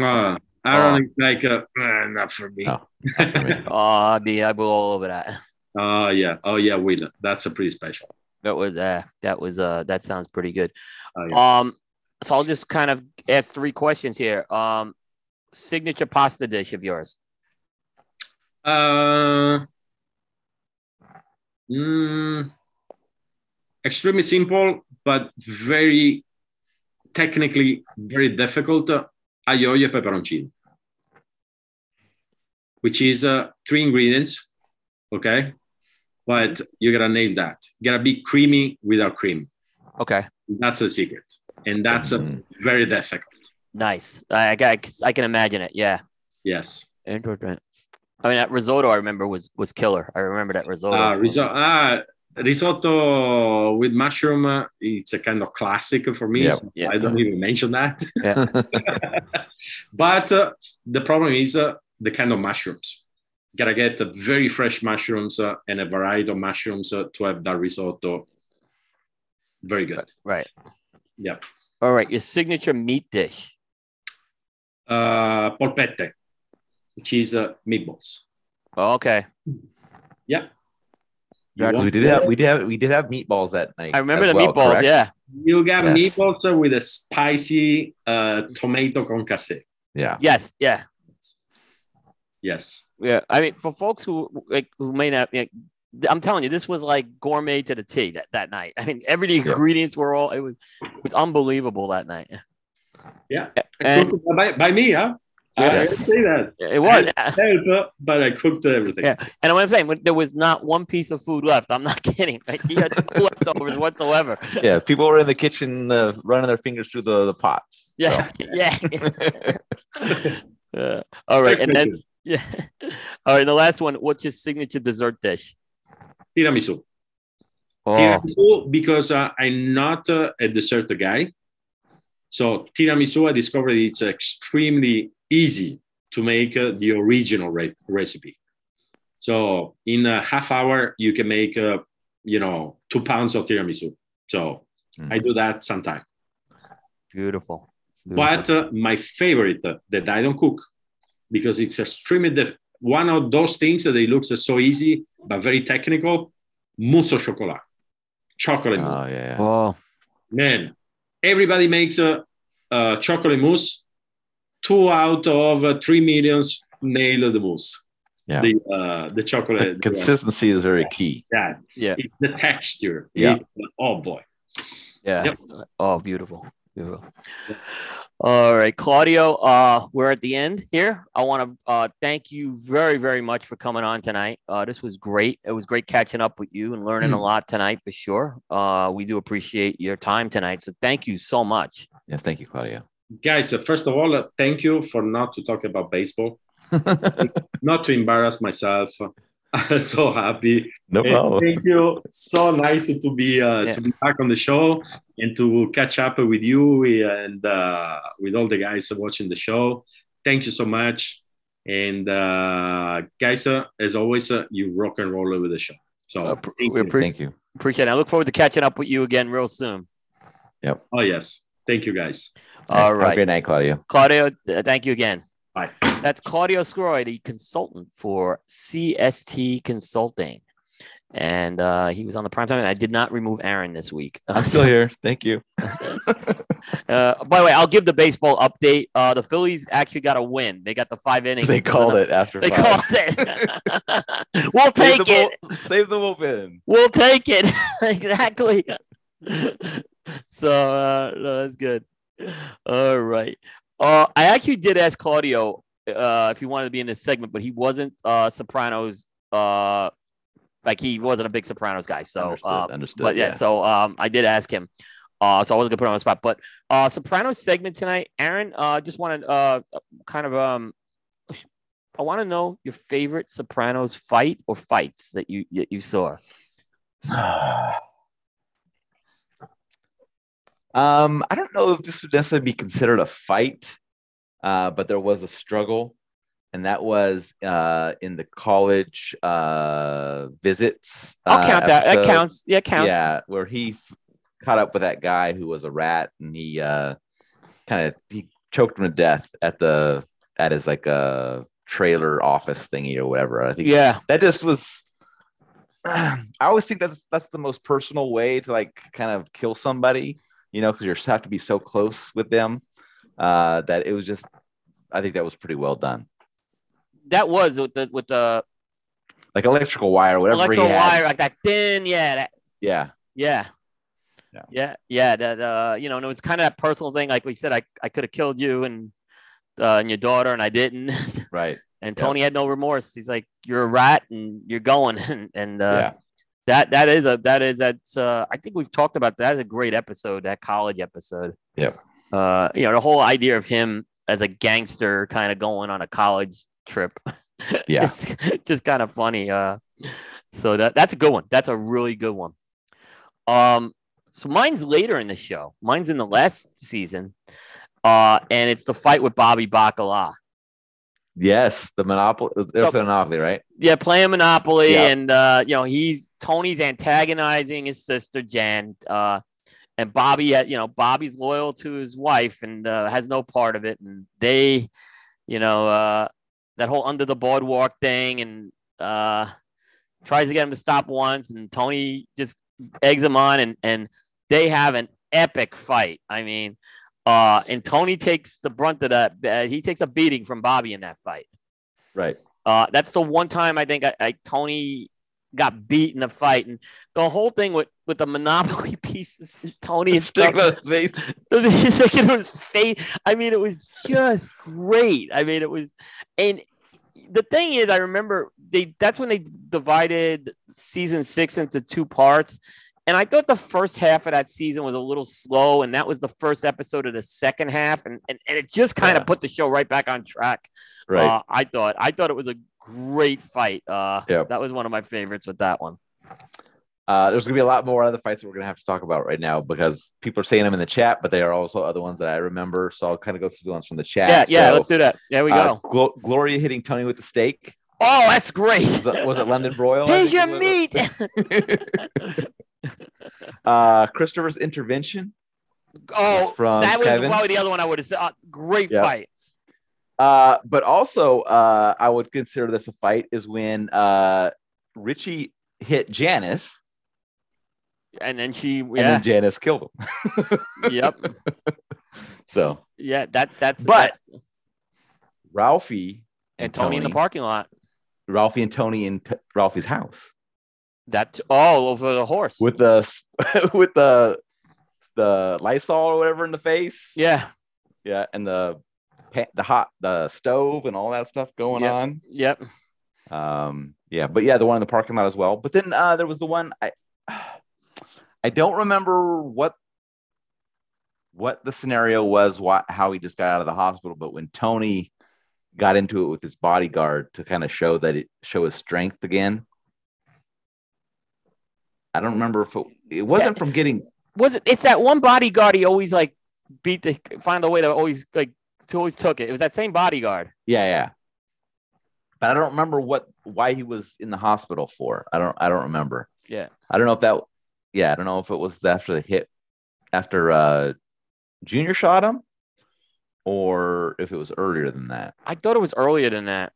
Uh, I don't think like, uh, uh, not for me. Oh. oh, I'd be I'd be all over that. Oh, yeah. Oh, yeah, Will. That's a pretty special. That was uh that was uh that sounds pretty good. Oh, yeah. Um, so I'll just kind of ask three questions here. Um, signature pasta dish of yours. Uh, mm, extremely simple, but very technically very difficult. Uh, aglio e peperoncino, which is uh, three ingredients. Okay, but you gotta nail that. gotta be creamy without cream. Okay. That's a secret, and that's uh, Mhm. very difficult. Nice. I, I, I can imagine it. Yeah. Yes. Interesting. I mean, that risotto I remember was was killer. I remember that risotto. Uh, from- risotto, ah, risotto with mushroom. uh, It's a kind of classic for me. Yep. so Yeah. I don't even mention that. Yeah. but uh, the problem is uh, the kind of mushrooms. Gotta get very fresh mushrooms uh, and a variety of mushrooms uh, to have that risotto. Very good. Right. Yeah. All right. Your signature meat dish. Uh, polpette, which is uh, meatballs. Oh, okay. Yeah. You, Right. we did have we did have we did have meatballs that night. I remember the well, meatballs. correct? Yeah. you got Yes. meatballs with a spicy uh, tomato concasse. Yeah. Yes. Yeah. Yes. Yeah. I mean, for folks who like who may not, like, I'm telling you, this was like gourmet to the T that, that night. I mean, every Yeah. ingredients were all it was it was unbelievable that night. Yeah. And- by, by me, huh? I Yes. didn't say that. It was. Help, but I cooked everything. Yeah. And what I'm saying, there was not one piece of food left. I'm not kidding. Like, he had no leftovers whatsoever. Yeah. People were in the kitchen uh, running their fingers through the, the pots. Yeah. so. Yeah. Uh, all right. And then, yeah. All right. The last one. What's your signature dessert dish? tiramisu. Oh, Tiramisu because uh, I'm not uh, a dessert guy. So tiramisu, I discovered it's extremely easy to make uh, the original re- recipe. So in a half hour, you can make, uh, you know, two pounds of tiramisu. So Mm. I do that sometime. beautiful. But uh, my favorite uh, that I don't cook because it's extremely diff- one of those things that it looks so easy but very technical. Mousse au chocolat, chocolate mousse. Oh yeah. oh, Man, everybody makes a, a chocolate mousse. Two out of uh, three millions nail the mousse. Yeah. The uh, the chocolate. The consistency is very key. yeah, yeah. it's the texture. Yeah. It's- oh boy. Yeah. Yep. Oh, beautiful. Beautiful. All right, Claudio, uh, we're at the end here. I want to uh, thank you very, very much for coming on tonight. Uh, this was great. It was great catching up with you and learning a lot tonight for sure. Uh, we do appreciate your time tonight. So thank you so much. Yeah, Thank you, Claudio. Guys, uh, first of all, uh, thank you for not to talk about baseball. not to embarrass myself. I'm so happy. no And problem. thank you. So nice to be uh, Yeah. to be back on the show and to catch up with you and uh, with all the guys watching the show. Thank you so much. And uh, guys, uh, as always, uh, you rock and roll with the show. So Uh, pr- thank we you. appre- Thank you. appreciate it. I look forward to catching up with you again real soon. Yep. Oh yes, thank you guys. All right. Have a right. great night, Claudio. Claudio, th- thank you again. That's Claudio Sgroi, the consultant for CST Consulting. And uh, he was on the prime time, and I did not remove Aaron this week. I'm still here. Thank you. Uh, by the way, I'll give the baseball update. Uh, the Phillies actually got a win. They got the five innings. They called it after They five. called it. we'll take the it. Save the bullpen. We'll take it. exactly. so uh, no, that's good. All right. Uh, I actually did ask Claudio uh, if he wanted to be in this segment, but he wasn't uh, Sopranos. Uh, like he wasn't a big Sopranos guy. So, Understood, uh, understood, but yeah, yeah. so um, I did ask him. Uh, so I wasn't gonna put him on the spot, but uh, Sopranos segment tonight, Aaron. Uh, just wanted to uh, kind of um, I want to know your favorite Sopranos fight or fights that you that you saw. Um, I don't know if this would necessarily be considered a fight, uh, but there was a struggle, and that was uh, in the college uh, visits. I'll uh, count that. That counts. Yeah, counts. Yeah, where he f- caught up with that guy who was a rat, and he uh, kind of he choked him to death at the at his like uh, trailer office thingy or whatever. I think Yeah. that just was. I always think that's that's the most personal way to like kind of kill somebody, you know, because you have to be so close with them. Uh, that it was just, I think that was pretty well done. That was with the with the Like electrical wire, whatever electro he had. wire, like that thin. Yeah, that, Yeah, yeah. Yeah. Yeah, yeah, that uh, you know, and it was kind of that personal thing. Like we said, I, I could have killed you and uh, and your daughter, and I didn't. right. and Yeah. Tony had no remorse. He's like, "You're a rat, and you're going." and and uh, yeah, that that is a that is that's uh I think we've talked about that as a great episode, that college episode. Yeah. Uh, you know, the whole idea of him as a gangster kind of going on a college trip. Yeah. just kind of funny. Uh, so that that's a good one. That's a really good one. Um, so mine's later in the show. Mine's in the last season. Uh, and it's the fight with Bobby Bacala. Yes, the monopoly. There's Oh. the monopoly, right? Yeah, playing Monopoly, Yeah. and uh, you know he's Tony's antagonizing his sister Jan, uh, and Bobby, uh, you know, Bobby's loyal to his wife and uh, has no part of it, and they, you know, uh, that whole under the boardwalk thing, and uh, tries to get him to stop once, and Tony just eggs him on, and and they have an epic fight. I mean, uh, and Tony takes the brunt of that. Uh, he takes a beating from Bobby in that fight. Right. Uh, that's the one time I think I, I Tony got beat in the fight, and the whole thing with with the Monopoly pieces, Tony and Stick stuff. his face. He's it was face. I mean, it was just great. I mean, it was, and the thing is, I remember they. That's when they divided season six into two parts. And I thought the first half of that season was a little slow, and that was the first episode of the second half, and and, and it just kind of Yeah. put the show right back on track. Right. Uh, I thought I thought it was a great fight. Uh, Yep. that was one of my favorites with that one. Uh, there's gonna be a lot more other fights that we're gonna have to talk about right now because people are saying them in the chat, but there are also other ones that I remember. So I'll kind of go through the ones from the chat. Yeah, yeah. So, let's do that. There we uh, go. Glo- Gloria hitting Tony with the steak. Oh, that's great. Was it, was it London Broil? Here's your meat. uh, Christopher's intervention. oh, from that was Kevin. probably the other one I would have said. Uh, great Yep. fight. Uh, but also, uh, I would consider this a fight is when uh, Richie hit Janice And then she, and then Janice killed him. yep, So yeah. That that's But- that's- Ralphie and Tony, in the parking lot. Ralphie and Tony in t- Ralphie's house That all over the horse. with the with the the Lysol or whatever in the face. yeah, Yeah, and the the hot the stove and all that stuff going Yep. on. yep. Um, yeah, but yeah, the one in the parking lot as well. But then uh, there was the one I I don't remember what what the scenario was, what how he just got out of the hospital. But when Tony got into it with his bodyguard to kind of show that it show his strength again. I don't remember if it, it wasn't from getting Was it? It's that one bodyguard. He always like beat the find a way to always like to always took it. It was that same bodyguard. yeah yeah. But I don't remember what why he was in the hospital for. I don't I don't remember. Yeah. I don't know if that yeah, I don't know if it was after the hit after uh Junior shot him or if it was earlier than that. I thought it was earlier than that.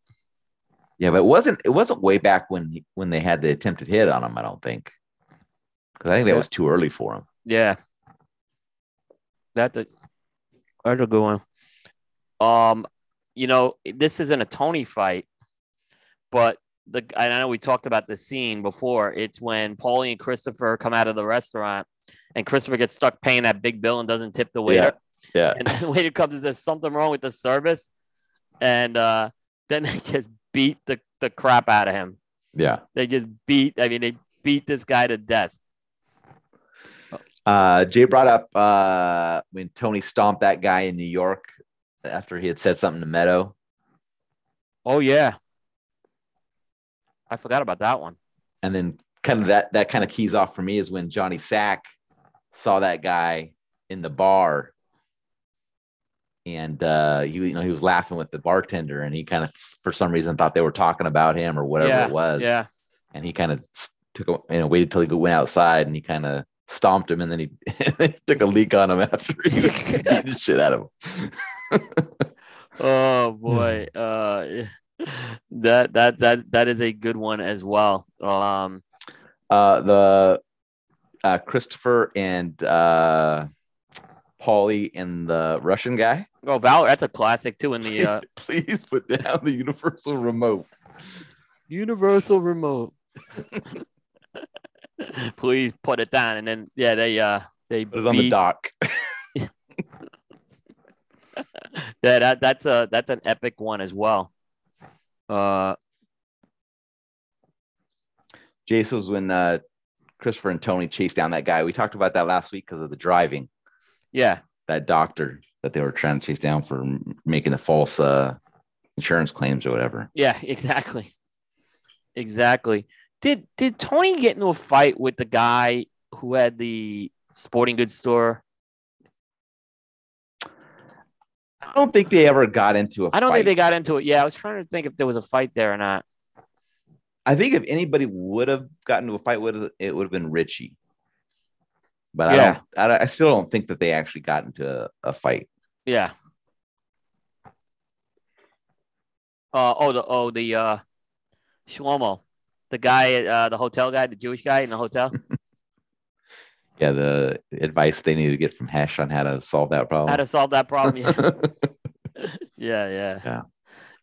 Yeah, but it wasn't it wasn't way back when when they had the attempted hit on him, I don't think. I think that Yeah. was too early for him. Yeah. That the that's a good one. Um, you know, this isn't a Tony fight, but the I know we talked about the scene before. It's when Paulie and Christopher come out of the restaurant and Christopher gets stuck paying that big bill and doesn't tip the waiter. Yeah. And the waiter comes and says something wrong with the service. And uh, then they just beat the, the crap out of him. Yeah. They just beat, I mean, they beat this guy to death. Uh, Jay brought up uh, when Tony stomped that guy in New York after he had said something to Meadow. Oh, yeah. I forgot about that one. And then kind of that that kind of keys off for me is when Johnny Sack saw that guy in the bar and uh he you know he was laughing with the bartender and he kind of for some reason thought they were talking about him or whatever yeah, it was Yeah. and he kind of took a, you know waited till he went outside and he kind of stomped him and then he, took a leak on him after he beat the shit out of him Oh boy. Uh that that that that is a good one as well. Um uh the uh Christopher and uh Paulie and the Russian guy oh Valery, that's a classic too in the uh please put down the universal remote universal remote. Please put it down and then yeah, they uh they put it on the dock Yeah, that that's a that's an epic one as well. Uh Jace was when uh Christopher and Tony chase down that guy. We talked about that last week because of the driving. Yeah. That doctor that they were trying to chase down for making the false uh, insurance claims or whatever. Yeah, exactly. Exactly. Did did Tony get into a fight with the guy who had the sporting goods store? I don't think they ever got into a I don't fight. think they got into it. Yeah, I was trying to think if there was a fight there or not. I think if anybody would have gotten into a fight with it, it would have been Richie. But Yeah. I, don't, I, I still don't think that they actually got into a, a fight. Yeah. Uh, oh, the oh the uh, Shlomo, the guy, uh, the hotel guy, the Jewish guy in the hotel, Yeah, the advice they need to get from Hesh on how to solve that problem. how to solve that problem. Yeah, yeah, yeah, Yeah.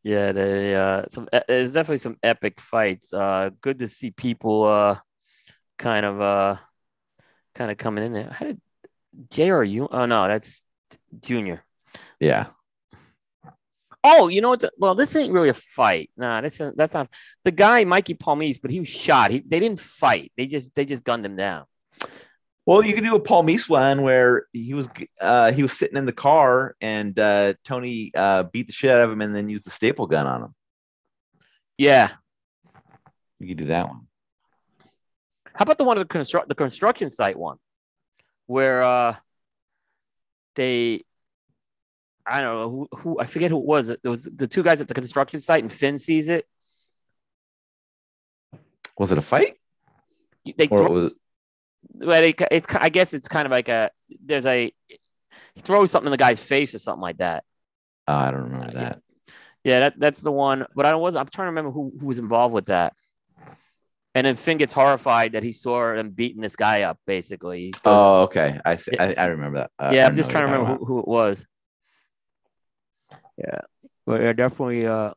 yeah. They uh, some there's definitely some epic fights. Uh, good to see people uh, kind of uh, kind of coming in there. How did J.R. You? Oh no, that's Junior. yeah. Oh, you know what? the- well, this ain't really a fight. Nah, this is, that's not the guy, Mikey Palmice, but he was shot. He, they didn't fight. They just they just gunned him down. Well, you can do a Palmice one where he was uh, he was sitting in the car and uh, Tony uh, beat the shit out of him and then used the staple gun on him. Yeah. You could do that one. How about the one of the construct the construction site one, where uh they I don't know who, who I forget who it was. It was the two guys at the construction site, and Finn sees it. Was it a fight? They Or throw, was well, they, it's I guess it's kind of like a there's a he throws something in the guy's face or something like that. oh, I don't remember Uh, that. Yeah, that, that's the one. But I was I'm trying to remember who, who was involved with that. And then Finn gets horrified that he saw them beating this guy up. Basically, Oh, okay. I see. I, I remember that. Uh, yeah, I'm just trying to remember who, who it was. Yeah, but yeah, definitely. Uh,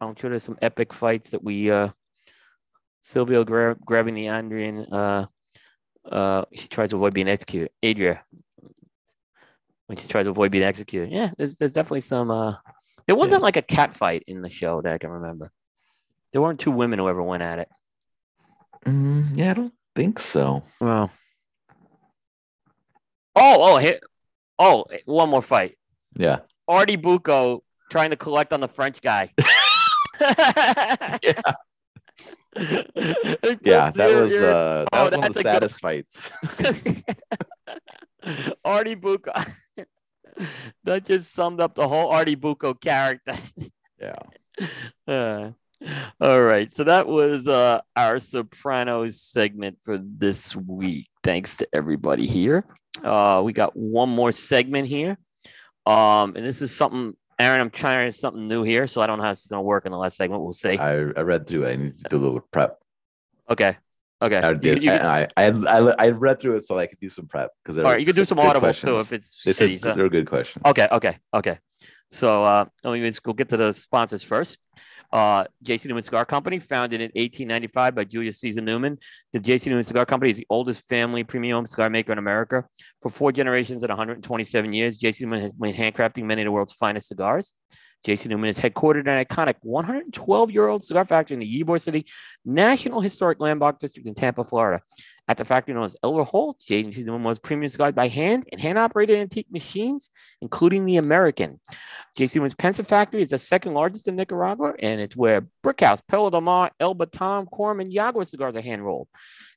I'm sure there's some epic fights that we. Uh, Silvio gra- grabbing the Adriana. Uh, uh, she tries to avoid being executed. Adria, when she tries to avoid being executed. Yeah, there's there's definitely some. Uh, there wasn't like a cat fight in the show that I can remember. There weren't two women who ever went at it. Mm, yeah, I don't think so. Well. Oh, oh, here, oh, one more fight. Yeah. Artie Bucco trying to collect on the French guy. Yeah. Yeah, that was uh, that Oh, was one of the a good- saddest fights. Artie Bucco. that just summed up the whole Artie Bucco character. Yeah. Uh, all right. So that was uh, our Sopranos segment for this week. Thanks to everybody here. Uh, we got one more segment here. Um, and this is something, Aaron, I'm trying something new here. So I don't know how this is going to work in the last segment. We'll see. I, I read through it. I need to do a little prep. Okay. Okay. I did. you can- I, I, I, I read through it so I could do some prep because all right. You can do some audible too if it's They said shitty. So. they're good questions. Okay, okay, okay. So uh, let me just go get to the sponsors first. Uh, JC Newman Cigar Company, founded in 1895 by Julius Caesar Newman. The JC Newman Cigar Company is the oldest family premium cigar maker in America. For four generations and 127 years, JC Newman has been handcrafting many of the world's finest cigars. JC Newman is headquartered in an iconic 112 year old cigar factory in the Ybor City National Historic Landmark District in Tampa, Florida. At the factory known as El Reloj, JC Newman was premium cigars by hand and hand operated antique machines, including the American. JC Newman's Pensa factory is the second largest in Nicaragua, and it's where Brickhouse, Perla del Mar, El Baton, Quorum, and cigars are hand rolled.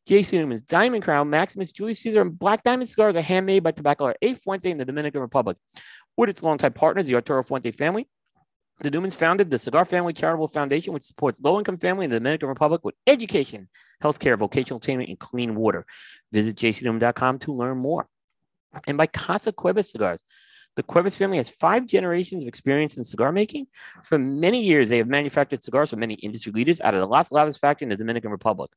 JC Newman's Diamond Crown, Maximus, Julius Caesar, and Black Diamond cigars are handmade by Tabacalera A. Fuente in the Dominican Republic. With its longtime partners, the Arturo Fuente family, the Newmans founded the Cigar Family Charitable Foundation, which supports low income families in the Dominican Republic with education, healthcare, vocational attainment, and clean water. Visit jcnewman.com to learn more. And by Casa Cuevas Cigars. The Cuevas family has five generations of experience in cigar making. For many years, they have manufactured cigars for many industry leaders out of the Las Lavas factory in the Dominican Republic.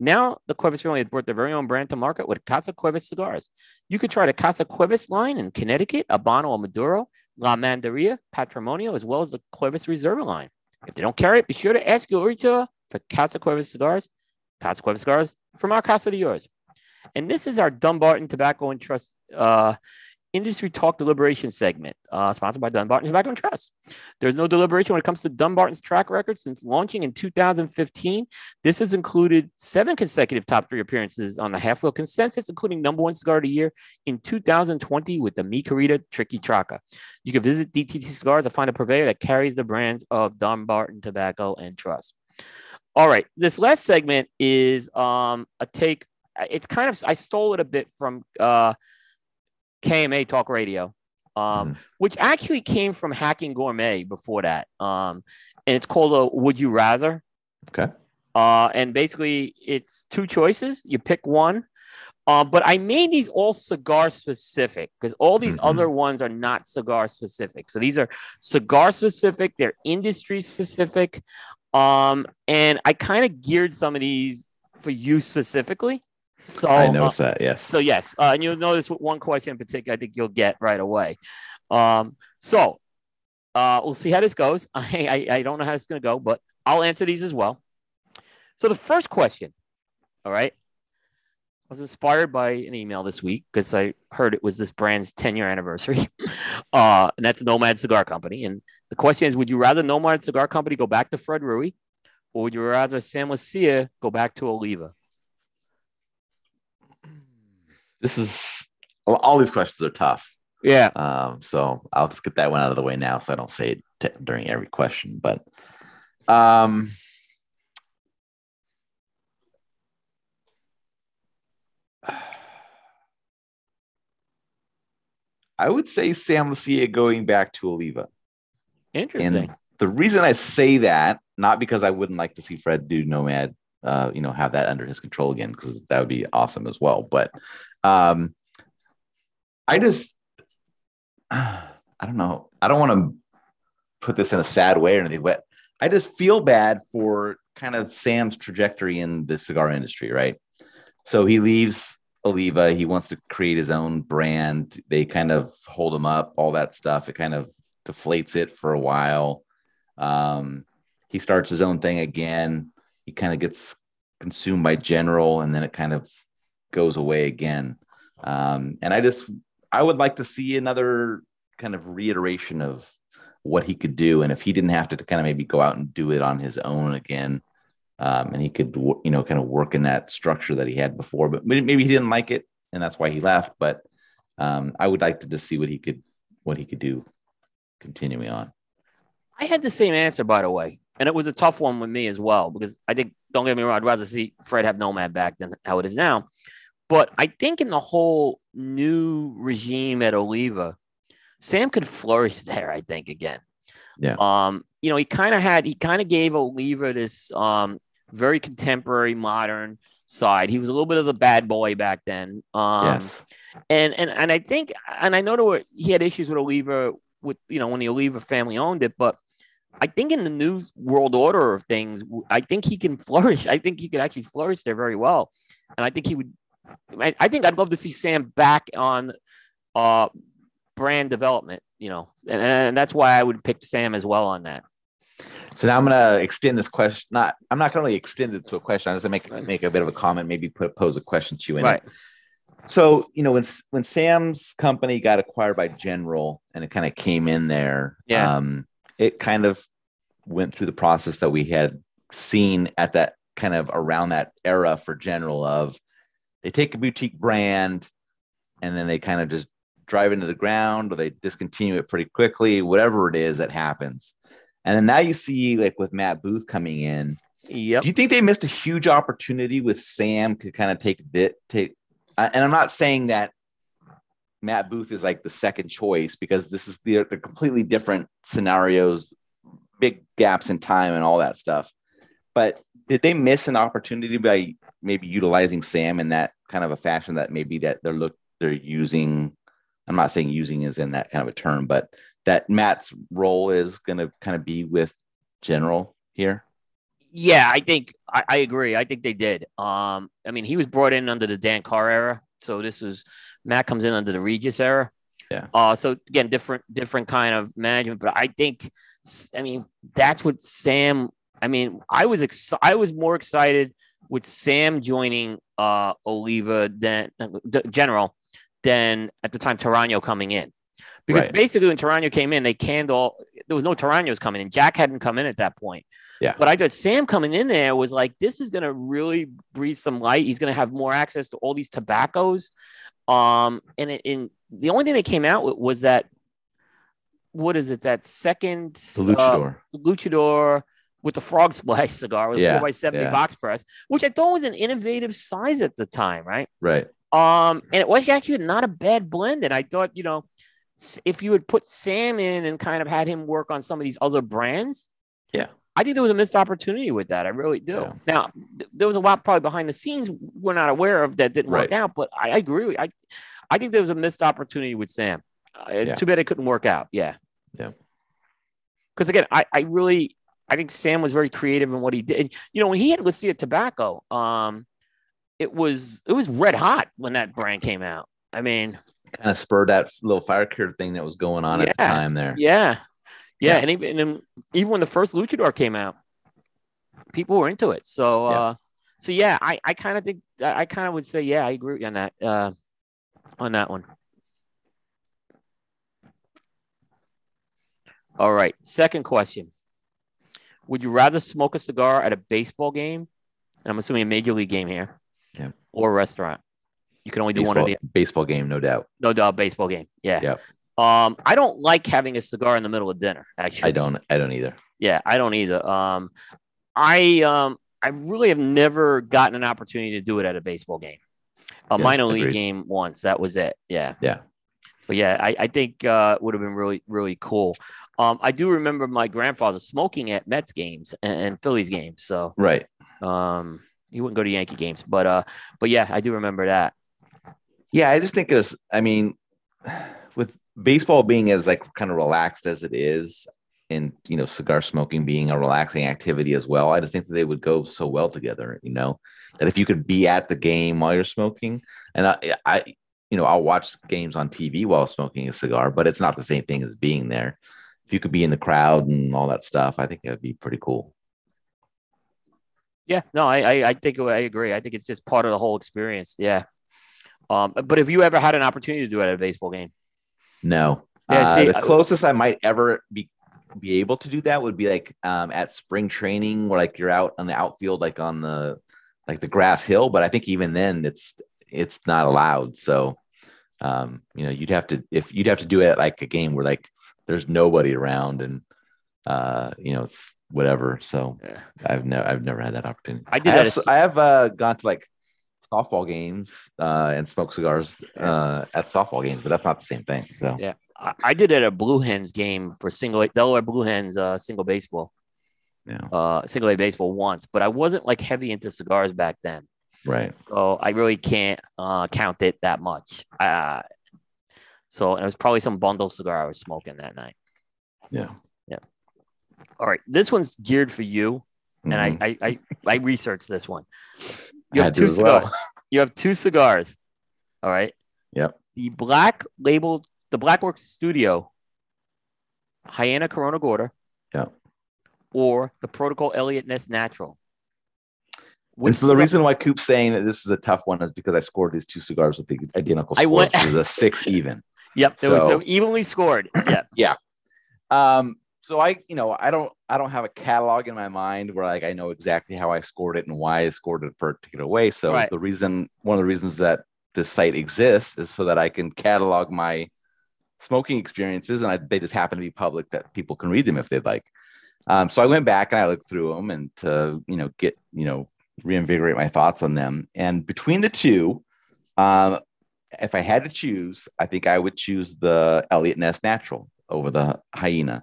Now, the Cuevas family has brought their very own brand to market with Casa Cuevas cigars. You could try the Casa Cuevas line in Connecticut, Habano or Maduro, La Mandaria, Patrimonio, as well as the Cuevas Reserva line. If they don't carry it, be sure to ask your retailer for Casa Cuevas cigars. Casa Cuevas cigars from our casa to yours. And this is our Dunbarton Tobacco and Trust uh, industry talk deliberation segment, uh, sponsored by Dunbarton Tobacco and Trust. There's no deliberation when it comes to Dunbarton's track record since launching in 2015. This has included seven consecutive top three appearances on the halfwheel Consensus, including number one cigar of the year in 2020 with the Mi Querida Triqui Traca. You can visit DTT Cigars to find a purveyor that carries the brands of Dunbarton Tobacco and Trust. All right, this last segment is um, a take. It's kind of I stole it a bit from uh, KMA Talk Radio, um, mm. which actually came from Hacking Gourmet before that. Um, and it's called a Would You Rather. Okay. Uh, and basically, it's two choices. You pick one. Uh, but I made these all cigar specific because all these mm-hmm. other ones are not cigar specific. So these are cigar specific, they're industry specific. Um, and I kind of geared some of these for you specifically. So I noticed uh, that, yes. So yes, uh, and you'll notice one question in particular. I think you'll get right away. Um, so uh, we'll see how this goes. I, I, I don't know how it's going to go, but I'll answer these as well. So the first question, all right, I was inspired by an email this week because I heard it was this brand's 10 year anniversary. uh, and that's Nomad Cigar Company. And the question is Would you rather Nomad Cigar Company go back to Fred Rewey, or would you rather Sam Leccia go back to Oliva? This is all these questions are tough. Yeah. Um, so I'll just get that one out of the way now, so I don't say it t- during every question. But um, I would say Sam Leccia going back to Oliva. Interesting. And the reason I say that, not because I wouldn't like to see Fred do Nomad, uh, you know, have that under his control again, because that would be awesome as well. But um, I just, I don't know. I don't want to put this in a sad way or anything, but I just feel bad for kind of Sam's trajectory in the cigar industry, right? So he leaves Oliva. He wants to create his own brand. They kind of hold him up, all that stuff. It kind of deflates it for a while. Um, he starts his own thing again. He kind of gets consumed by General, and then it kind of goes away again. Um, and I just, I would like to see another kind of reiteration of what he could do. And if he didn't have to kind of maybe go out and do it on his own again, um, and he could, you know, kind of work in that structure that he had before, but maybe he didn't like it and that's why he left. But um, I would like to just see what he could, what he could do continuing on. I had the same answer, by the way, and it was a tough one with me as well because I think, don't get me wrong, I'd rather see Fred have Nomad back than how it is now. But I think in the whole new regime at Oliva, Sam could flourish there. I think again. Yeah. Um, you know, he kind of had he kind of gave Oliva this um very contemporary, modern side. He was a little bit of the bad boy back then. Um, yes. And and and I think and I know there were he had issues with Oliva with you know when the Oliva family owned it, but I think in the new world order of things, I think he can flourish. I think he could actually flourish there very well, and I think he would I, I think I'd love to see Sam back on uh, brand development, you know, and, and that's why I would pick Sam as well on that. So now I'm going to extend this question. Not, I'm not going to really extend it to a question. I'm just going to make make a bit of a comment, maybe put pose a question to you. In right. It. So you know when when Sam's company got acquired by General and it kind of came in there, yeah. Um, it kind of went through the process that we had seen at that kind of around that era for General of they take a boutique brand and then they kind of just drive into the ground or they discontinue it pretty quickly, whatever it is that happens. And then now you see like with Matt Booth coming in. Yep. Do you think they missed a huge opportunity with Sam to kind of take bit take and I'm not saying that Matt Booth is like the second choice because this is the, the completely different scenarios, big gaps in time and all that stuff. But did they miss an opportunity by maybe utilizing Sam in that kind of a fashion that maybe that they're look they're using? I'm not saying using is in that kind of a term, but that Matt's role is going to kind of be with General here. Yeah, I think I, I, agree. I think they did. Um, I mean, he was brought in under the Dan Carr era, so this was Matt comes in under the Regis era. Yeah. Uh, so again, different different kind of management, but I think, I mean, that's what Sam I mean, I was ex- I was more excited with Sam joining uh, Oliva then uh, General then at the time Torano coming in. Because Right. basically when Torano came in, they canned all there was no Toranos coming in. Jack hadn't come in at that point. Yeah. But I thought Sam coming in there was like, this is gonna really breathe some light. He's gonna have more access to all these tobaccos. Um, and it, and the only thing they came out with was that what is it? That second The uh, luchador. With the frog splash cigar with Yeah, four by seventy yeah. box press, which I thought was an innovative size at the time, right? right. Um, and it was actually not a bad blend. And I thought, you know, if you had put Sam in and kind of had him work on some of these other brands, Yeah. I think there was a missed opportunity with that. I really do. Yeah. Now, th- there was a lot probably behind the scenes we're not aware of that didn't work out, but I, I agree. I, I think there was a missed opportunity with Sam. Uh, it's Yeah. too bad it couldn't work out. Yeah. Yeah. Because again, I, I really, I think Sam was very creative in what he did. You know, when he had Leccia Tobacco, um, it was it was red hot when that brand came out. I mean, Kind of spurred that little fire cure thing that was going on at the time there. yeah, yeah, Yeah. and even and even when the first Luchador came out, people were into it. So, Yeah. uh, so yeah, I I kind of think I kind of would say yeah, I agree with you on that uh, on that one. All right, second question: Would you rather smoke a cigar at a baseball game? And I'm assuming a major league game here, Yeah. or a restaurant. You can only do one Baseball, the baseball game, no doubt. no doubt baseball game. Yeah. Yeah. Um, I don't like having a cigar in the middle of dinner. Actually, I don't. I don't either. Yeah, I don't either. Um, I um, I really have never gotten an opportunity to do it at a baseball game. A Yeah, minor league game once. That was it. Yeah. Yeah. But yeah, I, I think uh, would have been really really cool. Um, I do remember my grandfather smoking at Mets games and, and Phillies games. So Right. um, he wouldn't go to Yankee games, but uh, but yeah, I do remember that. Yeah, I just think there's. I mean, with baseball being as like kind of relaxed as it is, and you know, cigar smoking being a relaxing activity as well, I just think that they would go so well together. You know, that if you could be at the game while you're smoking, and I, I you know, I'll watch games on TV while smoking a cigar, but it's not the same thing as being there. If you could be in the crowd and all that stuff, I think that would be pretty cool. Yeah, no, I, I, I think I agree. I think it's just part of the whole experience. Yeah. Um, but have you ever had an opportunity to do it at a baseball game? No. Yeah, Uh, see, the I- closest I might ever be be able to do that would be like um, at spring training, where like you're out on the outfield, like on the like the grass hill. But I think even then, it's it's not allowed. So, um, you know, you'd have to if you'd have to do it at like a game where like there's nobody around and uh, you know, whatever. So Yeah. I've never I've never had that opportunity. I did I have, I have uh, gone to like softball games uh, and smoked cigars uh, at softball games, but that's not the same thing. So Yeah. I, I did it at a Blue Hens game for single Delaware Blue Hens uh, single baseball, yeah, uh, single A baseball once, but I wasn't like heavy into cigars back then. right. So I really can't uh, count it that much. Uh, so it was probably some bundle cigar I was smoking that night. Yeah. Yeah. All right. This one's geared for you. Mhm. And I, I, I, I researched this one. You have two as well. cigars. You have two cigars. All right. Yep. The black labeled, the Blackworks Studio, Hyena Corona Gorda, Yep. or the Protocol Eliot Ness Natural. And Which so the reason why Coop's saying that this is a tough one is because I scored these two cigars with the identical I scores. went- It was a six even. Yep, there was no evenly scored. Yeah. Um, so I, you know, I don't, I don't have a catalog in my mind where like I know exactly how I scored it and why I scored it a particular way. So Right. the reason, one of the reasons that this site exists is so that I can catalog my smoking experiences, and I, they just happen to be public that people can read them if they'd like. Um, so I went back and I looked through them and to, you know, get, you know, reinvigorate my thoughts on them. And between the two, um, if I had to choose, I think I would choose the Eliot Ness Natural over the Hyena.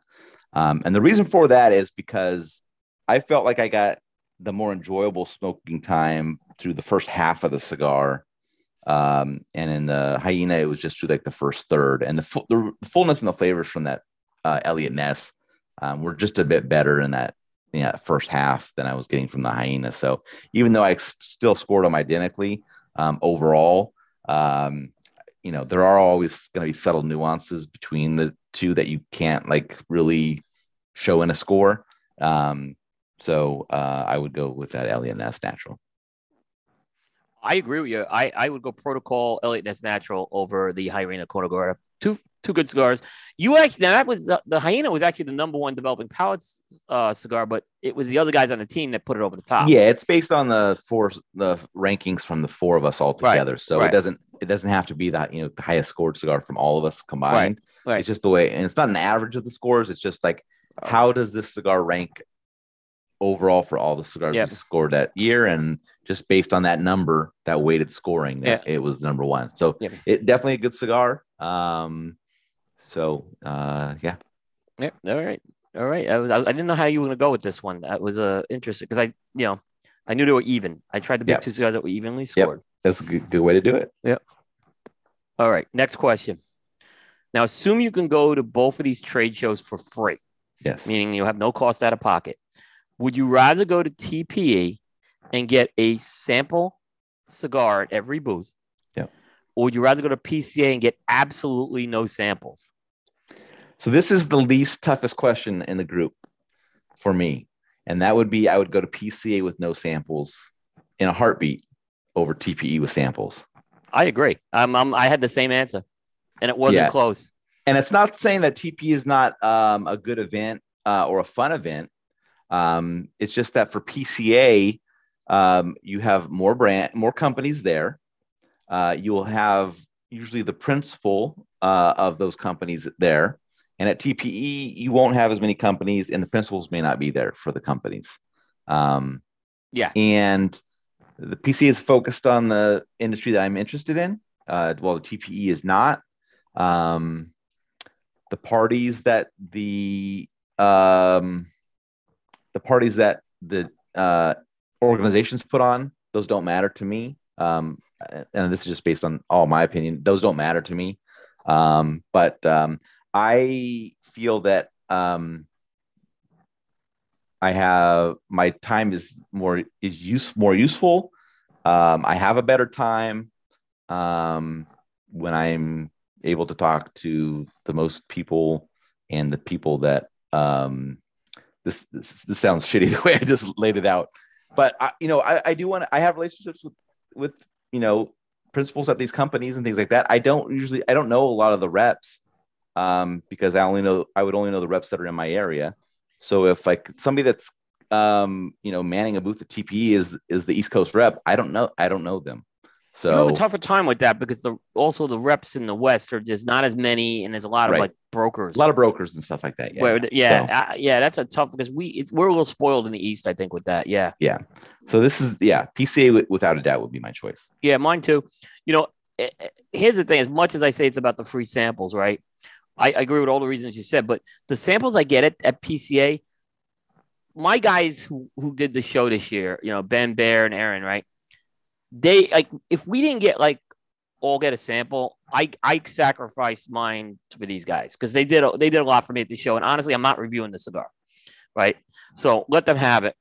Um, and the reason for that is because I felt like I got the more enjoyable smoking time through the first half of the cigar. Um, and in the Hyena, it was just through like the first third. And the, fu- the fullness and the flavors from that uh, Eliot Ness um, were just a bit better in that yeah, first half than I was getting from the Hyena. So even though I still scored them identically um, overall, um, you know, there are always going to be subtle nuances between the two that you can't like really show in a score. Um, so uh, I would go with that Eliot Ness natural. I agree with you. I, I would go Protocol Eliot Ness Natural over the Hyena Corona Two two good cigars. You actually now that was the, the Hyena was actually the number one developing palates uh, cigar, but it was the other guys on the team that put it over the top. Yeah, it's based on the four the rankings from the four of us all together. So right. it doesn't it doesn't have to be that you know the highest scored cigar from all of us combined. right. It's just the way, and it's not an average of the scores. It's just like Oh. how does this cigar rank overall for all the cigars Yep. we scored that year, and just based on that number, that weighted scoring, that it was number one. So Yep. it definitely a good cigar. Um, so uh, yeah, Yeah. All right. All right. I was I, didn't know how you were gonna go with this one. That was uh interesting because I you know I knew they were even. I tried to pick Yep. two guys that were evenly scored. that's a good, good way to do it. Yep. All right. Next question. Now assume you can go to both of these trade shows for free. Yes. meaning you have no cost out of pocket. Would you rather go to TPE and get a sample cigar at every booth? Yep. Or would you rather go to PCA and get absolutely no samples? So this is the least toughest question in the group for me, and that would be I would go to PCA with no samples in a heartbeat over TPE with samples. I agree. Um, I'm, I had the same answer, and it wasn't Yeah. close. And it's not saying that TPE is not um, a good event uh, or a fun event. Um, it's just that for PCA, um, you have more brand, more companies there. Uh, you will have usually the principal uh, of those companies there. And at TPE, you won't have as many companies, and the principals may not be there for the companies. Um, Yeah. and the PC is focused on the industry that I'm interested in. Uh, while the TPE is not. Um, the parties that the um, the parties that the uh, organizations put on those don't matter to me um, and this is just based on all my opinion those don't matter to me um, but um, i feel that um, i have my time is more is use more useful. Um, i have a better time um, when i'm able to talk to the most people and the people that um this this, this sounds shitty the way i just laid it out. But I, you know i, I do want i have relationships with with you know principals at these companies and things like that. I don't usually i don't know a lot of the reps um because i only know i would only know the reps that are in my area so if like somebody that's um you know manning a booth at tpe is is the east coast rep i don't know i don't know them so you have a tougher time with that because the also the reps in the West are just not as many, and there's a lot of Right. like brokers. a lot of brokers and stuff like that yeah Where, yeah, So- uh, yeah, that's a tough because we it's, we're a little spoiled in the East, I think, with that. Yeah, yeah. so this is yeah pca wi- without a doubt would be my choice yeah, mine too. You know, eh, eh, here's the thing: as much as I say it's about the free samples, right? I, I agree with all the reasons you said, but the samples I get at, at PCA, my guys who who did the show this year, you know, Ben Bear and Aaron, right? They like if we didn't get like all get a sample, I I sacrifice mine for these guys because they did a, they did a lot for me at the show, and honestly, I'm not reviewing the cigar, right? So let them have it.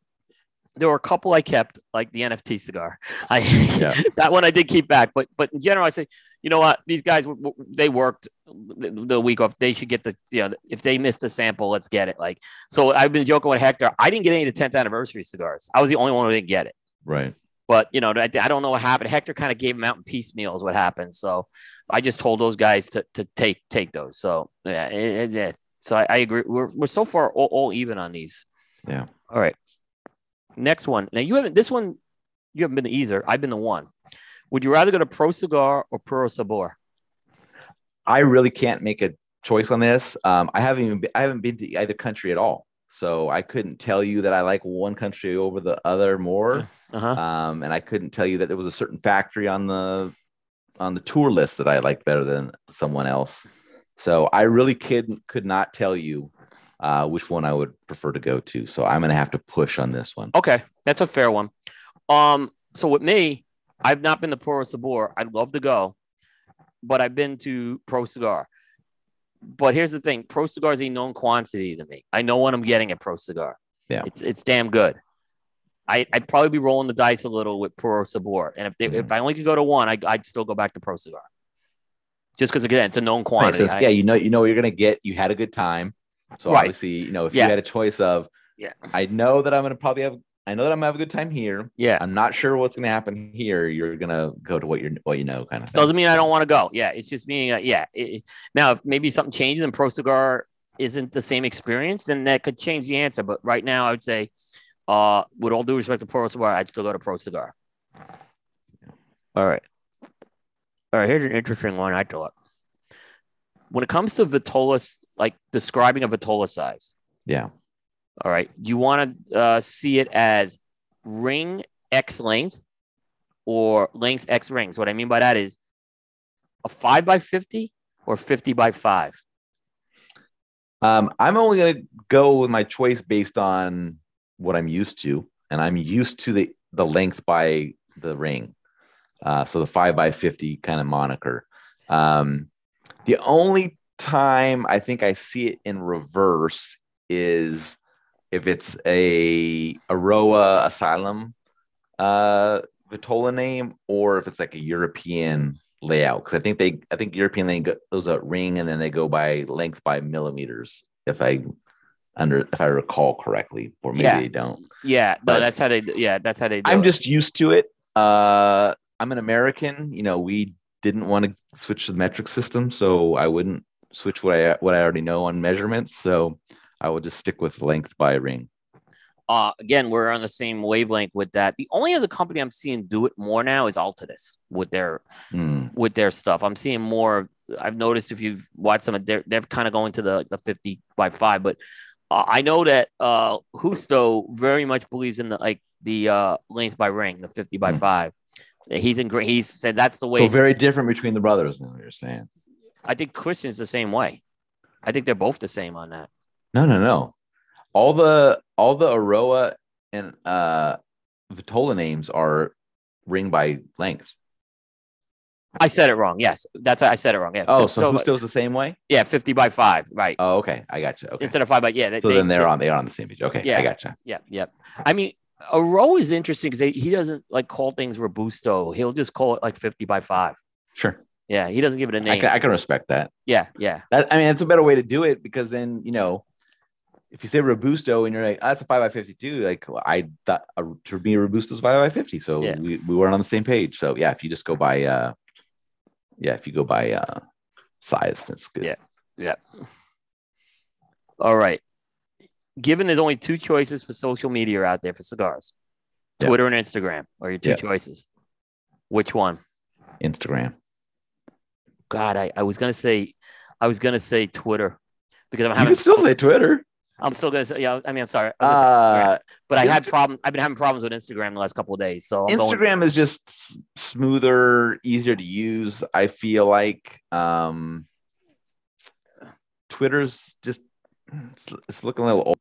There were a couple I kept, like the NFT cigar. I Yeah. that one I did keep back, but but in general, I say, you know what, these guys they worked the, week off. They should get the you know if they missed a sample, let's get it. Like so, I've been joking with Hector. I didn't get any of the 10th anniversary cigars. I was the only one who didn't get it. right But you know, I, I don't know what happened. Hector kind of gave them out in piecemeal is what happened. So I just told those guys to to take take those. So yeah, it, it. So I, I agree. We're we're so far all, all even on these. Yeah. All right. Next one. Now you haven't this one. You haven't been the either. I've been the one. Would you rather go to Pro Cigar or Puro Sabor? I really can't make a choice on this. Um, I haven't even been, I haven't been to either country at all, so I couldn't tell you that I like one country over the other more. Uh huh. Um, and I couldn't tell you that there was a certain factory on the on the tour list that I liked better than someone else. So I really could could not tell you uh, which one I would prefer to go to. So I'm gonna have to push on this one. Okay, that's a fair one. Um, so with me, I've not been to Puro Sabor. I'd love to go, but I've been to Pro Cigar. But here's the thing: Pro Cigar is a known quantity to me. I know what I'm getting at Pro Cigar. Yeah. it's it's damn good. I, I'd probably be rolling the dice a little with Puro Sabor, and if they, Mhm. if I only could go to one, I, I'd still go back to Pro Cigar, just because again, it's a known Right, quantity. so it's- I- yeah, you know, you know what you're gonna get. You had a good time. So Right. obviously, you know, if Yeah. you had a choice of, Yeah. I know that I'm gonna probably have I know that I'm gonna have a good time here. Yeah. I'm not sure what's gonna happen here. You're gonna go to what you're what you know, kind of thing. Doesn't mean I don't want to go. Yeah, it's just meaning that yeah. It, now, if maybe something changes and Pro Cigar isn't the same experience, then that could change the answer. But right now, I would say, uh, with all due respect to Pro Cigar, I'd still go to Pro Cigar. All right. All right. Here's an interesting one. I thought. When it comes to Vitola, like describing a Vitola size, Yeah. All right. Do you want to uh, see it as ring X length or length X rings? What I mean by that is a five by 50 or 50 by five. Um, I'm only gonna go with my choice based on what I'm used to, and I'm used to the the length by the ring. Uh, so the five by fifty kind of moniker. Um, the only time I think I see it in reverse is if it's a Eiroa Asylum uh, Vitola name, or if it's like a European layout. Because I think they, I think European lane goes a ring, and then they go by length by millimeters. If I under, if I recall correctly, or maybe Yeah. they don't. Yeah, no, But- that's how they. Yeah, that's how they do. I'm it. just used to it. Uh, I'm an American. You know, we didn't want to switch to the metric system, so I wouldn't switch what I what I already know on measurements. So I will just stick with length by ring. uh, again, we're on the same wavelength with that. The only other company I'm seeing do it more now is Altadis with their Hmm. with their stuff. I'm seeing more. I've noticed if you've watched some of their, they're kind of going to the the 50 by five, but uh, I know that uh, Justo very much believes in the like the uh, length by ring, the 50 by Hmm. five. He's in great. He said that's the way. So very different between the brothers. Now you're saying? I think Christian's the same way. I think they're both the same on that. No, no, no. All the all the Eiroa and uh Vitola names are ring by length. I said it wrong. Yes, that's I said it wrong. Yeah. Oh, so, so Justo's the same way? yeah, 50 by five, right? Oh, okay. I got you. Okay. Instead of five by yeah. They, so they- then they're they- on they're on the same page. Okay. Yeah. I got you. Yeah, yeah. I mean, Eiroa is interesting because he doesn't like call things robusto. He'll just call it like 50 by five. Sure. Yeah, he doesn't give it a name. can, I can respect that. yeah, yeah, That I mean, it's a better way to do it because then you know, if you say robusto and you're like, oh, that's a five by fifty-two, like well, I thought uh, to me robusto's five by fifty, so Yeah. we, we weren't on the same page. So yeah, if you just go by, uh, yeah, if you go by uh, size, that's good. Yeah. yeah. All right. Given there's only two choices for social media out there for cigars, Yeah. Twitter and Instagram are your two Yeah. choices. Which one? Instagram. God, I, I was gonna say, I was gonna say Twitter because I'm having. You can still say Twitter. I'm still gonna say. Yeah, I mean, I'm sorry. I was gonna say Instagram, Uh, but I had problem. I've been having problems with Instagram the last couple of days. So I'm going- Instagram is just smoother, easier to use. I feel like um, Twitter's just it's, it's looking a little old.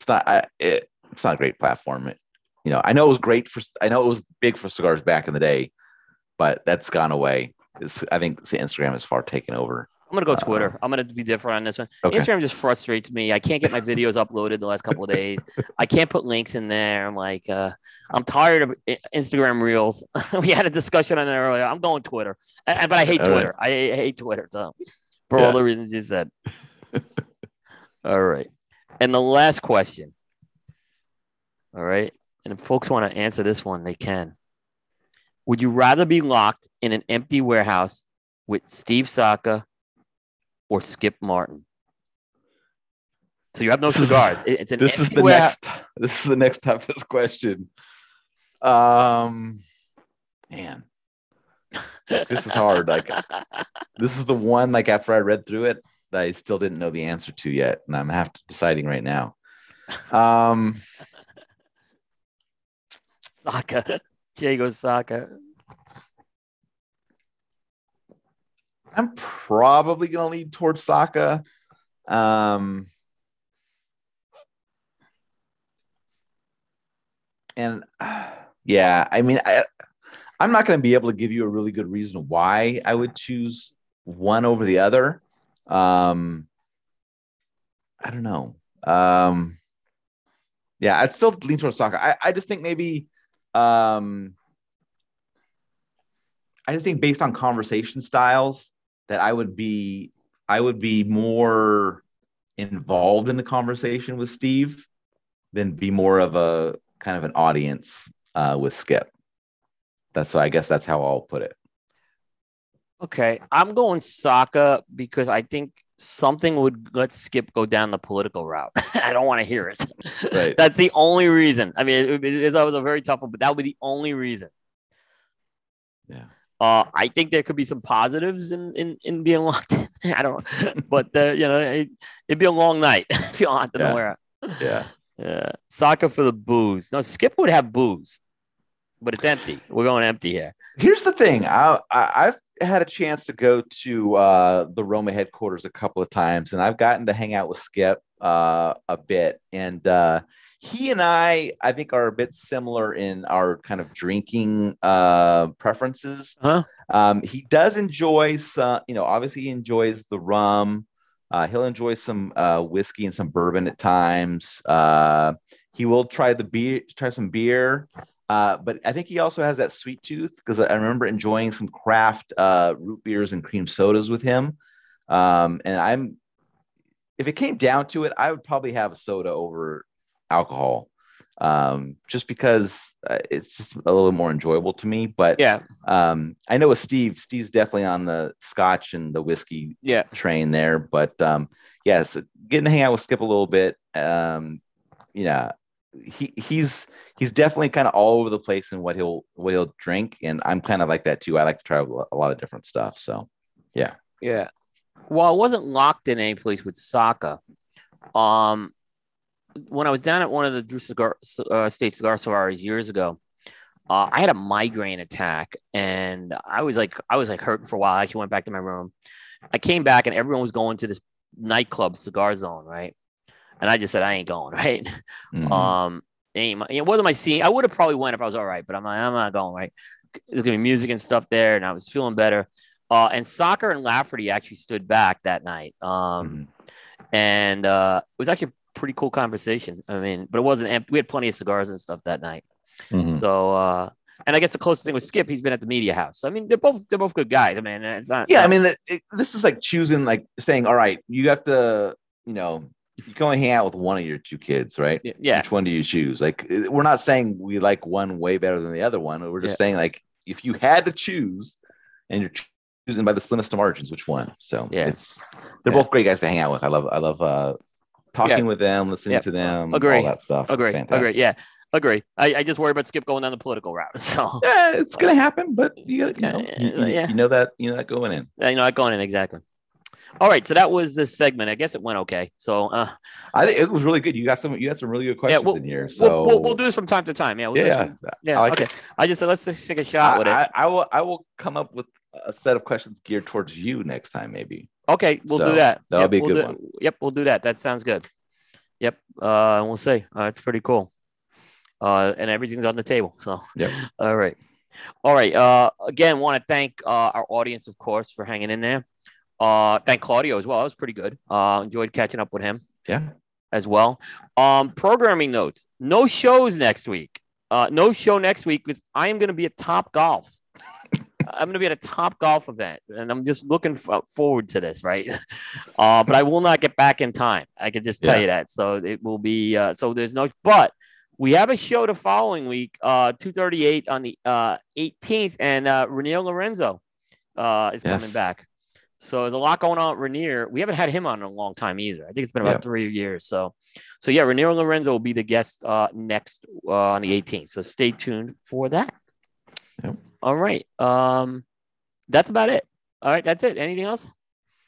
It's not. I, it, it's not a great platform. It- you know, I know it was great for. I know it was big for cigars back in the day, but that's gone away. It's, I think Instagram is far taken over. I'm gonna go Twitter. I'm gonna be different on this one. Okay. Instagram just frustrates me. I can't get my videos uploaded the last couple of days. I can't put links in there. I'm like, uh, I'm tired of Instagram Reels. we had a discussion on it earlier. I'm going Twitter, and, but I hate All right. Twitter. I, I hate Twitter. So for Yeah. all the reasons you said. all right, and the last question. All right, and if folks want to answer this one, they can. Would you rather be locked in an empty warehouse with Steve Saka or Skip Martin? So you have no This cigars. It- It's an This is the next. This is the next toughest question. Um, man, this is hard. Like this is the one like after I read through it that I still didn't know the answer to yet, and I'm have to deciding right now. Um, Saka. Diego Saka. I'm probably gonna lead towards Saka. Um, and yeah, I mean, I, I'm not gonna be able to give you a really good reason why I would choose one over the other. Um, I don't know. Um, yeah, I'd still lean towards Saka. I, I just think maybe um I just think based on conversation styles that I would be I would be more involved in the conversation with Steve than be more of a kind of an audience uh, with Skip. That's so I guess that's how I'll put it. Okay, I'm going Saka because I think something would let Skip go down the political route. I don't want to hear it. Right. That's the only reason. I mean, it, it, that was a very tough one, but that would be the only reason. Yeah. Uh, I think there could be some positives in in, in being locked in. I don't, but uh, you know, it, would be a long night if you're locked in Yeah. Yeah. Yeah, Saka for the booze. No, Skip would have booze, but it's empty. We're going empty here. Here's the thing. I, I I've had a chance to go to uh, the Roma headquarters a couple of times, and I've gotten to hang out with Skip uh, a bit, and uh, he and I, I think, are a bit similar in our kind of drinking uh, preferences. Huh? Um, he does enjoy some, you know, obviously he enjoys the rum. Uh, he'll enjoy some uh, whiskey and some bourbon at times. Uh, he will try the beer, try some beer. Uh, but I think he also has that sweet tooth because I remember enjoying some craft uh, root beers and cream sodas with him. Um, and I'm, if it came down to it, I would probably have a soda over alcohol, um, just because uh, it's just a little more enjoyable to me. But Yeah, um, I know with Steve, Steve's definitely on the scotch and the whiskey yeah. train there. But um, yes, getting to hang out with Skip a little bit. Um, yeah, he he's he's definitely kind of all over the place in what he'll what he'll drink, and I'm kind of like that too. I like to try a a lot of different stuff. So yeah, Yeah. Well, I wasn't locked in any place with Saka. Um, when I was down at one of the Drew Cigar uh, State Cigar Soirees years ago, uh, I had a migraine attack, and I was like, I was like hurting for a while. I actually went back to my room. I came back, and everyone was going to this nightclub, Cigar Zone, right? And I just said, I ain't going, right? mhm. Um, it, ain't my, it wasn't my scene. I would have probably went if I was all right, but I'm like, I'm not going right. There's gonna be music and stuff there, and I was feeling better. Uh, and Saka and Lafferty actually stood back that night. Um, Mhm. and uh, it was actually pretty cool conversation. I mean, but it wasn't empty. We had plenty of cigars and stuff that night. Mhm. So, uh, and I guess the closest thing with Skip, he's been at the media house. I mean, they're both they're both good guys. I mean, it's not. yeah, I mean, it- this is like choosing, like saying, all right, you have to, you know, you can only hang out with one of your two kids, right? yeah, Which one do you choose? Like, uh, we're not saying we like one way better than the other one. We're just Yeah. saying, like, if you had to choose and you're choosing by the slimmest of margins, which one? So, Yeah. it's they're Yeah. both great guys to hang out with. I love, I love uh, talking Yeah. with them, listening Yeah. to them, Agree. all that stuff. agree, Fantastic. agree, yeah, agree. I, I just worry about Skip going down the political route. So, Yeah, it's gonna happen, but you, you know, Yeah, you, yeah. you know that you know that going in. you know, not going in exactly. All right, so that was this segment. I guess it went okay. So, uh, I think it was really good. You got some, you had some really good questions we'll- in here. So we'll, we'll, we'll do this from time to time. Yeah, we'll yeah, from- yeah. I like okay. it. I just said let's just take a shot with it. I, I, I will I will come up with a set of questions geared towards you next time, maybe. Okay, we'll So, do that. that'll Yep, be a we'll good do- one. Yep, we'll do that. That sounds good. Yep, uh, we'll see. Uh, it's pretty cool. Uh, and everything's on the table. So, Yep. all right, all right. Uh, again, want to thank uh, our audience, of course, for hanging in there. Uh, thank Claudio as well. That was pretty good. Uh, enjoyed catching up with him Yeah. as well. Um, programming notes: no shows next week. Uh, no show next week because I am going to be at Top Golf. I'm going to be at a Top Golf event, and I'm just looking f- forward to this, right? Uh, but I will not get back in time. I can just tell Yeah. you that. So it will be. Uh, so there's no. But we have a show the following week, uh, 2:38 on the uh, 18th, and uh, Reinier Lorenzo uh, is coming back. So there's a lot going on. with Reinier, we haven't had him on in a long time either. I think it's been about Yeah. three years. So, so yeah, Reinier Lorenzo will be the guest uh, next uh, on the 18th. So stay tuned for that. Yep. All right. Um, that's about it. All right, that's it. Anything else?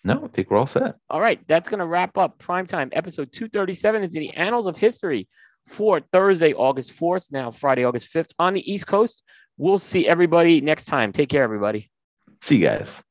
No, I think we're all set. All right, that's going to wrap up Primetime episode 237 into the annals of history for Thursday, August 4th, now Friday, August 5th on the East Coast. We'll see everybody next time. Take care, everybody. See you guys.